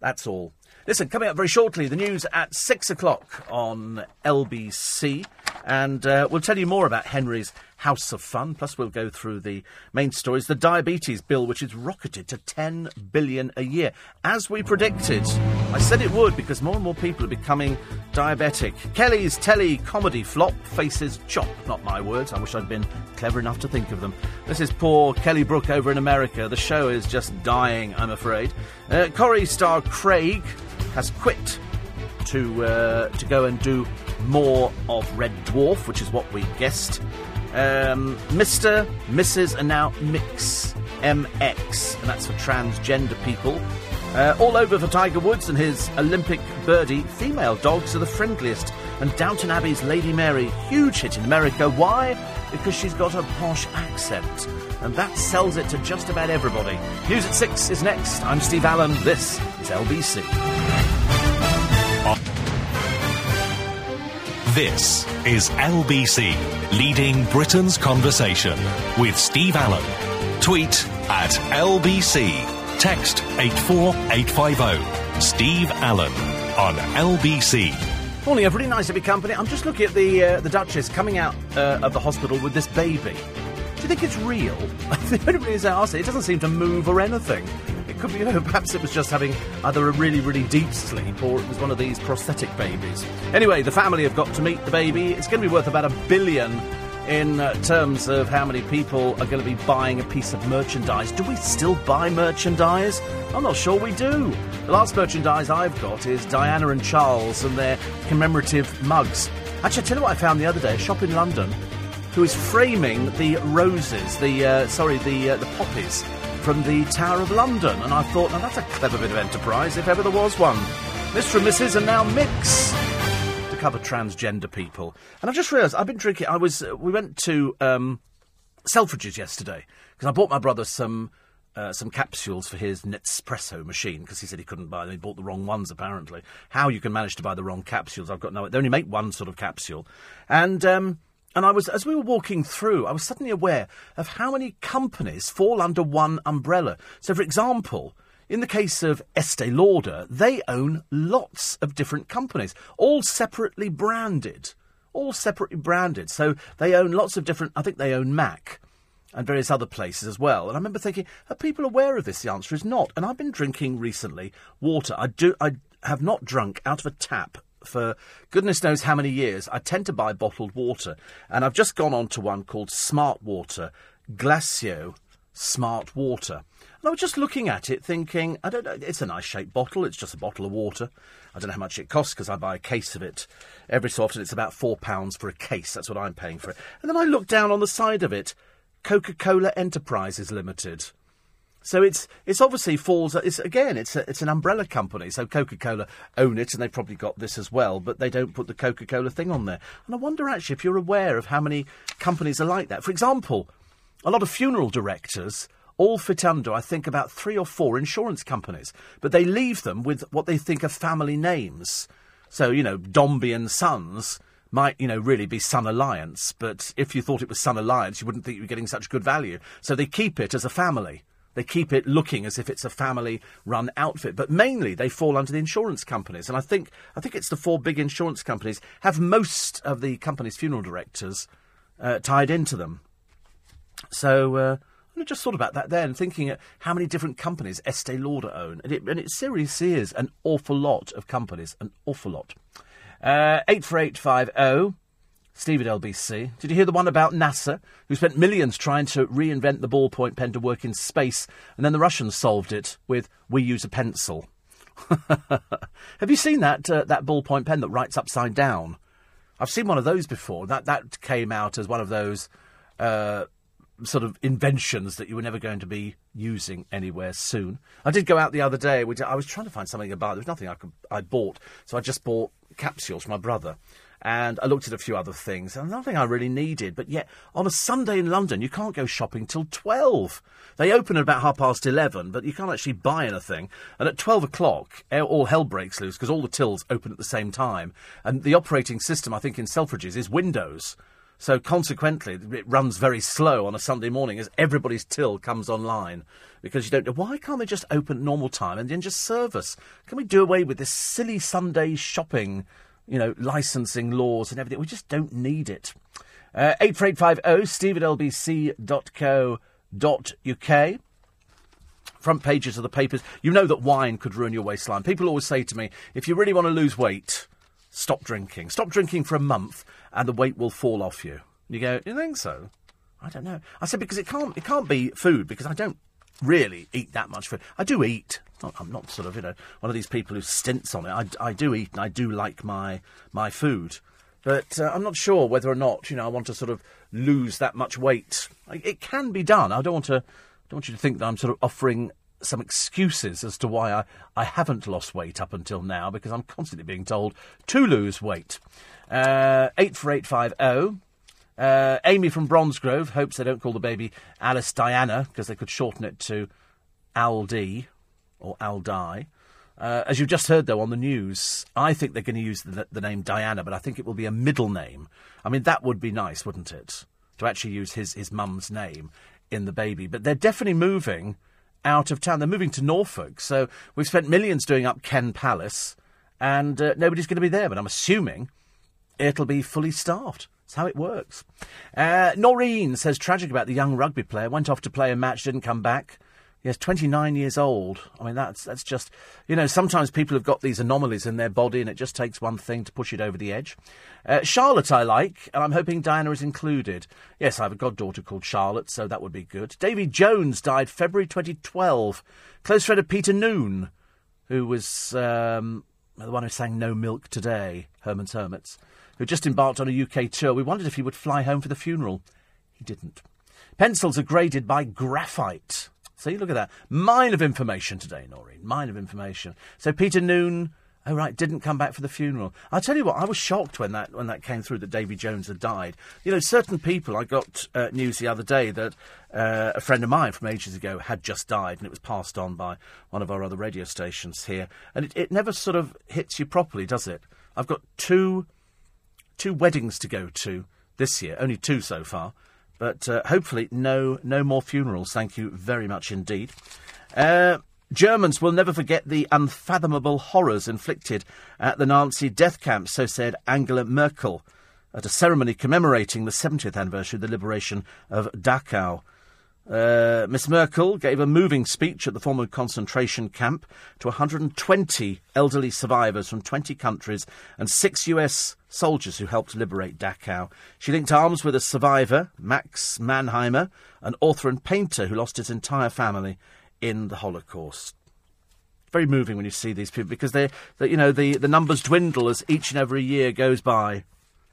That's all. Listen, coming up very shortly, the news at six o'clock on LBC, and uh, we'll tell you more about Henry's House of Fun. Plus, we'll go through the main stories. The diabetes bill, which is rocketed to 10 billion a year, as we predicted. I said it would because more and more people are becoming diabetic. Kelly's telly comedy flop faces chop. Not my words. I wish I'd been clever enough to think of them. This is poor Kelly Brook over in America. The show is just dying, I'm afraid. Uh, star Craig has quit to uh, to go and do more of Red Dwarf, which is what we guessed. Um, Mr., Mrs., and now Mix, MX, and that's for transgender people. Uh, all over for Tiger Woods and his Olympic birdie. Female dogs are the friendliest. And Downton Abbey's Lady Mary, huge hit in America. Why? Because she's got a posh accent. And that sells it to just about everybody. News at 6 is next. I'm Steve Allen. This is LBC. This is LBC, leading Britain's conversation with Steve Allen. Tweet at LBC. Text 84850. Steve Allen on LBC. Morning, everybody. Nice to be company. I'm just looking at the uh, the Duchess coming out uh, of the hospital with this baby. Do you think it's real? the only reason I asked it doesn't seem to move or anything. It could be, perhaps it was just having either a really, really deep sleep or it was one of these prosthetic babies. Anyway, the family have got to meet the baby. It's going to be worth about a billion in uh, terms of how many people are going to be buying a piece of merchandise. Do we still buy merchandise? I'm not sure we do. The last merchandise I've got is Diana and Charles and their commemorative mugs. Actually, I tell you what I found the other day, a shop in London who is framing the roses, the, uh, sorry, the, uh, the poppies from the Tower of London. And I thought, now that's a clever bit of enterprise, if ever there was one. Mr. and Mrs. and now Mix to cover transgender people. And I've just realised I've been drinking. I was. Uh, we went to um, Selfridges yesterday because I bought my brother some uh, some capsules for his Nespresso machine because he said he couldn't buy them. He bought the wrong ones, apparently. How you can manage to buy the wrong capsules, I've got no. idea. They only make one sort of capsule, and um, and I was as we were walking through, I was suddenly aware of how many companies fall under one umbrella. So, for example. In the case of Estee Lauder, they own lots of different companies, all separately branded. All separately branded. So they own lots of different. I think they own Mac and various other places as well. And I remember thinking, are people aware of this? The answer is not. And I've been drinking recently water. I do. I have not drunk out of a tap for goodness knows how many years. I tend to buy bottled water, and I've just gone on to one called Smart Water, Glacéau Smart Water. And I was just looking at it, thinking, I don't know, it's a nice shaped bottle. It's just a bottle of water. I don't know how much it costs because I buy a case of it every so often. It's about four pounds for a case. That's what I'm paying for it. And then I looked down on the side of it, Coca-Cola Enterprises Limited. So it's it's obviously falls. It's again, it's a, it's an umbrella company. So Coca-Cola own it, and they've probably got this as well. But they don't put the Coca-Cola thing on there. And I wonder actually if you're aware of how many companies are like that. For example, a lot of funeral directors all fit under, I think, about three or four insurance companies, but they leave them with what they think are family names. So you know, Dombey and Sons might, you know, really be Sun Alliance, but if you thought it was Sun Alliance, you wouldn't think you were getting such good value. So they keep it as a family. They keep it looking as if it's a family-run outfit, but mainly they fall under the insurance companies. And I think I think it's the four big insurance companies have most of the company's funeral directors uh, tied into them. So uh, I just thought about that then, thinking at how many different companies Estee Lauder own, and it, and it seriously is an awful lot of companies, an awful lot. Uh, 84850, Steve at LBC. Did you hear the one about NASA, who spent millions trying to reinvent the ballpoint pen to work in space, and then the Russians solved it with we use a pencil? Have you seen that uh, that ballpoint pen that writes upside down? I've seen one of those before. That that came out as one of those uh, sort of inventions that you were never going to be using anywhere soon. I did go out the other day. Which I was trying to find something about. There was nothing I could I bought, so I just bought capsules for my brother. And I looked at a few other things, and nothing I really needed. But yet, on a Sunday in London, you can't go shopping till 12. They open at about half past 11, but you can't actually buy anything. And at 12 o'clock, all hell breaks loose because all the tills open at the same time. And the operating system, I think, in Selfridges is Windows. So consequently, it runs very slow on a Sunday morning as everybody's till comes online because you don't know why can't they just open normal time and then just serve us? Can we do away with this silly Sunday shopping, you know, licensing laws and everything? We just don't need it. Uh, 84850 steve at lbc.co.uk. Front pages of the papers. You know that wine could ruin your waistline. People always say to me, if you really want to lose weight, stop drinking. Stop drinking for a month and the weight will fall off you. You go, you think so? I don't know. I said because it can't it can't be food because I don't really eat that much food. I do eat. I'm not sort of you know one of these people who stints on it. I, I do eat and I do like my my food, but uh, I'm not sure whether or not you know I want to sort of lose that much weight. It can be done. I don't want to I don't want you to think that I'm sort of offering some excuses as to why I, I haven't lost weight up until now because I'm constantly being told to lose weight. Uh, 84850. Uh, Amy from Bromsgrove hopes they don't call the baby Alice Diana because they could shorten it to Aldi or Aldi. Uh, as you've just heard, though, on the news, I think they're going to use the, the, name Diana, but I think it will be a middle name. I mean, that would be nice, wouldn't it? To actually use his, his mum's name in the baby. But they're definitely moving out of town. They're moving to Norfolk. So we've spent millions doing up Ken Palace, and uh, nobody's going to be there. But I'm assuming it'll be fully staffed. That's how it works. Uh, Noreen says tragic about the young rugby player. Went off to play a match, didn't come back. Yes, 29 years old. I mean, that's that's just, you know, sometimes people have got these anomalies in their body and it just takes one thing to push it over the edge. Uh, Charlotte, I like, and I'm hoping Diana is included. Yes, I have a goddaughter called Charlotte, so that would be good. Davy Jones died February 2012. Close friend of Peter Noone, who was um, the one who sang No Milk Today, Herman's Hermits who just embarked on a UK tour. We wondered if he would fly home for the funeral. He didn't. Pencils are graded by graphite. See, look at that. Mine of information today, Noreen. Mine of information. So Peter Noone, Oh right, didn't come back for the funeral. I tell you what, I was shocked when that when that came through that Davy Jones had died. You know, certain people. I got uh, news the other day that uh, a friend of mine from ages ago had just died, and it was passed on by one of our other radio stations here. And it, it never sort of hits you properly, does it? I've got two two weddings to go to this year, only two so far, but uh, hopefully no no more funerals. Thank you very much indeed. Uh, Germans will never forget the unfathomable horrors inflicted at the Nazi death camps, so said Angela Merkel at a ceremony commemorating the 70th anniversary of the liberation of Dachau. Uh, Miss Merkel gave a moving speech at the former concentration camp to 120 elderly survivors from 20 countries and six US soldiers who helped liberate Dachau. She linked arms with a survivor, Max Mannheimer, an author and painter who lost his entire family in the Holocaust. Very moving when you see these people because they, you know, the, the numbers dwindle as each and every year goes by.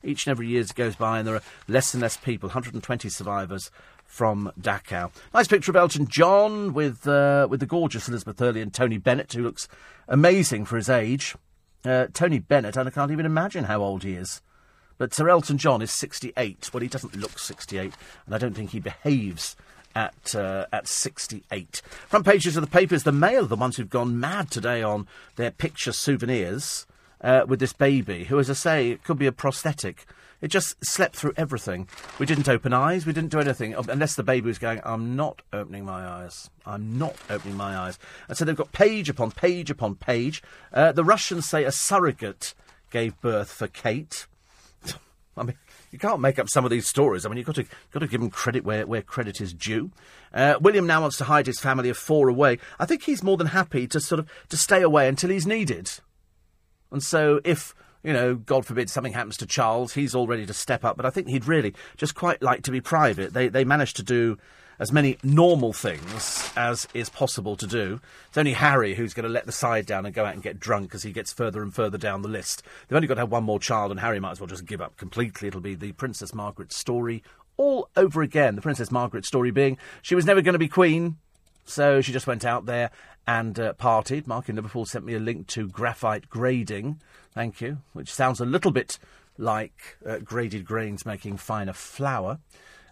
Each and every year goes by, and there are less and less people. 120 survivors from Dachau. Nice picture of Elton John with uh, with the gorgeous Elizabeth Hurley and Tony Bennett, who looks amazing for his age. Uh, Tony Bennett, and I can't even imagine how old he is. But Sir Elton John is 68. Well, he doesn't look 68, and I don't think he behaves at uh, at 68. Front pages of the papers, the Mail, the ones who've gone mad today on their picture souvenirs uh, with this baby, who, as I say, could be a prosthetic. It just slept through everything. We didn't open eyes. We didn't do anything unless the baby was going. I'm not opening my eyes. I'm not opening my eyes. And so they've got page upon page upon page. Uh, the Russians say a surrogate gave birth for Kate. I mean, you can't make up some of these stories. I mean, you've got to, got to give them credit where, where credit is due. Uh, William now wants to hide his family of four away. I think he's more than happy to sort of to stay away until he's needed. And so, if you know, God forbid something happens to Charles, he's all ready to step up. But I think he'd really just quite like to be private. They they managed to do as many normal things as is possible to do. It's only Harry who's going to let the side down and go out and get drunk as he gets further and further down the list. They've only got to have one more child, and Harry might as well just give up completely. It'll be the Princess Margaret story all over again. The Princess Margaret story being she was never going to be queen, so she just went out there and uh, partied. Mark in Liverpool sent me a link to graphite grading. Thank you, which sounds a little bit like uh, graded grains making finer flour.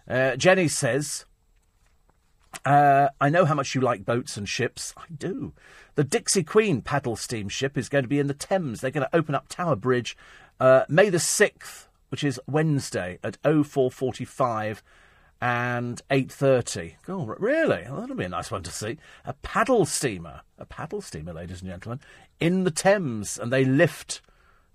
Uh, Jenny says, uh, I know how much you like boats and ships. I do. The Dixie Queen paddle steamship is going to be in the Thames. They're going to open up Tower Bridge uh, May the 6th, which is Wednesday at 0445 and 8.30. Oh, really? Well, that'll be a nice one to see. A paddle steamer. A paddle steamer, ladies and gentlemen, in the Thames. And they lift,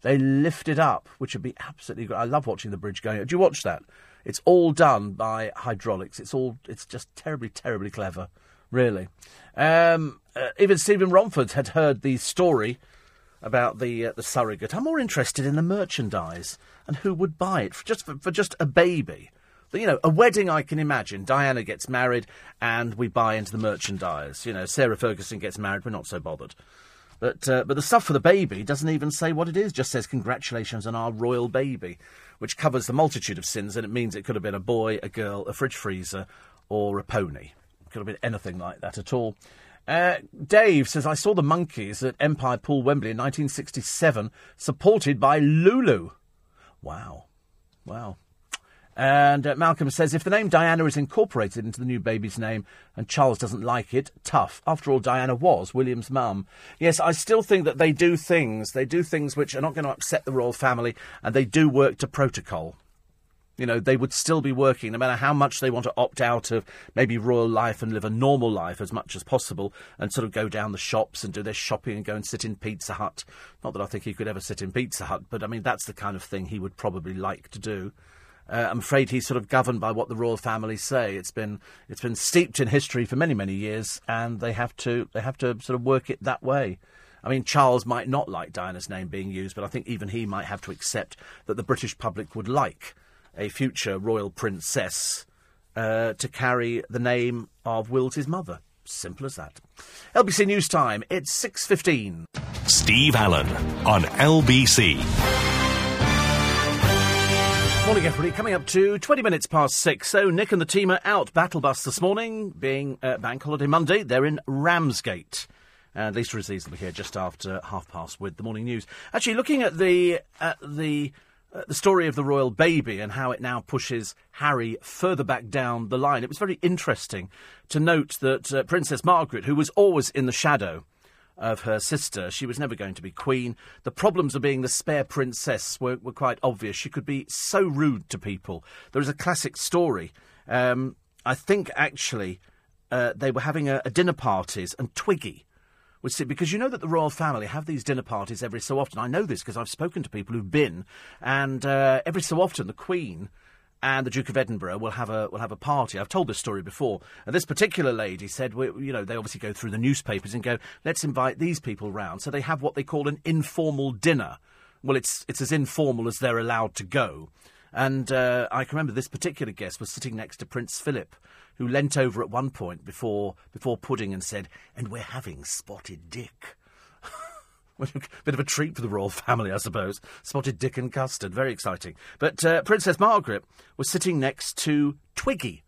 they lift it up, which would be absolutely great. I love watching the bridge going. Do you watch that? It's all done by hydraulics. It's all. It's just terribly, terribly clever, really. Um, uh, even Stephen Romford had heard the story about the uh, the surrogate. I'm more interested in the merchandise and who would buy it for just for, for just a baby. You know, a wedding I can imagine. Diana gets married and we buy into the merchandise. You know, Sarah Ferguson gets married, we're not so bothered. But uh, but the stuff for the baby doesn't even say what it is. Just says congratulations on our royal baby which covers the multitude of sins, and it means it could have been a boy, a girl, a fridge freezer, or a pony. Could have been anything like that at all. Uh, Dave says, I saw the Monkees at Empire Pool Wembley in 1967, supported by Lulu. Wow. Wow. And uh, Malcolm says if the name Diana is incorporated into the new baby's name and Charles doesn't like it, tough. After all, Diana was William's mum. Yes, I still think that they do things. They do things which are not going to upset the royal family, and they do work to protocol. You know, they would still be working, no matter how much they want to opt out of maybe royal life and live a normal life as much as possible and sort of go down the shops and do their shopping and go and sit in Pizza Hut. Not that I think he could ever sit in Pizza Hut, but I mean, that's the kind of thing he would probably like to do. Uh, I'm afraid he's sort of governed by what the royal family say. It's been it's been steeped in history for many many years, and they have to they have to sort of work it that way. I mean, Charles might not like Diana's name being used, but I think even he might have to accept that the British public would like a future royal princess uh, to carry the name of Wills's mother. Simple as that. LBC News Time. It's six fifteen. Steve Allen on LBC. Morning, everybody. Coming up to 20 minutes past six. So, Nick and the team are out battle bus this morning, being uh, Bank Holiday Monday. They're in Ramsgate. And Lisa Aziz will be here just after half past with the morning news. Actually, looking at the the uh, the story of the royal baby and how it now pushes Harry further back down the line, it was very interesting to note that uh, Princess Margaret, who was always in the shadow of her sister. She was never going to be queen. The problems of being the spare princess were, were quite obvious. She could be so rude to people. There is a classic story. Um, I think actually uh, they were having a, a dinner parties, and Twiggy because you know that the royal family have these dinner parties every so often. I know this because I've spoken to people who've been, and uh, every so often the Queen and the Duke of Edinburgh will have a will have a party. I've told this story before. And this particular lady said, you know, they obviously go through the newspapers and go, let's invite these people round. So they have what they call an informal dinner. Well, it's it's as informal as they're allowed to go. And uh, I can remember this particular guest was sitting next to Prince Philip, who leant over at one point before before pudding and said, "And we're having Spotted Dick." A bit of a treat for the royal family, I suppose. Spotted Dick and custard, very exciting. But uh, Princess Margaret was sitting next to Twiggy,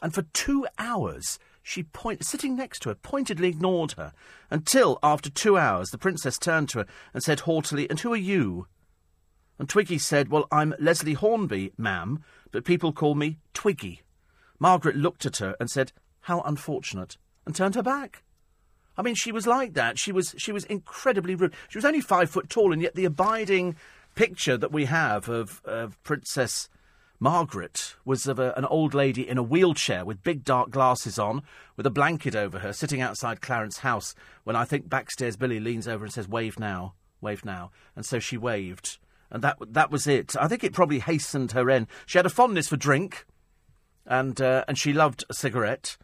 and for two hours she point, sitting next to her, pointedly ignored her, until after two hours the princess turned to her and said haughtily, "And who are you?" And Twiggy said, "Well, I'm Leslie Hornby, ma'am, but people call me Twiggy." Margaret looked at her and said, "How unfortunate," and turned her back. I mean, she was like that. She was she was incredibly rude. She was only five foot tall, and yet the abiding picture that we have of, of Princess Margaret was of a, an old lady in a wheelchair with big dark glasses on, with a blanket over her, sitting outside Clarence House. When I think backstairs, Billy leans over and says, "Wave now, wave now," and so she waved, and that that was it. I think it probably hastened her end. She had a fondness for drink, and uh, and she loved a cigarette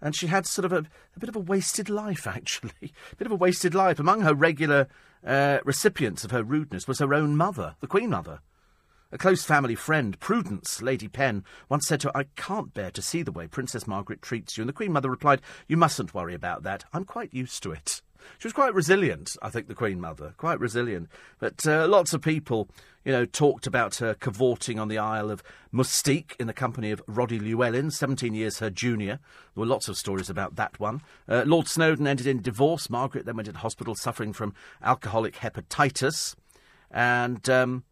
and she had sort of a, a, bit of a wasted life, actually. a bit of a wasted life. Among her regular uh, recipients of her rudeness was her own mother, the Queen Mother. A close family friend, Prudence, Lady Penn, once said to her, I can't bear to see the way Princess Margaret treats you. And the Queen Mother replied, You mustn't worry about that. I'm quite used to it. She was quite resilient, I think, the Queen Mother. Quite resilient. But uh, lots of people, you know, talked about her cavorting on the Isle of Mustique in the company of Roddy Llewellyn, 17 years her junior. There were lots of stories about that one. Uh, Lord Snowdon ended in divorce. Margaret then went into hospital suffering from alcoholic hepatitis. And um,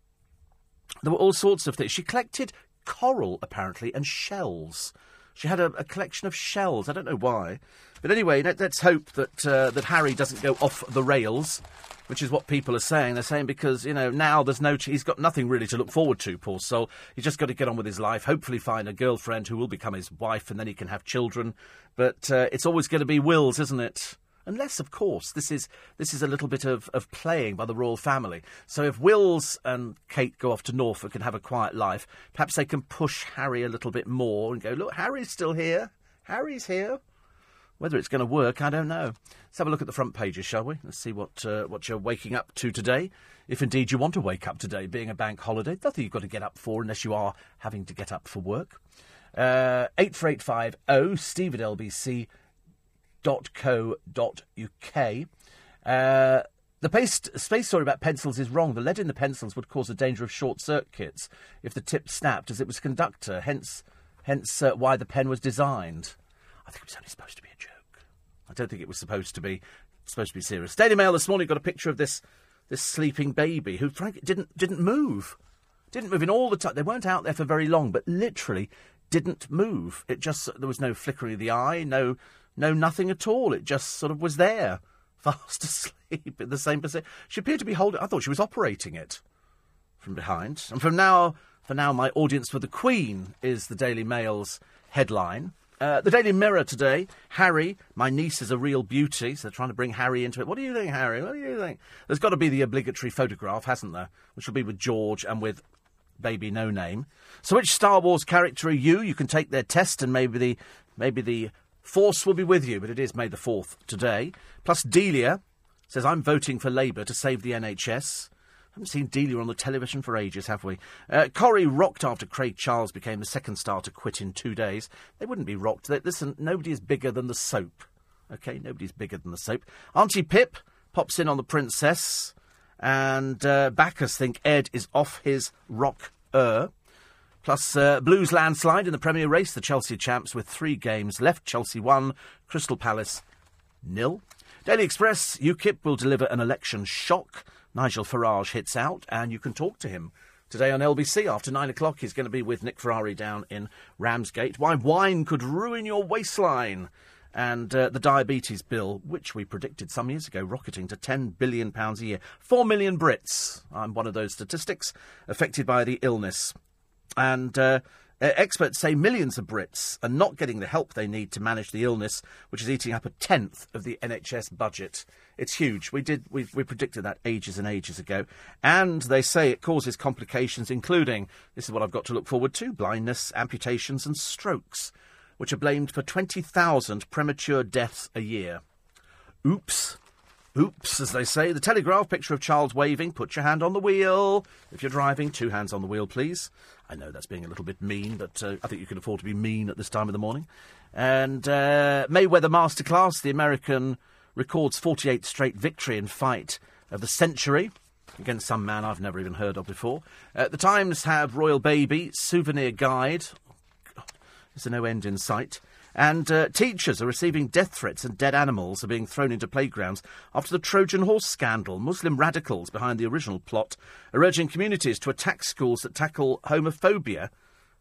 there were all sorts of things. She collected coral, apparently, and shells. She had a, a collection of shells. I don't know why. But anyway, let, us hope that uh, that Harry doesn't go off the rails, which is what people are saying. They're saying because you know now there's no ch- he's got nothing really to look forward to. Poor soul. He's just got to get on with his life. Hopefully, find a girlfriend who will become his wife, and then he can have children. But uh, it's always going to be wills, isn't it? Unless, of course, this is this is a little bit of, of playing by the royal family. So if Wills and Kate go off to Norfolk and have a quiet life, perhaps they can push Harry a little bit more and go, look, Harry's still here. Harry's here. Whether it's going to work, I don't know. Let's have a look at the front pages, shall we? Let's see what uh, what you're waking up to today. If indeed you want to wake up today, being a bank holiday, nothing you've got to get up for unless you are having to get up for work. Uh, 84850 steve at lbc.co.uk. Uh, the paste, space story about pencils is wrong. The lead in the pencils would cause a danger of short circuits if the tip snapped, as it was conductor. Hence, hence uh, why the pen was designed. I think it was only supposed to be a joke. I don't think it was supposed to be supposed to be serious. Daily Mail this morning got a picture of this this sleeping baby who, frankly, didn't didn't move, didn't move in all the time. They weren't out there for very long, but literally didn't move. It just there was no flickering of the eye, no no nothing at all. It just sort of was there, fast asleep in the same position. She appeared to be holding. I thought she was operating it from behind. And from now, for now, my audience for the Queen is the Daily Mail's headline. Uh, the Daily Mirror today. Harry, my niece is a real beauty, so they're trying to bring Harry into it. What do you think, Harry? What do you think? There's got to be the obligatory photograph, hasn't there? Which will be with George and with baby no name. So, which Star Wars character are you? You can take their test, and maybe the maybe the Force will be with you. But it is May the fourth today. Plus, Delia says I'm voting for Labour to save the NHS haven't seen Delia on the television for ages, have we? Uh, Corrie rocked after Craig Charles became the second star to quit in two days. They wouldn't be rocked. They, listen, nobody is bigger than the soap. Okay, nobody's bigger than the soap. Auntie Pip pops in on the princess, and uh, backers think Ed is off his rock er. Plus, uh, Blues landslide in the Premier race. The Chelsea champs with three games left. Chelsea won, Crystal Palace nil. Daily Express, UKIP will deliver an election shock. Nigel Farage hits out, and you can talk to him. Today on LBC after nine o'clock, he's going to be with Nick Ferrari down in Ramsgate. Why wine could ruin your waistline. And uh, the diabetes bill, which we predicted some years ago, rocketing to £10 billion a year. Four million Brits, I'm one of those statistics, affected by the illness. And uh, Uh, experts say millions of Brits are not getting the help they need to manage the illness, which is eating up a tenth of the NHS budget. It's huge. We did we, we predicted that ages and ages ago, and they say it causes complications, including this is what I've got to look forward to: blindness, amputations, and strokes, which are blamed for twenty thousand premature deaths a year. Oops. Oops, as they say. The Telegraph picture of child waving. Put your hand on the wheel. If you're driving, two hands on the wheel, please. I know that's being a little bit mean, but uh, I think you can afford to be mean at this time of the morning. And uh, Mayweather Masterclass, the American records 48 straight victory in fight of the century against some man I've never even heard of before. Uh, the Times have Royal Baby, Souvenir Guide. Oh, there's no end in sight. And uh, teachers are receiving death threats and dead animals are being thrown into playgrounds after the Trojan horse scandal. Muslim radicals behind the original plot are urging communities to attack schools that tackle homophobia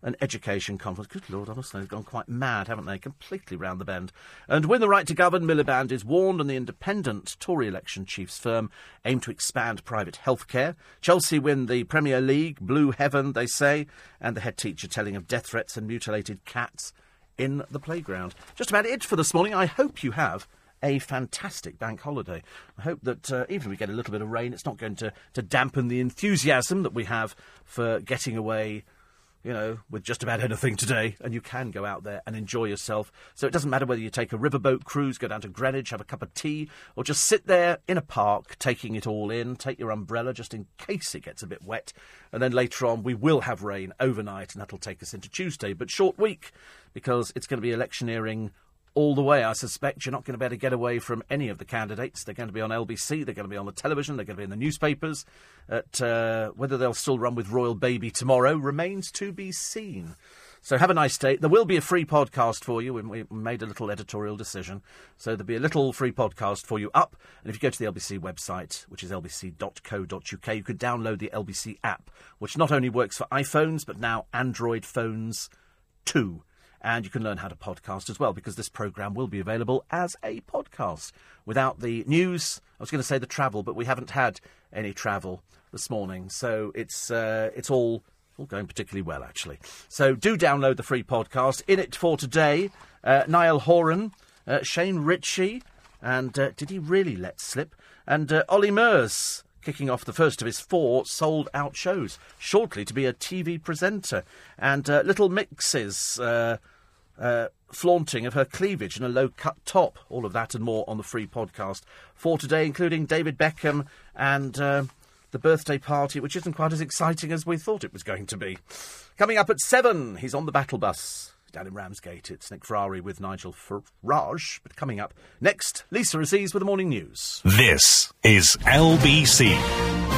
an education conference. Good Lord, honestly, they've gone quite mad, haven't they? Completely round the bend. And win the right to govern, Miliband is warned, and the independent Tory election chief's firm aim to expand private health care. Chelsea win the Premier League, blue heaven, they say, and the head teacher telling of death threats and mutilated cats in the playground. Just about it for this morning. I hope you have a fantastic bank holiday. I hope that uh, even if we get a little bit of rain, it's not going to, to dampen the enthusiasm that we have for getting away you know, with just about anything today, and you can go out there and enjoy yourself. So it doesn't matter whether you take a riverboat cruise, go down to Greenwich, have a cup of tea, or just sit there in a park taking it all in. Take your umbrella just in case it gets a bit wet. And then later on, we will have rain overnight, and that'll take us into Tuesday. But short week, because it's going to be electioneering all the way. I suspect you're not going to be able to get away from any of the candidates. They're going to be on LBC, they're going to be on the television, they're going to be in the newspapers. At, uh, whether they'll still run with Royal Baby tomorrow remains to be seen. So have a nice day. There will be a free podcast for you. We, made a little editorial decision. So there'll be a little free podcast for you up. And if you go to the LBC website, which is lbc.co.uk, you could download the LBC app, which not only works for iPhones, but now Android phones too. And you can learn how to podcast as well because this programme will be available as a podcast. Without the news, I was going to say the travel, but we haven't had any travel this morning. So it's, uh, it's all, all going particularly well, actually. So do download the free podcast. In it for today, uh, Niall Horan, uh, Shane Richie, and uh, did he really let slip? And uh, Ollie Murs kicking off the first of his four sold out shows, shortly to be a TV presenter. And uh, Little Mixes, uh, uh, flaunting of her cleavage in a low cut top. All of that and more on the free podcast for today, including David Beckham and uh, the birthday party, which isn't quite as exciting as we thought it was going to be. Coming up at seven, he's on the battle bus. Down in Ramsgate, it's Nick Ferrari with Nigel Farage. But coming up next, Lisa Aziz with the morning news. This is LBC.